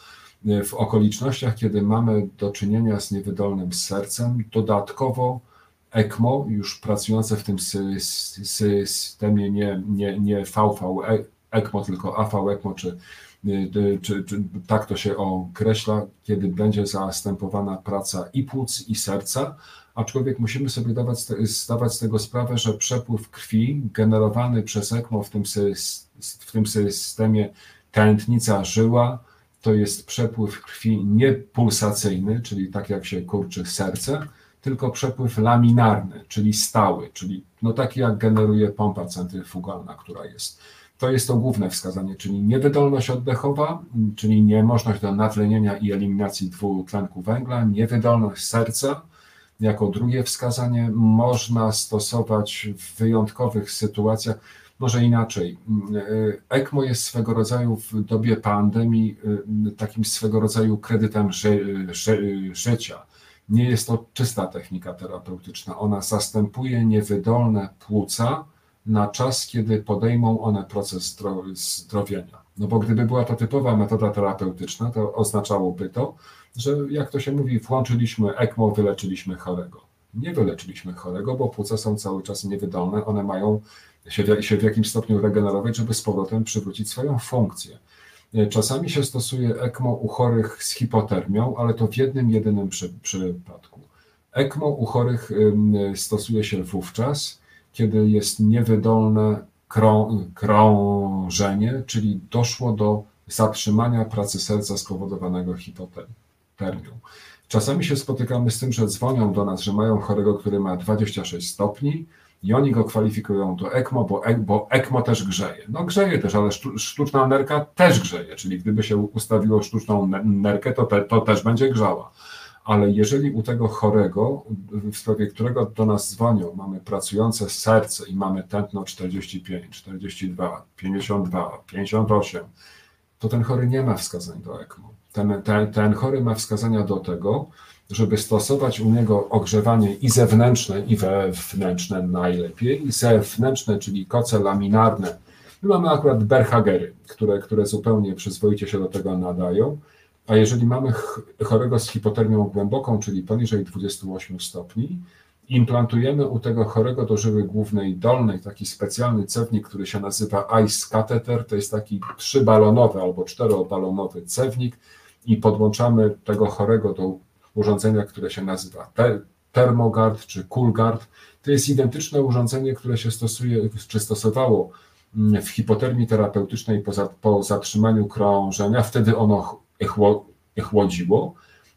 W okolicznościach, kiedy mamy do czynienia z niewydolnym sercem, dodatkowo ECMO, już pracujące w tym systemie nie, nie, nie VV ECMO, tylko AV ECMO, czy, czy, czy tak to się określa, kiedy będzie zastępowana praca i płuc, i serca, aczkolwiek musimy sobie dawać, zdawać z tego sprawę, że przepływ krwi generowany przez ECMO w tym, w tym systemie tętnica żyła, to jest przepływ krwi nie pulsacyjny, czyli tak jak się kurczy serce, tylko przepływ laminarny, czyli stały, czyli no taki jak generuje pompa centryfugalna, która jest. To jest to główne wskazanie, czyli niewydolność oddechowa, czyli niemożność do natlenienia i eliminacji dwutlenku węgla, niewydolność serca, jako drugie wskazanie można stosować w wyjątkowych sytuacjach, może inaczej. ECMO jest swego rodzaju w dobie pandemii takim swego rodzaju kredytem ży, ży, życia. Nie jest to czysta technika terapeutyczna. Ona zastępuje niewydolne płuca na czas, kiedy podejmą one proces zdrowienia. No bo gdyby była to typowa metoda terapeutyczna, to oznaczałoby to, że jak to się mówi, włączyliśmy ECMO, wyleczyliśmy chorego. Nie wyleczyliśmy chorego, bo płuca są cały czas niewydolne, one mają się, się w jakimś stopniu regenerować, żeby z powrotem przywrócić swoją funkcję. Czasami się stosuje ECMO u chorych z hipotermią, ale to w jednym, jedynym przy, przypadku. ECMO u chorych stosuje się wówczas, kiedy jest niewydolne krą, krążenie, czyli doszło do zatrzymania pracy serca spowodowanego hipotermią. Czasami się spotykamy z tym, że dzwonią do nas, że mają chorego, który ma 26 stopni i oni go kwalifikują do ECMO, bo, e, bo ECMO też grzeje. No grzeje też, ale sztuczna nerka też grzeje, czyli gdyby się ustawiło sztuczną nerkę, to, te, to też będzie grzała. Ale jeżeli u tego chorego, w sprawie którego do nas dzwonią, mamy pracujące serce i mamy tętno 45, 42, 52, 58, to ten chory nie ma wskazań do ECMO. Ten, ten, ten chory ma wskazania do tego, żeby stosować u niego ogrzewanie i zewnętrzne, i wewnętrzne najlepiej. I zewnętrzne, czyli koce laminarne. My mamy akurat berhagery, które, które zupełnie przyzwoicie się do tego nadają. A jeżeli mamy chorego z hipotermią głęboką, czyli poniżej 28 stopni, implantujemy u tego chorego do żyły głównej dolnej taki specjalny cewnik, który się nazywa ICE catheter. To jest taki trzybalonowy albo czterobalonowy cewnik i podłączamy tego chorego do urządzenia, które się nazywa Thermogard czy Coolguard. To jest identyczne urządzenie, które się stosuje, czy stosowało mm, w hipotermii terapeutycznej po, po zatrzymaniu krążenia. Wtedy ono chłodziło,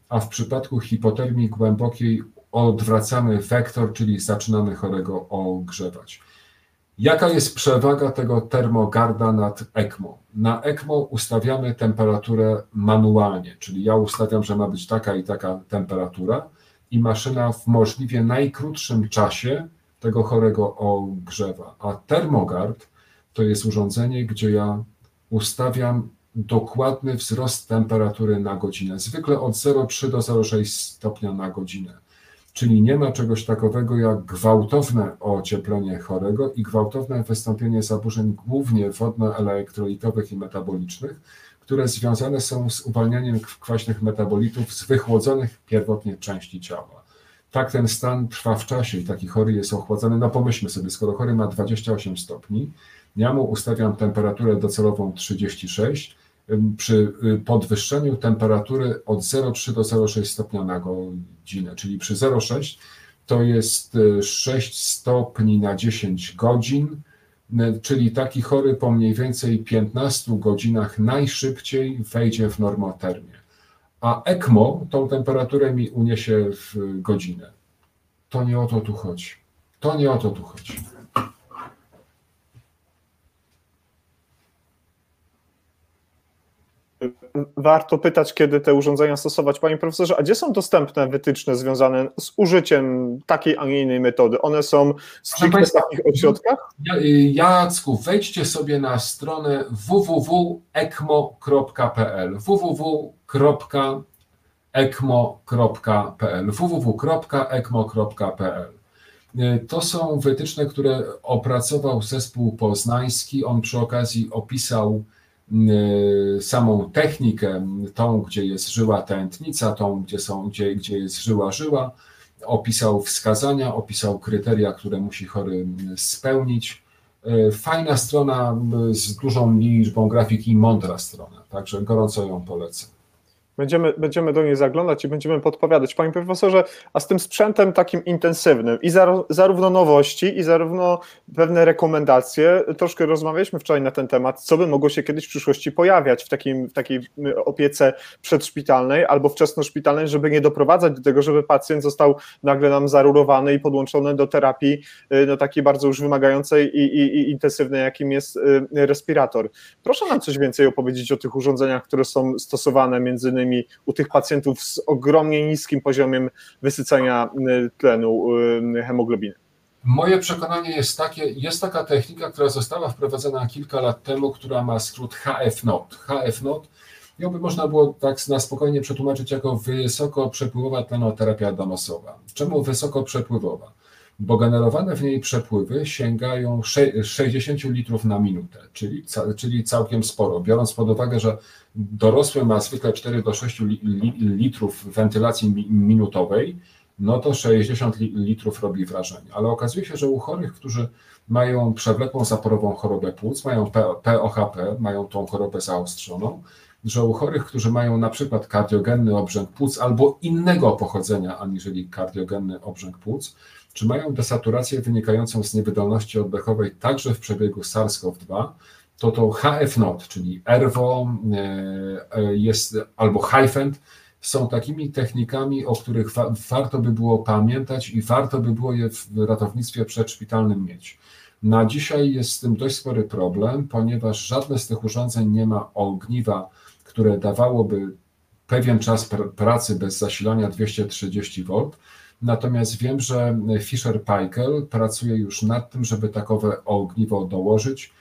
a w przypadku hipotermii głębokiej odwracamy wektor, czyli zaczynamy chorego ogrzewać. Jaka jest przewaga tego termogarda nad ECMO? Na ECMO ustawiamy temperaturę manualnie, czyli ja ustawiam, że ma być taka i taka temperatura i maszyna w możliwie najkrótszym czasie tego chorego ogrzewa. A termogard to jest urządzenie, gdzie ja ustawiam dokładny wzrost temperatury na godzinę, zwykle od 0,3 do 0,6 stopnia na godzinę. Czyli nie ma czegoś takiego jak gwałtowne ocieplenie chorego i gwałtowne wystąpienie zaburzeń głównie wodno-elektrolitowych i metabolicznych, które związane są z uwalnianiem kwaśnych metabolitów z wychłodzonych pierwotnie części ciała. Tak ten stan trwa w czasie i taki chory jest ochładzany. No pomyślmy sobie, skoro chory ma 28 stopni, ja mu ustawiam temperaturę docelową 36, przy y, podwyższeniu temperatury od 0,3 do 0,6 stopnia na godzinę, czyli przy 0,6 to jest 6 y, stopni na 10 godzin, czyli taki chory po mniej więcej 15 godzinach najszybciej wejdzie w normotermię. A ECMO tą temperaturę mi uniesie w godzinę. To nie o to tu chodzi. To nie o to tu chodzi. Warto pytać, kiedy te urządzenia stosować. Panie profesorze, a gdzie są dostępne wytyczne związane z użyciem takiej, a nie innej metody? One są stricte w takich ośrodkach? Jacku, wejdźcie sobie na stronę www.ecmo.pl www.ecmo.pl www.ecmo.pl to są wytyczne, które opracował zespół poznański. On przy okazji opisał Y, samą technikę, tą, gdzie jest żyła tętnica, tą, gdzie, są, gdzie, gdzie jest żyła żyła, opisał wskazania, opisał kryteria, które musi chory spełnić. Y, fajna strona y, z dużą liczbą grafik i mądra strona, także gorąco ją polecam. Będziemy, będziemy do niej zaglądać i będziemy podpowiadać. Panie profesorze, a z tym sprzętem takim intensywnym i zarówno nowości, i zarówno pewne rekomendacje, troszkę rozmawialiśmy wczoraj na ten temat, co by mogło się kiedyś w przyszłości pojawiać w, takim, w takiej opiece przedszpitalnej albo wczesnoszpitalnej, żeby nie doprowadzać do tego, żeby pacjent został nagle nam zarurowany i podłączony do terapii y, no, takiej bardzo już wymagającej i, i, i intensywnej, jakim jest y, respirator. Proszę nam coś więcej opowiedzieć o tych urządzeniach, które są stosowane między innymi u tych pacjentów z ogromnie niskim poziomem wysycenia y, tlenu y, hemoglobiny. Moje przekonanie jest takie, jest taka technika, która została wprowadzona kilka lat temu, która ma skrót HF-NOT. HF-NOT ją by można było tak na spokojnie przetłumaczyć jako wysoko przepływowa tlenoterapia donosowa. Czemu wysoko przepływowa? Bo generowane w niej przepływy sięgają 60 litrów na minutę, czyli, czyli całkiem sporo. Biorąc pod uwagę, że dorosły ma zwykle 4 do 6 litrów wentylacji minutowej, no to 60 litrów robi wrażenie. Ale okazuje się, że u chorych, którzy mają przewlekłą zaporową chorobę płuc, mają POHP, mają tą chorobę zaostrzoną, że u chorych, którzy mają na przykład kardiogenny obrzęk płuc albo innego pochodzenia aniżeli kardiogenny obrzęk płuc, czy mają desaturację wynikającą z niewydolności oddechowej także w przebiegu SARS-CoV-2, to to HF-NOT, czyli ERWO e, e, jest, albo HIFEND, są takimi technikami, o których wa warto by było pamiętać i warto by było je w ratownictwie przedszpitalnym mieć. Na dzisiaj jest z tym dość spory problem, ponieważ żadne z tych urządzeń nie ma ogniwa, które dawałoby pewien czas pr pracy bez zasilania 230 V. Natomiast wiem, że Fisher Paykel pracuje już nad tym, żeby takowe ogniwo dołożyć.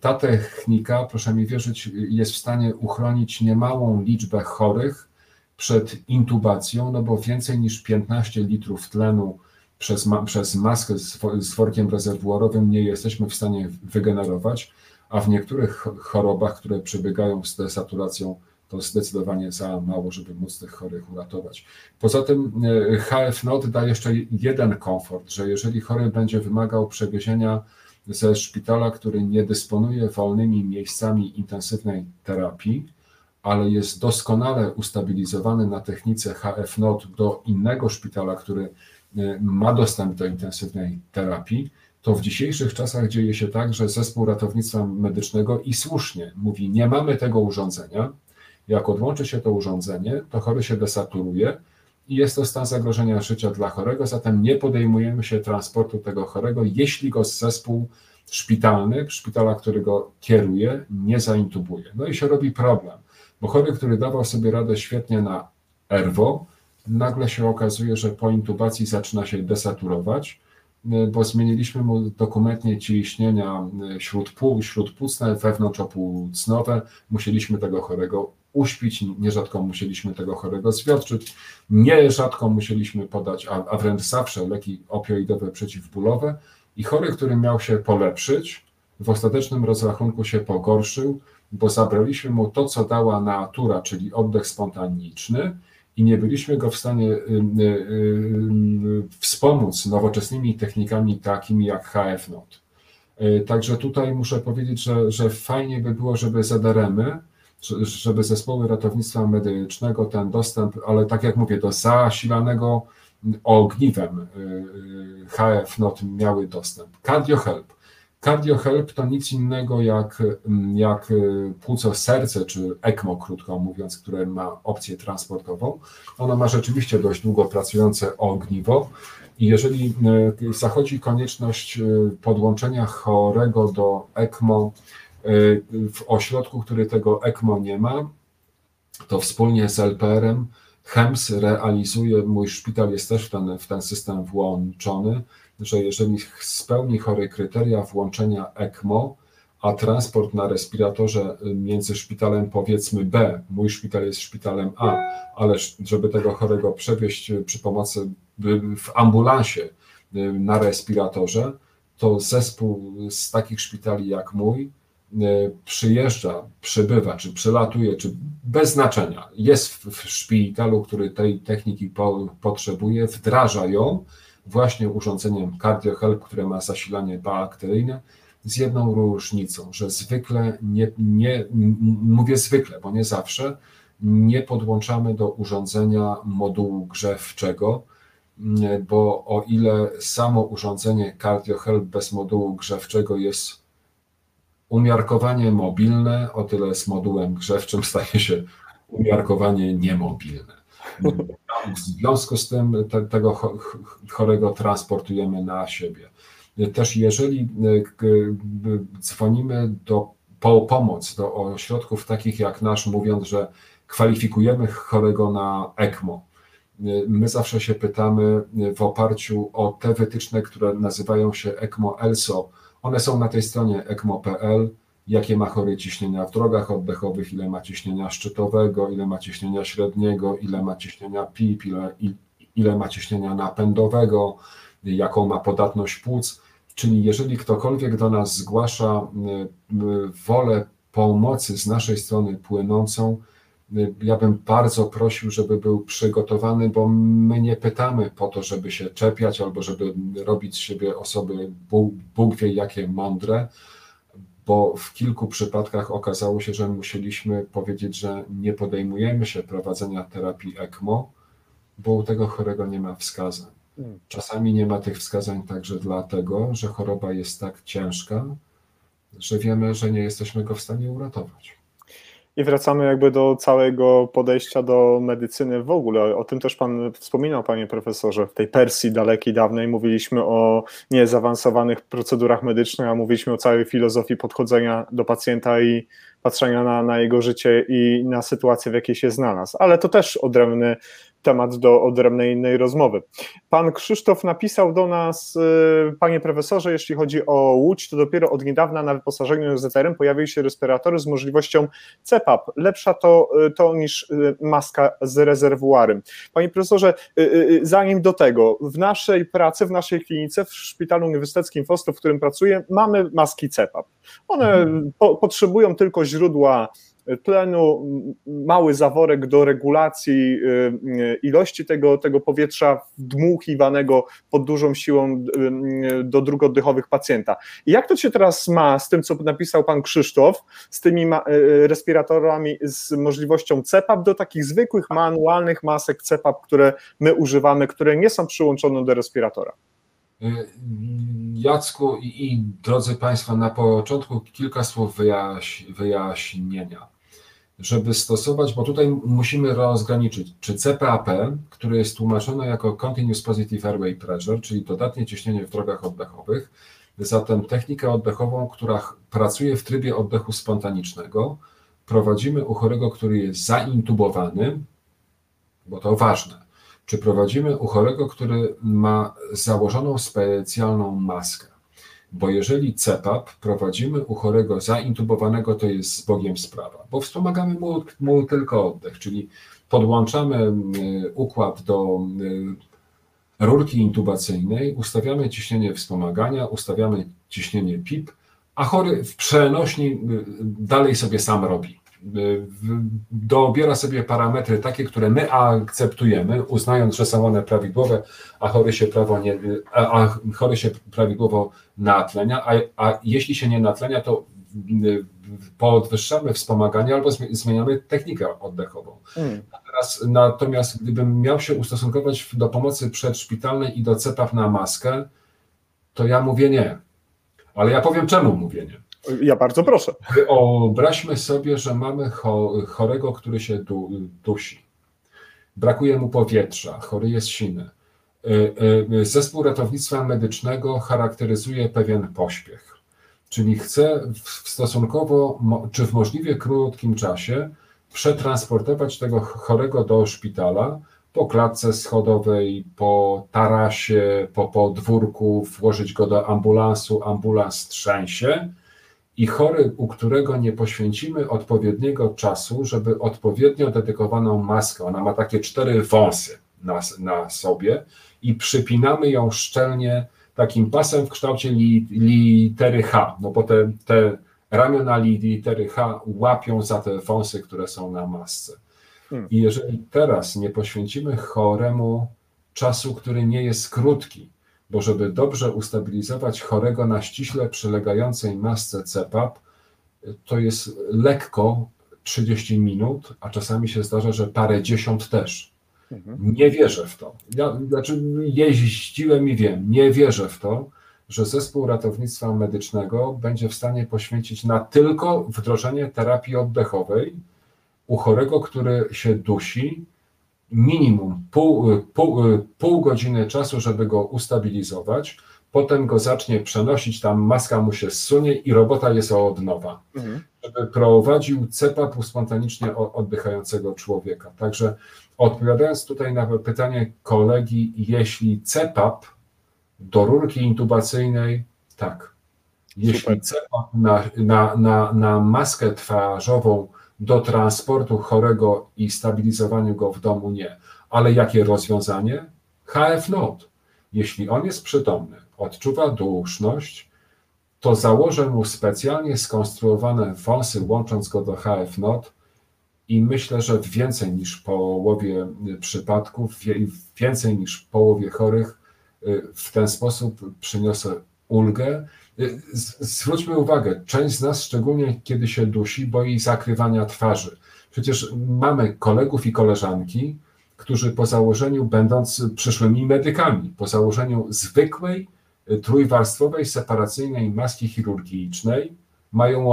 Ta technika, proszę mi wierzyć, jest w stanie uchronić niemałą liczbę chorych przed intubacją, no bo więcej niż 15 litrów tlenu przez, przez maskę z, z workiem rezerwuarowym nie jesteśmy w stanie wygenerować, a w niektórych chorobach, które przebiegają z desaturacją, to zdecydowanie za mało, żeby móc tych chorych uratować. Poza tym e, HF-NOT da jeszcze jeden komfort, że jeżeli chory będzie wymagał przewiezienia ze szpitala, który nie dysponuje wolnymi miejscami intensywnej terapii, ale jest doskonale ustabilizowany na technice HF-NOT do innego szpitala, który e, ma dostęp do intensywnej terapii, to w dzisiejszych czasach dzieje się tak, że zespół ratownictwa medycznego i słusznie mówi: Nie mamy tego urządzenia. Jak odłączy się to urządzenie, to chory się desaturuje i jest to stan zagrożenia życia dla chorego, zatem nie podejmujemy się transportu tego chorego, jeśli go zespół szpitalny, szpitala, który go kieruje, nie zaintubuje. No i się robi problem bo chory, który dawał sobie radę świetnie na ERWO, nagle się okazuje, że po intubacji zaczyna się desaturować, y, bo zmieniliśmy mu dokumentnie ciśnienia y, śródpół, śródpłucne, wewnątrzopłucnowe, musieliśmy tego chorego uśpić, nierzadko musieliśmy tego chorego zwiotczyć, nierzadko musieliśmy podać, a, a wręcz zawsze leki opioidowe przeciwbólowe. I chory, który miał się polepszyć, w ostatecznym rozrachunku się pogorszył, bo zabraliśmy mu to, co dała natura, czyli oddech spontaniczny, i nie byliśmy go w stanie y, y, y, wspomóc nowoczesnymi technikami takimi jak HF-NOT. Także tutaj muszę powiedzieć, że, że fajnie by było, żeby ZRM-y, żeby zespoły ratownictwa medycznego ten dostęp, ale tak jak mówię, do zasilanego ogniwem HF-NOT miały dostęp. CardioHelp CardioHelp to nic innego jak, mm, jak y, płuco serce, czy ECMO, krótko mówiąc, które ma opcję transportową. Ono ma rzeczywiście dość długo pracujące ogniwo i jeżeli y, zachodzi konieczność y, podłączenia chorego do ECMO w ośrodku, który tego ECMO nie ma, to wspólnie z LPR-em HEMS realizuje, mój szpital jest też w ten, w ten system włączony, że jeżeli spełni chory kryteria włączenia ECMO, a transport na respiratorze między szpitalem powiedzmy B, mój szpital jest szpitalem A, ale żeby tego chorego przewieźć przy pomocy w ambulansie na respiratorze, to zespół z takich szpitali jak mój przyjeżdża, przybywa, czy przylatuje, czy bez znaczenia, jest w szpitalu, który tej techniki po, potrzebuje, wdraża ją właśnie urządzeniem CardioHelp, które ma zasilanie bakteryjne, z jedną różnicą, że zwykle nie, nie, mówię zwykle, bo nie zawsze, nie podłączamy do urządzenia modułu grzewczego, bo o ile samo urządzenie CardioHelp bez modułu grzewczego jest umiarkowanie mobilne, o tyle z modułem grzewczym staje się umiarkowanie niemobilne. W związku z tym te, tego chorego transportujemy na siebie. Też jeżeli e, dzwonimy do, po pomoc do ośrodków takich jak nasz, mówiąc, że kwalifikujemy chorego na ECMO, e, my zawsze się pytamy w oparciu o te wytyczne, które nazywają się ECMO ELSO. One są na tej stronie ECMO.pl jakie ma chory ciśnienia w drogach oddechowych, ile ma ciśnienia szczytowego, ile ma ciśnienia średniego, ile ma ciśnienia PIP, ile, ile ma ciśnienia napędowego, jaką ma podatność płuc. Czyli jeżeli ktokolwiek do nas zgłasza y, y, wolę pomocy z naszej strony płynącą, ja bym bardzo prosił, żeby był przygotowany, bo my nie pytamy po to, żeby się czepiać albo żeby robić z siebie osoby Bóg wie jakie mądre, bo w kilku przypadkach okazało się, że musieliśmy powiedzieć, że nie podejmujemy się prowadzenia terapii ECMO, bo u tego chorego nie ma wskazań. Hmm. Czasami nie ma tych wskazań także dlatego, że choroba jest tak ciężka, że wiemy, że nie jesteśmy go w stanie uratować. I wracamy jakby do całego podejścia do medycyny w ogóle. O tym też Pan wspominał, Panie Profesorze. W tej Persji dalekiej, dawnej mówiliśmy o niezaawansowanych procedurach medycznych, a mówiliśmy o całej filozofii podchodzenia do pacjenta i patrzenia na, na jego życie i na sytuację, w jakiej się znalazł. Ale to też odrębny temat do odrębnej innej rozmowy. Pan Krzysztof napisał do nas, y, panie profesorze, jeśli chodzi o Łódź, to dopiero od niedawna na wyposażeniu ZRM pojawiły się respiratory z możliwością CPAP. Lepsza to, y, to niż y, maska z rezerwuarem. Panie profesorze, zanim do tego, w naszej pracy, w naszej klinice, w Szpitalu Uniwersyteckim w Oslo, w którym pracuję, mamy maski CPAP. One mhm. po, potrzebują tylko źródła tlenu, mały zaworek do regulacji y, y, ilości tego, tego powietrza dmuchiwanego pod dużą siłą y, do dróg oddechowych pacjenta. I jak to się teraz ma z tym, co napisał pan Krzysztof, z tymi respiratorami, z możliwością CPAP do takich zwykłych manualnych masek CPAP, które my używamy, które nie są przyłączone do respiratora? Jacku i, i drodzy Państwo, na początku kilka słów wyjaś, wyjaśnienia żeby stosować, bo tutaj musimy rozgraniczyć, czy CPAP, które jest tłumaczone jako Continuous Positive Airway Pressure, czyli dodatnie ciśnienie w drogach oddechowych, zatem technikę oddechową, która pracuje w trybie oddechu spontanicznego, prowadzimy u chorego, który jest zaintubowany, bo to ważne, czy prowadzimy u chorego, który ma założoną specjalną maskę bo jeżeli CEPAP prowadzimy u chorego zaintubowanego, to jest z Bogiem sprawa, bo wspomagamy mu, mu tylko oddech, czyli podłączamy układ do rurki intubacyjnej, ustawiamy ciśnienie wspomagania, ustawiamy ciśnienie PIP, a chory w przenośni dalej sobie sam robi dobiera sobie parametry takie, które my akceptujemy, uznając, że są one prawidłowe, a chory się, prawo nie, a, chory się prawidłowo natlenia, a, a jeśli się nie natlenia, to podwyższamy wspomaganie albo zmieniamy technikę oddechową. Hmm. Natomiast, natomiast gdybym miał się ustosunkować do pomocy przedszpitalnej i do CEPAP na maskę, to ja mówię nie. Ale ja powiem czemu mówię nie. Ja bardzo proszę. Wyobraźmy sobie, że mamy chorego, który się du dusi. Brakuje mu powietrza, chory jest silny. Y, y, zespół ratownictwa medycznego charakteryzuje pewien pośpiech, czyli chce w stosunkowo, czy w możliwie krótkim czasie przetransportować tego chorego do szpitala po klatce schodowej, po tarasie, po podwórku, włożyć go do ambulansu, ambulans trzęsie, i chory, u którego nie poświęcimy odpowiedniego czasu, żeby odpowiednio dedykowaną maskę, ona ma takie cztery wąsy na, na sobie i przypinamy ją szczelnie takim pasem w kształcie li, litery H, no bo te, te ramiona litery H łapią za te wąsy, które są na masce. Hmm. I jeżeli teraz nie poświęcimy choremu czasu, który nie jest krótki, bo żeby dobrze ustabilizować chorego na ściśle przylegającej masce CPAP, to jest lekko 30 minut, a czasami się zdarza, że parę dziesiąt też. Mhm. Nie wierzę w to. Ja, znaczy, jeździłem i wiem, nie wierzę w to, że zespół ratownictwa medycznego będzie w stanie poświęcić na tylko wdrożenie terapii oddechowej u chorego, który się dusi, minimum pół, pół, pół godziny czasu, żeby go ustabilizować, potem go zacznie przenosić, tam maska mu się zsunie i robota jest od nowa, mhm. żeby prowadził CEPAP spontanicznie oddychającego człowieka. Także odpowiadając tutaj na pytanie kolegi, jeśli CEPAP do rurki intubacyjnej, tak. Jeśli Super. CEPAP na, na, na, na maskę twarzową do transportu chorego i stabilizowaniu go w domu nie. Ale jakie rozwiązanie? HF Note. Jeśli on jest przytomny, odczuwa duszność, to założę mu specjalnie skonstruowane wąsy, łącząc go do HF Note i myślę, że w więcej niż połowie przypadków, więcej niż połowie chorych y, w ten sposób przyniosę ulgę Zwróćmy uwagę, część z nas, szczególnie kiedy się dusi, boi zakrywania twarzy. Przecież mamy kolegów i koleżanki, którzy po założeniu, będąc przyszłymi medykami, po założeniu zwykłej, trójwarstwowej, separacyjnej maski chirurgicznej, mają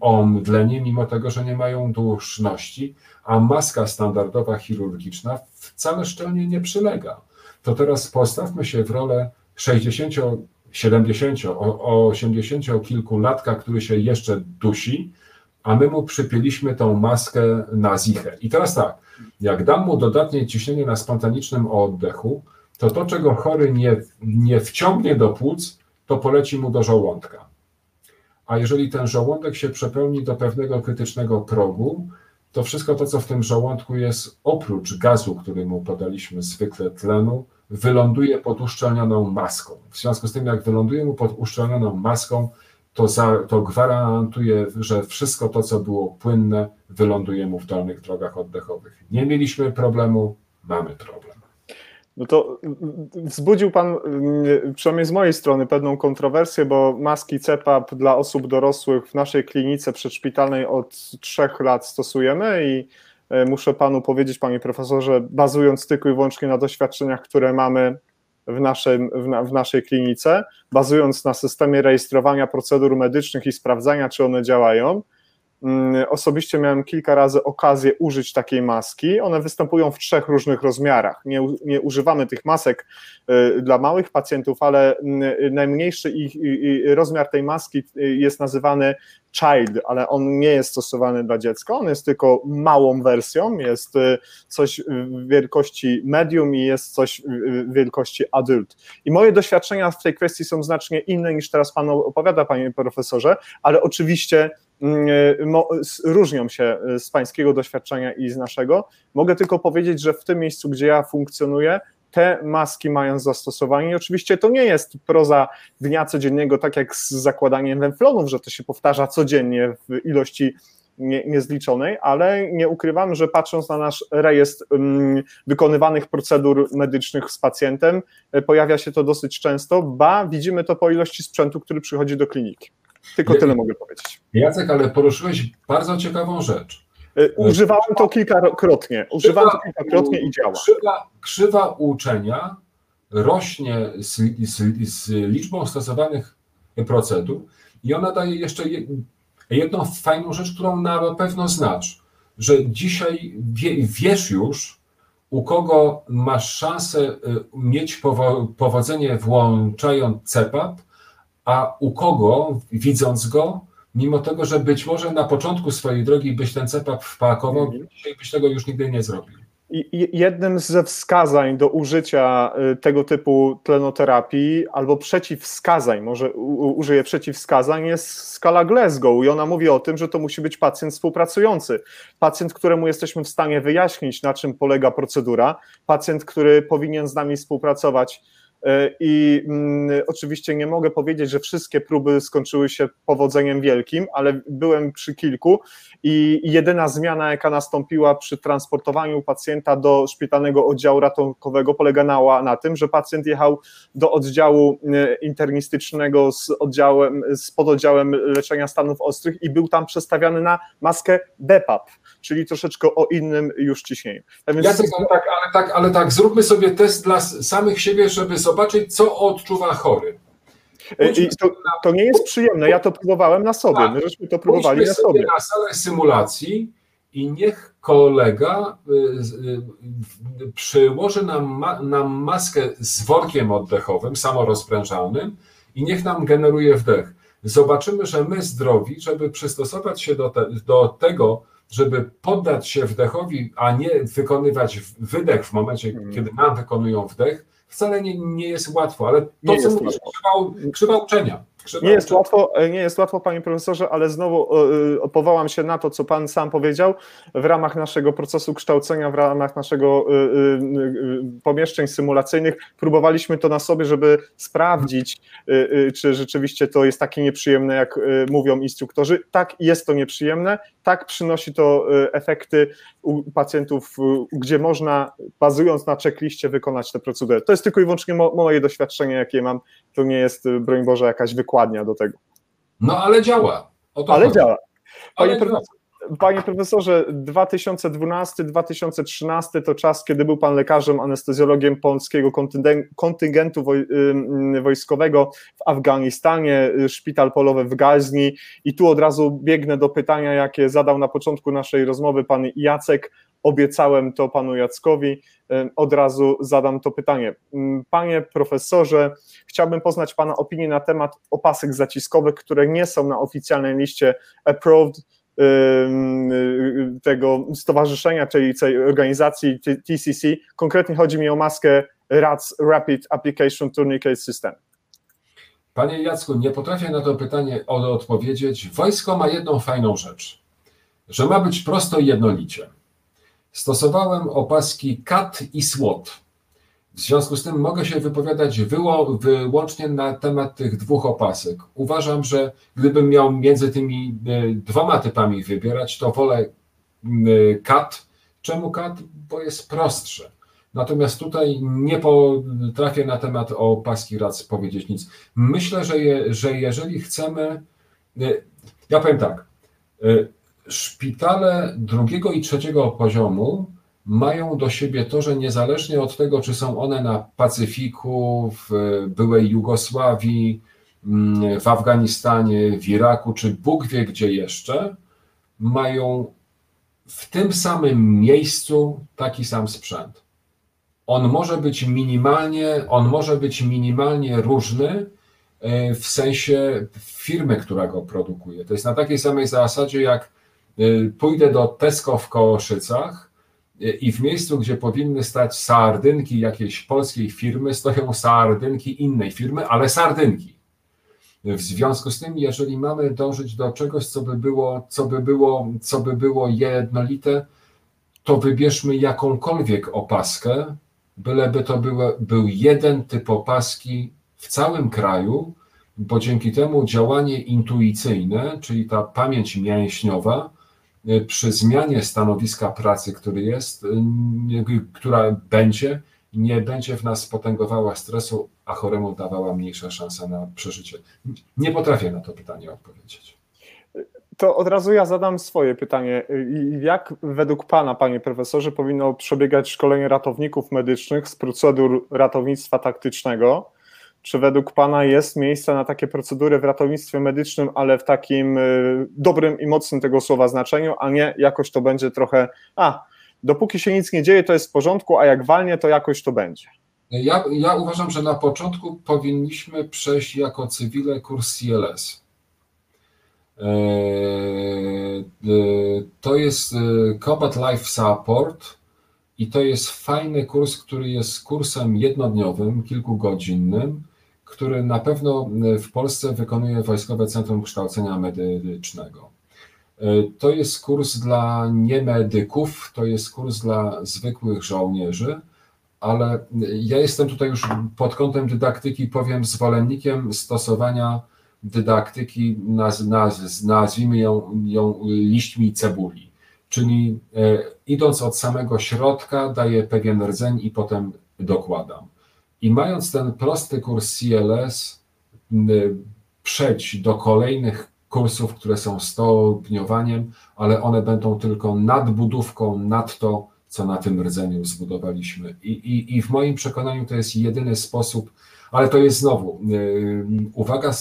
omdlenie, mimo tego, że nie mają duszności, a maska standardowa chirurgiczna wcale szczelnie nie przylega. To teraz postawmy się w rolę 60, 70, 80 kilku latka, który się jeszcze dusi, a my mu przypięliśmy tą maskę na zichę. I teraz tak, jak dam mu dodatnie ciśnienie na spontanicznym oddechu, to to, czego chory nie, nie wciągnie do płuc, to poleci mu do żołądka. A jeżeli ten żołądek się przepełni do pewnego krytycznego progu, to wszystko to, co w tym żołądku jest, oprócz gazu, który mu podaliśmy zwykle tlenu, wyląduje pod uszczelnioną maską. W związku z tym, jak wyląduje mu pod uszczelnioną maską, to, za, to gwarantuje, że wszystko to, co było płynne, wyląduje mu w dolnych drogach oddechowych. Nie mieliśmy problemu, mamy problem. No to wzbudził Pan, przynajmniej z mojej strony, pewną kontrowersję, bo maski CEPAP dla osób dorosłych w naszej klinice przedszpitalnej od trzech lat stosujemy i muszę Panu powiedzieć, Panie Profesorze, bazując tylko i wyłącznie na doświadczeniach, które mamy w, naszej, w, na, w naszej klinice, bazując na systemie rejestrowania procedur medycznych i sprawdzania, czy one działają, Osobiście miałem kilka razy okazję użyć takiej maski. One występują w trzech różnych rozmiarach. Nie, nie używamy tych masek y, dla małych pacjentów, ale mm, najmniejszy ich, rozmiar tej maski y, jest nazywany child, ale on nie jest stosowany dla dziecka, on jest tylko małą wersją, jest y, coś wielkości medium i jest coś wielkości adult. I moje doświadczenia w tej kwestii są znacznie inne niż teraz Pan opowiada, Panie Profesorze, ale oczywiście mm, różnią się y, z Pańskiego doświadczenia i z naszego. Mogę tylko powiedzieć, że w tym miejscu, gdzie ja funkcjonuję, te maski mają zastosowanie. I oczywiście to nie jest proza dnia codziennego, tak jak z zakładaniem węflonów, że to się powtarza codziennie w ilości nie, niezliczonej, ale nie ukrywam, że patrząc na nasz rejestr um, wykonywanych procedur medycznych z pacjentem, e, pojawia się to dosyć często, ba widzimy to po ilości sprzętu, który przychodzi do kliniki. Tylko tyle mogę powiedzieć. Jacek, ale poruszyłeś bardzo ciekawą rzecz. Y, używałem to kilkakrotnie. Używałem to kilkakrotnie i działa. Krzywa, krzywa uczenia rośnie z, z, z liczbą stosowanych procedur i ona daje jeszcze jedną fajną rzecz, którą na pewno znasz, że dzisiaj wie, wiesz już, u kogo masz szansę y, mieć powodzenie włączając CEPAP, a u kogo, widząc go, mimo tego, że być może na początku swojej drogi byś ten CEPAP wpakował, mhm. dzisiaj byś tego już nigdy nie zrobił. Jednym ze wskazań do użycia y, tego typu tlenoterapii albo przeciwwskazań, może użyję przeciwwskazań, jest skala Glasgow i ona mówi o tym, że to musi być pacjent współpracujący. Pacjent, któremu jesteśmy w stanie wyjaśnić, na czym polega procedura, pacjent, który powinien z nami współpracować I mm, oczywiście nie mogę powiedzieć, że wszystkie próby skończyły się powodzeniem wielkim, ale byłem przy kilku i jedyna zmiana, jaka nastąpiła przy transportowaniu pacjenta do szpitalnego oddziału ratunkowego, polegała na tym, że pacjent jechał do oddziału e, internistycznego z oddziałem, z pododdziałem leczenia stanów ostrych i był tam przestawiany na maskę BEPAP, czyli troszeczkę o innym już ciśnieniu. Tak więc... Ale tak, ale tak, ale tak, zróbmy sobie test dla samych siebie, żeby zobaczyć, co odczuwa chory. E, I to, to, nie jest przyjemne, ja to próbowałem na sobie, my żeśmy to próbowali na sobie. na salę symulacji i niech kolega y, y, przyłoży nam, nam maskę z workiem oddechowym, samorozprężalnym i niech nam generuje wdech. Zobaczymy, że my zdrowi, żeby przystosować się do, te, do tego, żeby poddać się wdechowi, a nie wykonywać wydech w momencie, hmm. kiedy nam wykonują wdech, wcale nie, nie jest łatwo, ale to, nie co mówisz, krzywa, krzywa uczenia. Nie jest, łatwo, nie jest łatwo, panie profesorze, ale znowu e, e, powołam się na to, co pan sam powiedział. W ramach naszego procesu kształcenia, w ramach naszego e, pomieszczeń symulacyjnych, próbowaliśmy to na sobie, żeby sprawdzić, czy rzeczywiście to jest takie nieprzyjemne, jak mówią instruktorzy. Tak, jest to nieprzyjemne, tak przynosi to efekty u pacjentów, gdzie można, bazując na checkliście, wykonać tę procedurę. To jest tylko i wyłącznie moje doświadczenie, jakie mam. To nie jest, broń Boże, jakaś wykładnia wykładnia do tego. No ale działa. ale chodzi. działa. Panie, ale działa. Panie profesorze, 2012-2013 to czas, kiedy był pan lekarzem, anestezjologiem polskiego kontyngentu wojskowego w Afganistanie, szpital polowy w Gazni i tu od razu biegnę do pytania, jakie zadał na początku naszej rozmowy pan Jacek. Obiecałem to panu Jackowi, od razu zadam to pytanie. Panie profesorze, chciałbym poznać pana opinię na temat opasek zaciskowych, które nie są na oficjalnej liście approved, tego stowarzyszenia, czyli tej organizacji TCC. Konkretnie chodzi mi o maskę RATS Rapid Application Tourniquet System. Panie Jacku, nie potrafię na to pytanie odpowiedzieć. Wojsko ma jedną fajną rzecz, że ma być prosto i jednolicie. Stosowałem opaski CAT i SWOT. W związku z tym mogę się wypowiadać wyłącznie na temat tych dwóch opasek. Uważam, że gdybym miał między tymi e, dwoma typami wybierać, to wolę kat. Czemu kat? Bo jest prostsze. Natomiast tutaj nie potrafię na temat opaski rac powiedzieć nic. Myślę, że, je, że jeżeli chcemy. E, ja powiem tak. Szpitale drugiego i trzeciego poziomu mają do siebie to, że niezależnie od tego, czy są one na Pacyfiku, w byłej Jugosławii, mm, w Afganistanie, w Iraku, czy Bóg wie gdzie jeszcze, mają w tym samym miejscu taki sam sprzęt. On może być minimalnie, on może być minimalnie różny e, w sensie firmy, która go produkuje. To jest na takiej samej zasadzie, jak pójdę do Tesco w Kołoszycach i w miejscu, gdzie powinny stać sardynki jakiejś polskiej firmy, stoją sardynki innej firmy, ale sardynki. W związku z tym, jeżeli mamy dążyć do czegoś, co by było, co by było, co by było jednolite, to wybierzmy jakąkolwiek opaskę, byleby to było, był jeden typ opaski w całym kraju, bo dzięki temu działanie intuicyjne, czyli ta pamięć mięśniowa, Y, przy zmianie stanowiska pracy, który jest, y, która będzie, nie będzie w nas potęgowała stresu, a choremu dawała mniejsza szansa na przeżycie. Nie potrafię na to pytanie odpowiedzieć. To od razu ja zadam swoje pytanie. Jak według Pana, Panie Profesorze, powinno przebiegać szkolenie ratowników medycznych z procedur ratownictwa taktycznego? Czy według Pana jest miejsce na takie procedury w ratownictwie medycznym, ale w takim y, dobrym i mocnym tego słowa znaczeniu, a nie jakoś to będzie trochę, a dopóki się nic nie dzieje, to jest w porządku, a jak walnie, to jakoś to będzie? Ja, ja uważam, że na początku powinniśmy przejść jako cywile kurs CLS. E, e, to jest e, Combat Life Support i to jest fajny kurs, który jest kursem jednodniowym, kilkugodzinnym, który na pewno e, w Polsce wykonuje Wojskowe Centrum Kształcenia Medycznego. E, to jest kurs dla niemedyków, to jest kurs dla zwykłych żołnierzy, ale ja jestem tutaj już pod kątem dydaktyki, powiem, zwolennikiem stosowania dydaktyki, naz, naz, nazwijmy ją, ją liśćmi cebuli. Czyli e, idąc od samego środka, daję pewien rdzeń i potem dokładam. I mając ten prosty kurs CLS, przejść do kolejnych kursów, które są stopniowaniem, ale one będą tylko nadbudówką nad to, co na tym rdzeniu zbudowaliśmy. I, i, I w moim przekonaniu to jest jedyny sposób, ale to jest znowu yy, uwaga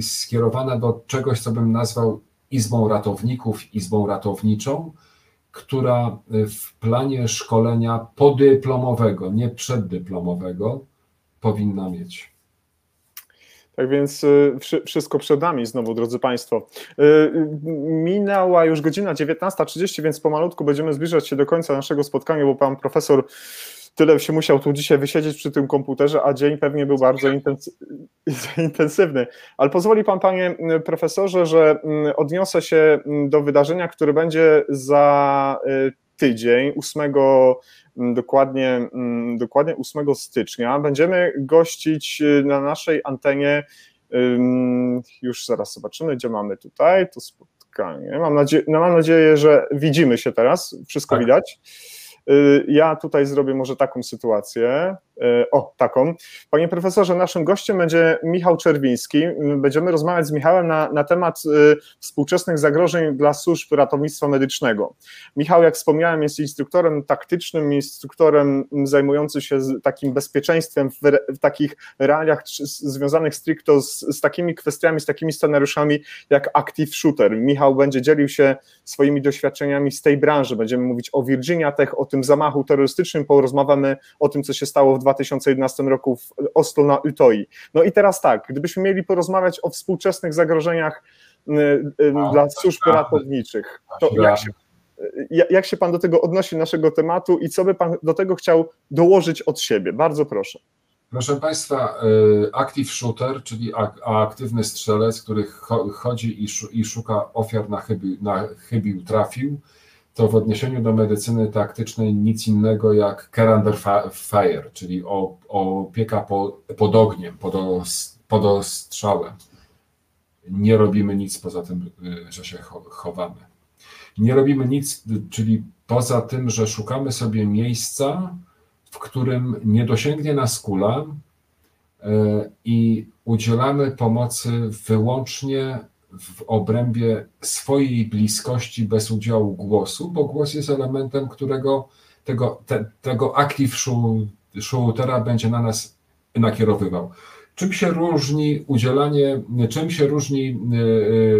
skierowana do czegoś, co bym nazwał izbą ratowników, izbą ratowniczą, która w planie szkolenia podyplomowego, nie przeddyplomowego, powinna mieć. Tak więc y, wszystko przed nami znowu, drodzy Państwo. Y, minęła już godzina 19.30, więc pomalutku będziemy zbliżać się do końca naszego spotkania, bo Pan Profesor tyle się musiał tu dzisiaj wysiedzieć przy tym komputerze, a dzień pewnie był bardzo intensywny. Ale pozwoli Pan, Panie Profesorze, że odniosę się do wydarzenia, które będzie za y, tydzień, 8 Mm, dokładnie, mm, dokładnie 8 stycznia. Będziemy gościć y, na naszej antenie, już zaraz zobaczymy, gdzie mamy tutaj to spotkanie. Mam, nadzie no mam nadzieję, że widzimy się teraz, wszystko tak. widać. Y, ja tutaj zrobię może taką sytuację. O, taką. Panie profesorze, naszym gościem będzie Michał Czerwiński. Będziemy rozmawiać z Michałem na, na temat współczesnych zagrożeń dla służb ratownictwa medycznego. Michał, jak wspomniałem, jest instruktorem taktycznym, instruktorem zajmujący się takim bezpieczeństwem w, w takich realiach związanych stricto z, z takimi kwestiami, z takimi scenariuszami jak Active Shooter. Michał będzie dzielił się swoimi doświadczeniami z tej branży. Będziemy mówić o Virginia Tech, o tym zamachu terrorystycznym, porozmawiamy o tym, co się stało w 2011 roku w Oslo na Utoi. No i teraz tak, gdybyśmy mieli porozmawiać o współczesnych zagrożeniach y, y, A, dla służb tak, ratowniczych, to jak się, jak się Pan do tego odnosi, naszego tematu i co by Pan do tego chciał dołożyć od siebie? Bardzo proszę. Proszę Państwa, y, active shooter, czyli aktywny strzelec, który chodzi i szuka ofiar na chybił, na chybił trafił, to w odniesieniu do medycyny taktycznej nic innego jak care under fire, czyli opieka pod ogniem, pod ostrzałem. Nie robimy nic poza tym, y, że się chowamy. Nie robimy nic, czyli poza tym, że szukamy sobie miejsca, w którym nie dosięgnie nas kula e, i udzielamy pomocy wyłącznie w obrębie swojej bliskości bez udziału głosu, bo głos jest elementem, którego tego, te, tego active shootera będzie na nas nakierowywał. Czym się różni udzielanie, czym się różni e,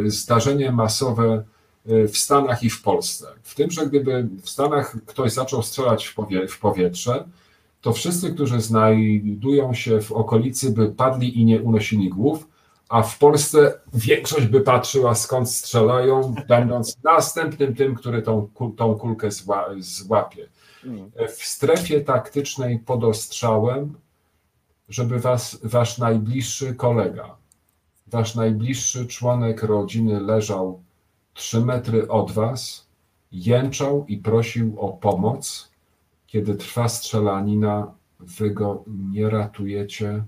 e, zdarzenie masowe w Stanach i w Polsce? W tym, że gdyby w Stanach ktoś zaczął strzelać w, powie, w powietrze, to wszyscy, którzy znajdują się w okolicy, by padli i nie unosili głów, a w Polsce większość by patrzyła skąd strzelają, będąc następnym tym, który tą, tą kulkę zła, złapie. W strefie taktycznej pod ostrzałem, żeby was, wasz najbliższy kolega, wasz najbliższy członek rodziny leżał trzy metry od was, jęczał i prosił o pomoc, kiedy trwa strzelanina, wy go nie ratujecie,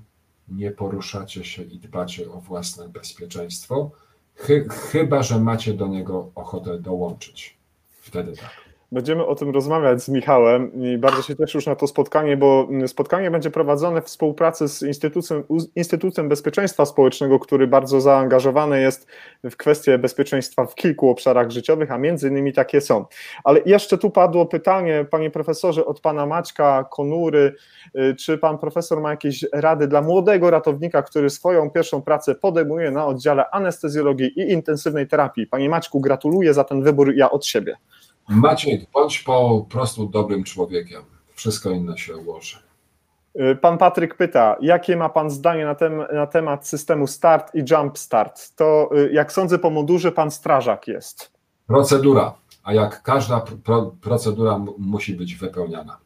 nie poruszacie się i dbacie o własne bezpieczeństwo, chy, chyba że macie do niego ochotę dołączyć. Wtedy tak. Będziemy o tym rozmawiać z Michałem i bardzo się cieszę już na to spotkanie, bo spotkanie będzie prowadzone w współpracy z Instytutem, Instytutem Bezpieczeństwa Społecznego, który bardzo zaangażowany jest w kwestie bezpieczeństwa w kilku obszarach życiowych, a między innymi takie są. Ale jeszcze tu padło pytanie, panie profesorze, od pana Maćka Konury, y, czy pan profesor ma jakieś rady dla młodego ratownika, który swoją pierwszą pracę podejmuje na oddziale anestezjologii i intensywnej terapii? Panie Maćku, gratuluję za ten wybór ja od siebie. Maciek, bądź po prostu dobrym człowiekiem. Wszystko inne się ułoży. Y, pan Patryk pyta, jakie ma Pan zdanie na, tem na, temat systemu Start i Jump Start? To, y, jak sądzę, po mundurze Pan Strażak jest. Procedura, a jak każda pro procedura musi być wypełniana.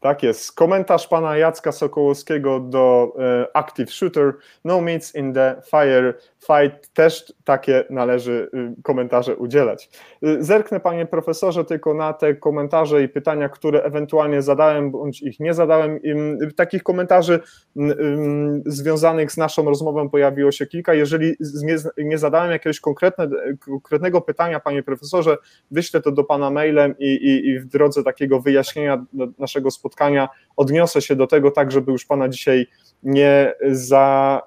Tak jest. Komentarz pana Jacka Sokołowskiego do e, Active Shooter. No meets in the fire fight. Też takie należy y, komentarze udzielać. Y, zerknę, panie profesorze, tylko na te komentarze i pytania, które ewentualnie zadałem, bądź ich nie zadałem. Takich komentarzy związanych z naszą rozmową pojawiło się kilka. Jeżeli nie, zadałem jakiegoś konkretne, konkretnego pytania, panie profesorze, wyślę to do pana mailem i, i, i w drodze takiego wyjaśnienia naszego spotkania odniosę się do tego tak, żeby już Pana dzisiaj nie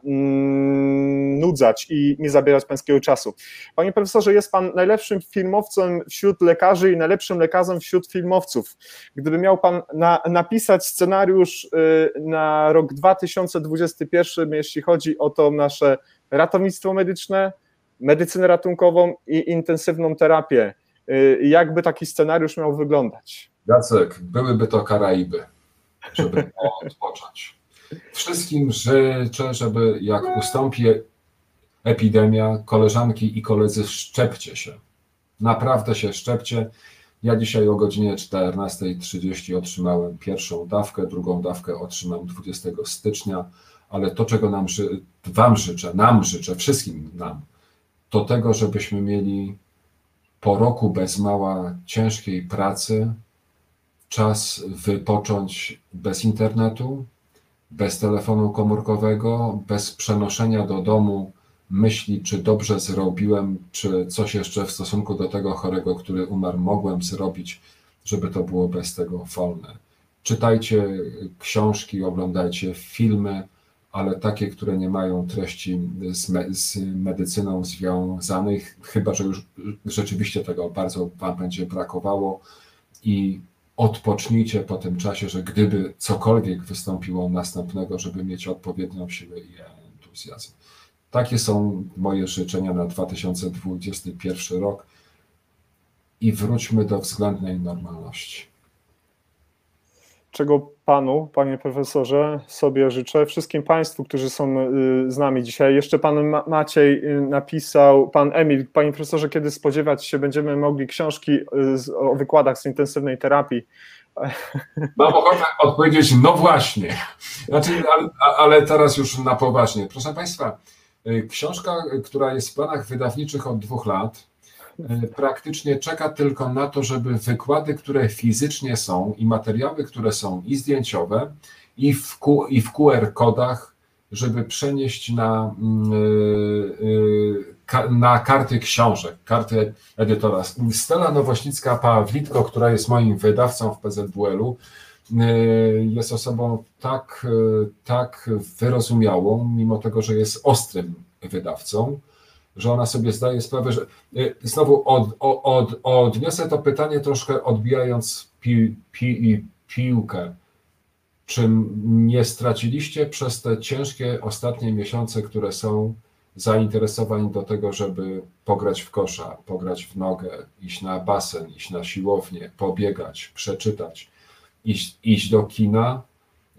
zanudzać i nie zabierać Pańskiego czasu. Panie profesorze, jest Pan najlepszym filmowcem wśród lekarzy i najlepszym lekarzem wśród filmowców. Gdyby miał Pan na, napisać scenariusz y, na rok 2021, jeśli chodzi o to nasze ratownictwo medyczne, medycynę ratunkową i intensywną terapię, y, jakby taki scenariusz miał wyglądać? Jacek, byłyby to Karaiby, żeby odpocząć. Wszystkim życzę, żeby jak ustąpi epidemia, koleżanki i koledzy, szczepcie się. Naprawdę się szczepcie. Ja dzisiaj o godzinie 14.30 otrzymałem pierwszą dawkę, drugą dawkę otrzymam 20 stycznia, ale to, czego nam, Wam życzę, nam życzę, wszystkim nam, to tego, żebyśmy mieli po roku bez mała ciężkiej pracy, czas wypocząć bez internetu, bez telefonu komórkowego, bez przenoszenia do domu myśli, czy dobrze zrobiłem, czy coś jeszcze w stosunku do tego chorego, który umarł, mogłem zrobić, żeby to było bez tego wolne. czytajcie książki, oglądajcie filmy, ale takie, które nie mają treści z, me, z medycyną związanych, chyba że już rzeczywiście tego bardzo Wam będzie brakowało i odpocznijcie po tym czasie, że gdyby cokolwiek wystąpiło następnego, żeby mieć odpowiednią siłę i entuzjazm. Takie są moje życzenia na 2021 rok i wróćmy do względnej normalności. Czego panu, panie profesorze, sobie życzę, wszystkim państwu, którzy są y, z nami dzisiaj. Jeszcze pan Maciej y, napisał, pan Emil, panie profesorze, kiedy spodziewać się będziemy mogli książki y, o wykładach z intensywnej terapii? Mam ochotę odpowiedzieć, no właśnie. Znaczy, ale, ale teraz już na poważnie. Proszę państwa, książka, która jest w planach wydawniczych od dwóch lat, praktycznie czeka tylko na to, żeby wykłady, które fizycznie są i materiały, które są i zdjęciowe, i w, Q, i w QR kodach, żeby przenieść na, yy, na karty książek, karty edytora. Stella Nowośnicka-Pawlitko, która jest moim wydawcą w PZWL-u, jest osobą tak, tak wyrozumiałą, mimo tego, że jest ostrym wydawcą, że ona sobie zdaje sprawę, że y, znowu od, od, odniosę to pytanie troszkę odbijając pi, pi, piłkę. Czy nie straciliście przez te ciężkie ostatnie miesiące, które są zainteresowań do tego, żeby pograć w kosza, pograć w nogę, iść na basen, iść na siłownię, pobiegać, przeczytać, iść, iść do kina?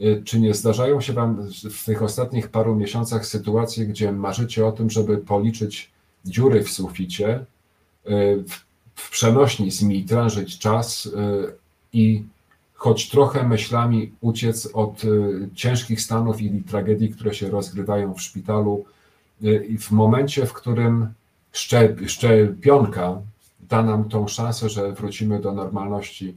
Y, czy nie zdarzają się Wam w tych ostatnich paru miesiącach sytuacje, gdzie marzycie o tym, żeby policzyć dziury w suficie, y, w przenośni zmitrężyć czas y, i choć trochę myślami uciec od ciężkich stanów i tragedii, które się rozgrywają w szpitalu, w momencie, w którym szczepionka da nam tą szansę, że wrócimy do normalności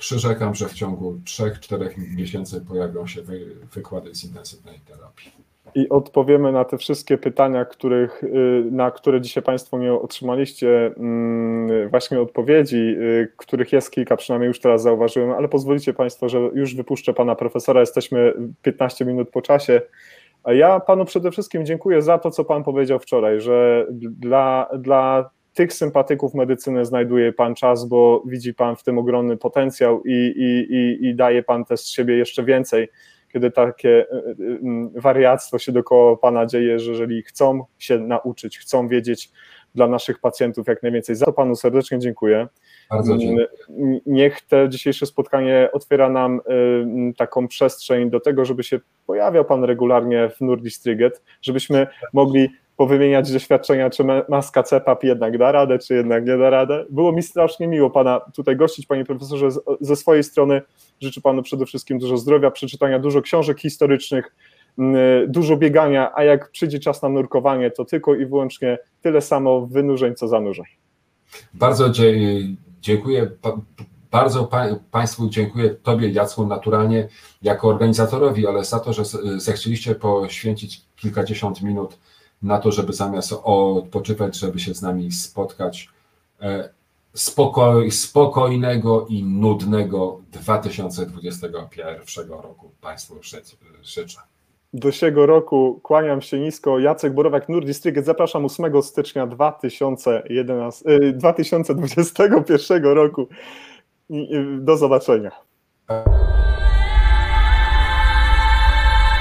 Przyrzekam, że w ciągu 3-4 miesięcy pojawią się wy, wykłady z intensywnej terapii. I odpowiemy na te wszystkie pytania, których, y, na które dzisiaj Państwo nie otrzymaliście mm, właśnie odpowiedzi, y, których jest kilka, przynajmniej już teraz zauważyłem, ale pozwolicie Państwo, że już wypuszczę Pana Profesora, jesteśmy 15 minut po czasie. A ja Panu przede wszystkim dziękuję za to, co Pan powiedział wczoraj, że dla, dla tych sympatyków medycyny znajduje Pan czas, bo widzi Pan w tym ogromny potencjał i, i, i, i daje Pan też z siebie jeszcze więcej, kiedy takie y, y, y, wariactwo się dookoła Pana dzieje, że jeżeli chcą się nauczyć, chcą wiedzieć dla naszych pacjentów jak najwięcej. Za to Panu serdecznie dziękuję. Bardzo dziękuję. Niech te dzisiejsze spotkanie otwiera nam taką przestrzeń do tego, żeby się pojawiał Pan regularnie w Nurdistriget, żebyśmy mogli powymieniać doświadczenia, czy maska CEPAP jednak da radę, czy jednak nie da radę. Było mi strasznie miło Pana tutaj gościć, Panie Profesorze, ze swojej strony życzę Panu przede wszystkim dużo zdrowia, przeczytania dużo książek historycznych, dużo biegania, a jak przyjdzie czas na nurkowanie, to tylko i wyłącznie tyle samo wynurzeń, co zanurzeń. Bardzo dziękuję. Bardzo Państwu dziękuję, Tobie Jacku naturalnie jako organizatorowi, ale za to, że zechcieliście poświęcić kilkadziesiąt minut na to, żeby zamiast odpoczywać, żeby się z nami spotkać. E, spokoj, spokojnego i nudnego 2021 roku Państwu życzę. Do siego roku kłaniam się nisko. Jacek Borowak, Nurdistryget. Zapraszam 8 stycznia 2011, 2021 roku. Do zobaczenia.